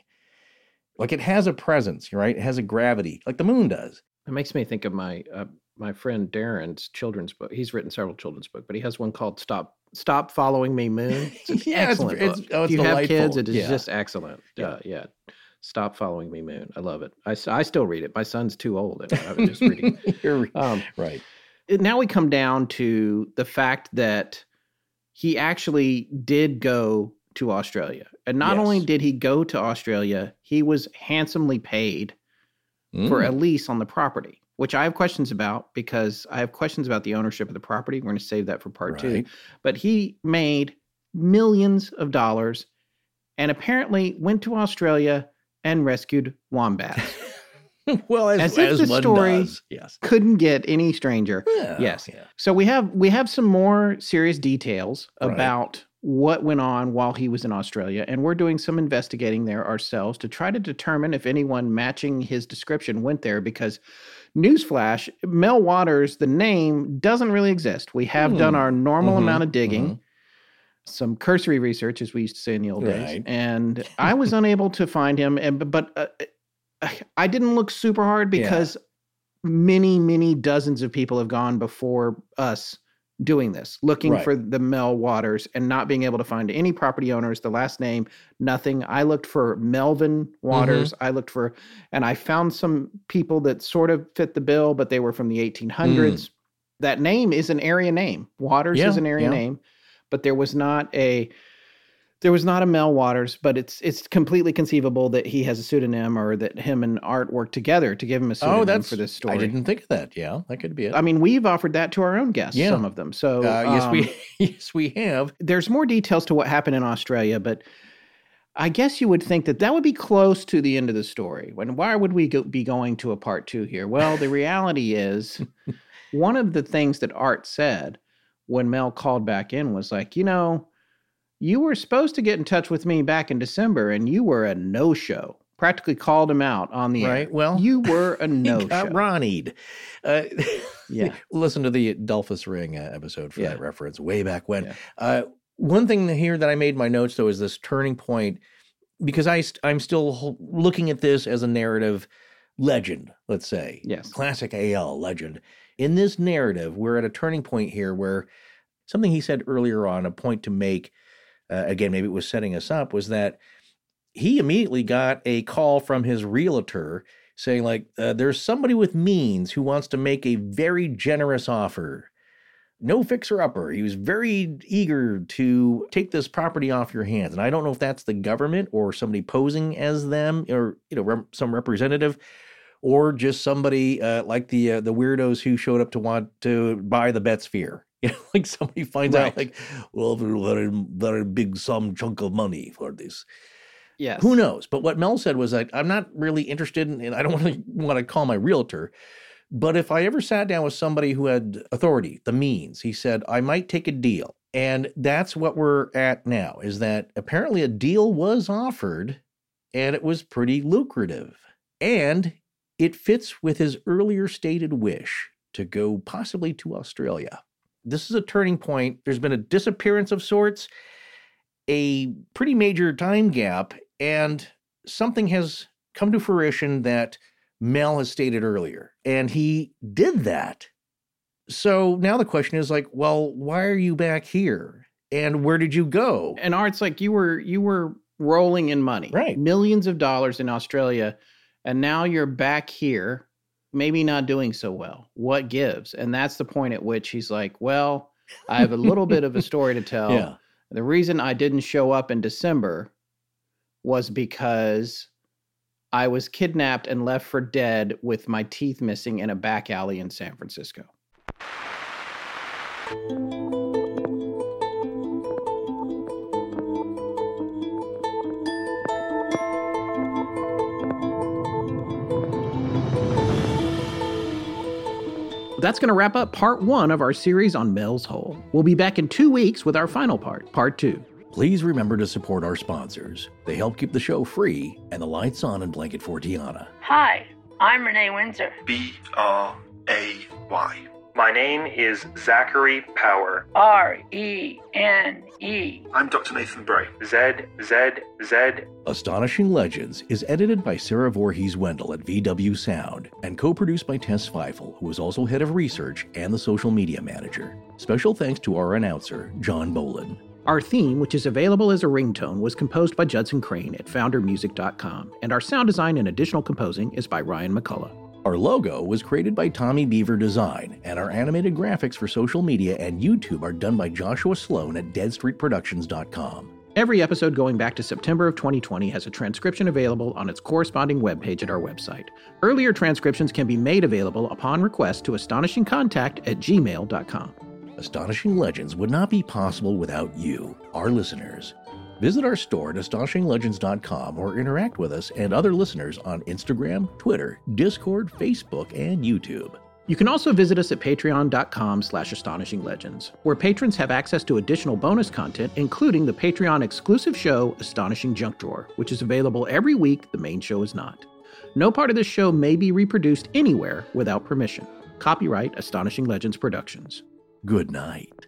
Like it has a presence, right? It has a gravity, like the moon does. It makes me think of my uh, my friend Darren's children's book. He's written several children's books, but he has one called "Stop Stop Following Me, Moon." It's Yeah, excellent it's- book. oh, if it's you have kids, it is Yeah. just excellent. Yeah. Uh, yeah. Stop following me, Moon. I love it. I, I still read it. My son's too old, and I was just reading. You're Um, right. now we come down to the fact that he actually did go to Australia. And not only did he go to Australia, he was handsomely paid for Mm. a lease on the property, which I have questions about because I have questions about the ownership of the property. We're going to save that for part two. But he made millions of dollars and apparently went to Australia and rescued wombats. well, as, As if as the one story- does. Yes. Couldn't get any stranger. Yeah, Yes. yeah. So we have we have some more serious details Right. about what went on while he was in Australia, and we're doing some investigating there ourselves to try to determine if anyone matching his description went there. Because, newsflash, Mel Waters, the name doesn't really exist. We have done Hmm. our normal Mhm, amount of digging. mhm. Some cursory research, as we used to say in the old days, and I was unable to find him. And but uh, I didn't look super hard Yeah. because many, many dozens of people have gone before us doing this, looking Right. for the Mel Waters and not being able to find any property owners, the last name, nothing. I looked for Melvin Waters. Mm-hmm. I looked for, and I found some people that sort of fit the bill, but they were from the 1800s. That name is an area name. Waters Mm. Yeah, is an area yeah. name, but there was not a there was not a Mel Waters, but it's it's completely conceivable that he has a pseudonym or that him and Art work together to give him a pseudonym Oh, that's for this story. I didn't think of that. Yeah, that could be it. I mean, we've offered that to our own guests, Yeah. some of them. So uh, yes, um, we yes we have. there's more details to what happened in Australia, but I guess you would think that that would be close to the end of the story. When why would we go, be going to a part two here? Well, the reality is, one of the things that Art said when Mel called back in was like, you know, You were supposed to get in touch with me back in December, and you were a no show. Practically called him out on the Right, air. well, you were a no show. Ronnied. Uh, Yeah. listen to the Dolphus Ring uh, episode for Yeah. that reference way back when. Yeah. Uh, one thing here that I made my notes though is this turning point because I st- I'm still looking at this as a narrative legend, let's say. Yes. Classic AL legend. In this narrative, we're at a turning point here where something he said earlier on, a point to make, uh, again, maybe it was setting us up, was that he immediately got a call from his realtor saying, like, uh, there's somebody with means who wants to make a very generous offer. No fixer upper. He was very eager to take this property off your hands. And I don't know if that's the government or somebody posing as them or, you know, rem- some representative or just somebody uh, like the uh, the weirdos who showed up to want to buy the Betz sphere. You know, like somebody finds out, like, well, there's a very, very big sum chunk of money for this. Yes. Who knows? But what Mel said was like, I'm not really interested in, and I don't want to want to call my realtor. But if I ever sat down with somebody who had authority, the means, he said, I might take a deal. And that's what we're at now, is that apparently a deal was offered and it was pretty lucrative. And it fits with his earlier stated wish to go possibly to Australia. This is a turning point. There's been a disappearance of sorts, a pretty major time gap, and something has come to fruition that Mel has stated earlier. And he did that. So now the question is like, well, why are you back here? And where did you go? and art's like you were you were rolling in money Right. millions of dollars in australia and now you're back here maybe not doing so well. What gives? And that's the point at which he's like well i have a little bit of a story to tell. Yeah. the reason i didn't show up in december was because i was kidnapped and left for dead with my teeth missing in a back alley in san francisco That's going to wrap up part one of our series on Mel's Hole. We'll be back in two weeks with our final part, part two. Please remember to support our sponsors. They help keep the show free and the lights on in Blanket Fortiana. Hi, I'm Renee Windsor. B R A Y. My name is Zachary Power. R E N E. I'm Dr. Nathan Bray. Z Z Z. Astonishing Legends is edited by Sarah Voorhees Wendell at VW Sound and co produced by Tess Feifel, who is also head of research and the social media manager. Special thanks to our announcer, John Bolin. Our theme, which is available as a ringtone, was composed by Judson Crane at foundermusic.com, and our sound design and additional composing is by Ryan McCullough. Our logo was created by Tommy Beaver Design, and our animated graphics for social media and YouTube are done by Joshua Sloan at deadstreetproductions.com. Every episode going back to September of 2020 has a transcription available on its corresponding webpage at our website. Earlier transcriptions can be made available upon request to astonishingcontact at gmail.com. Astonishing Legends would not be possible without you, our listeners. Visit our store at astonishinglegends.com or interact with us and other listeners on Instagram, Twitter, Discord, Facebook, and YouTube. You can also visit us at patreon.com slash astonishinglegends, where patrons have access to additional bonus content, including the Patreon exclusive show Astonishing Junk Drawer, which is available every week, the main show is not. No part of this show may be reproduced anywhere without permission. Copyright Astonishing Legends Productions. Good night.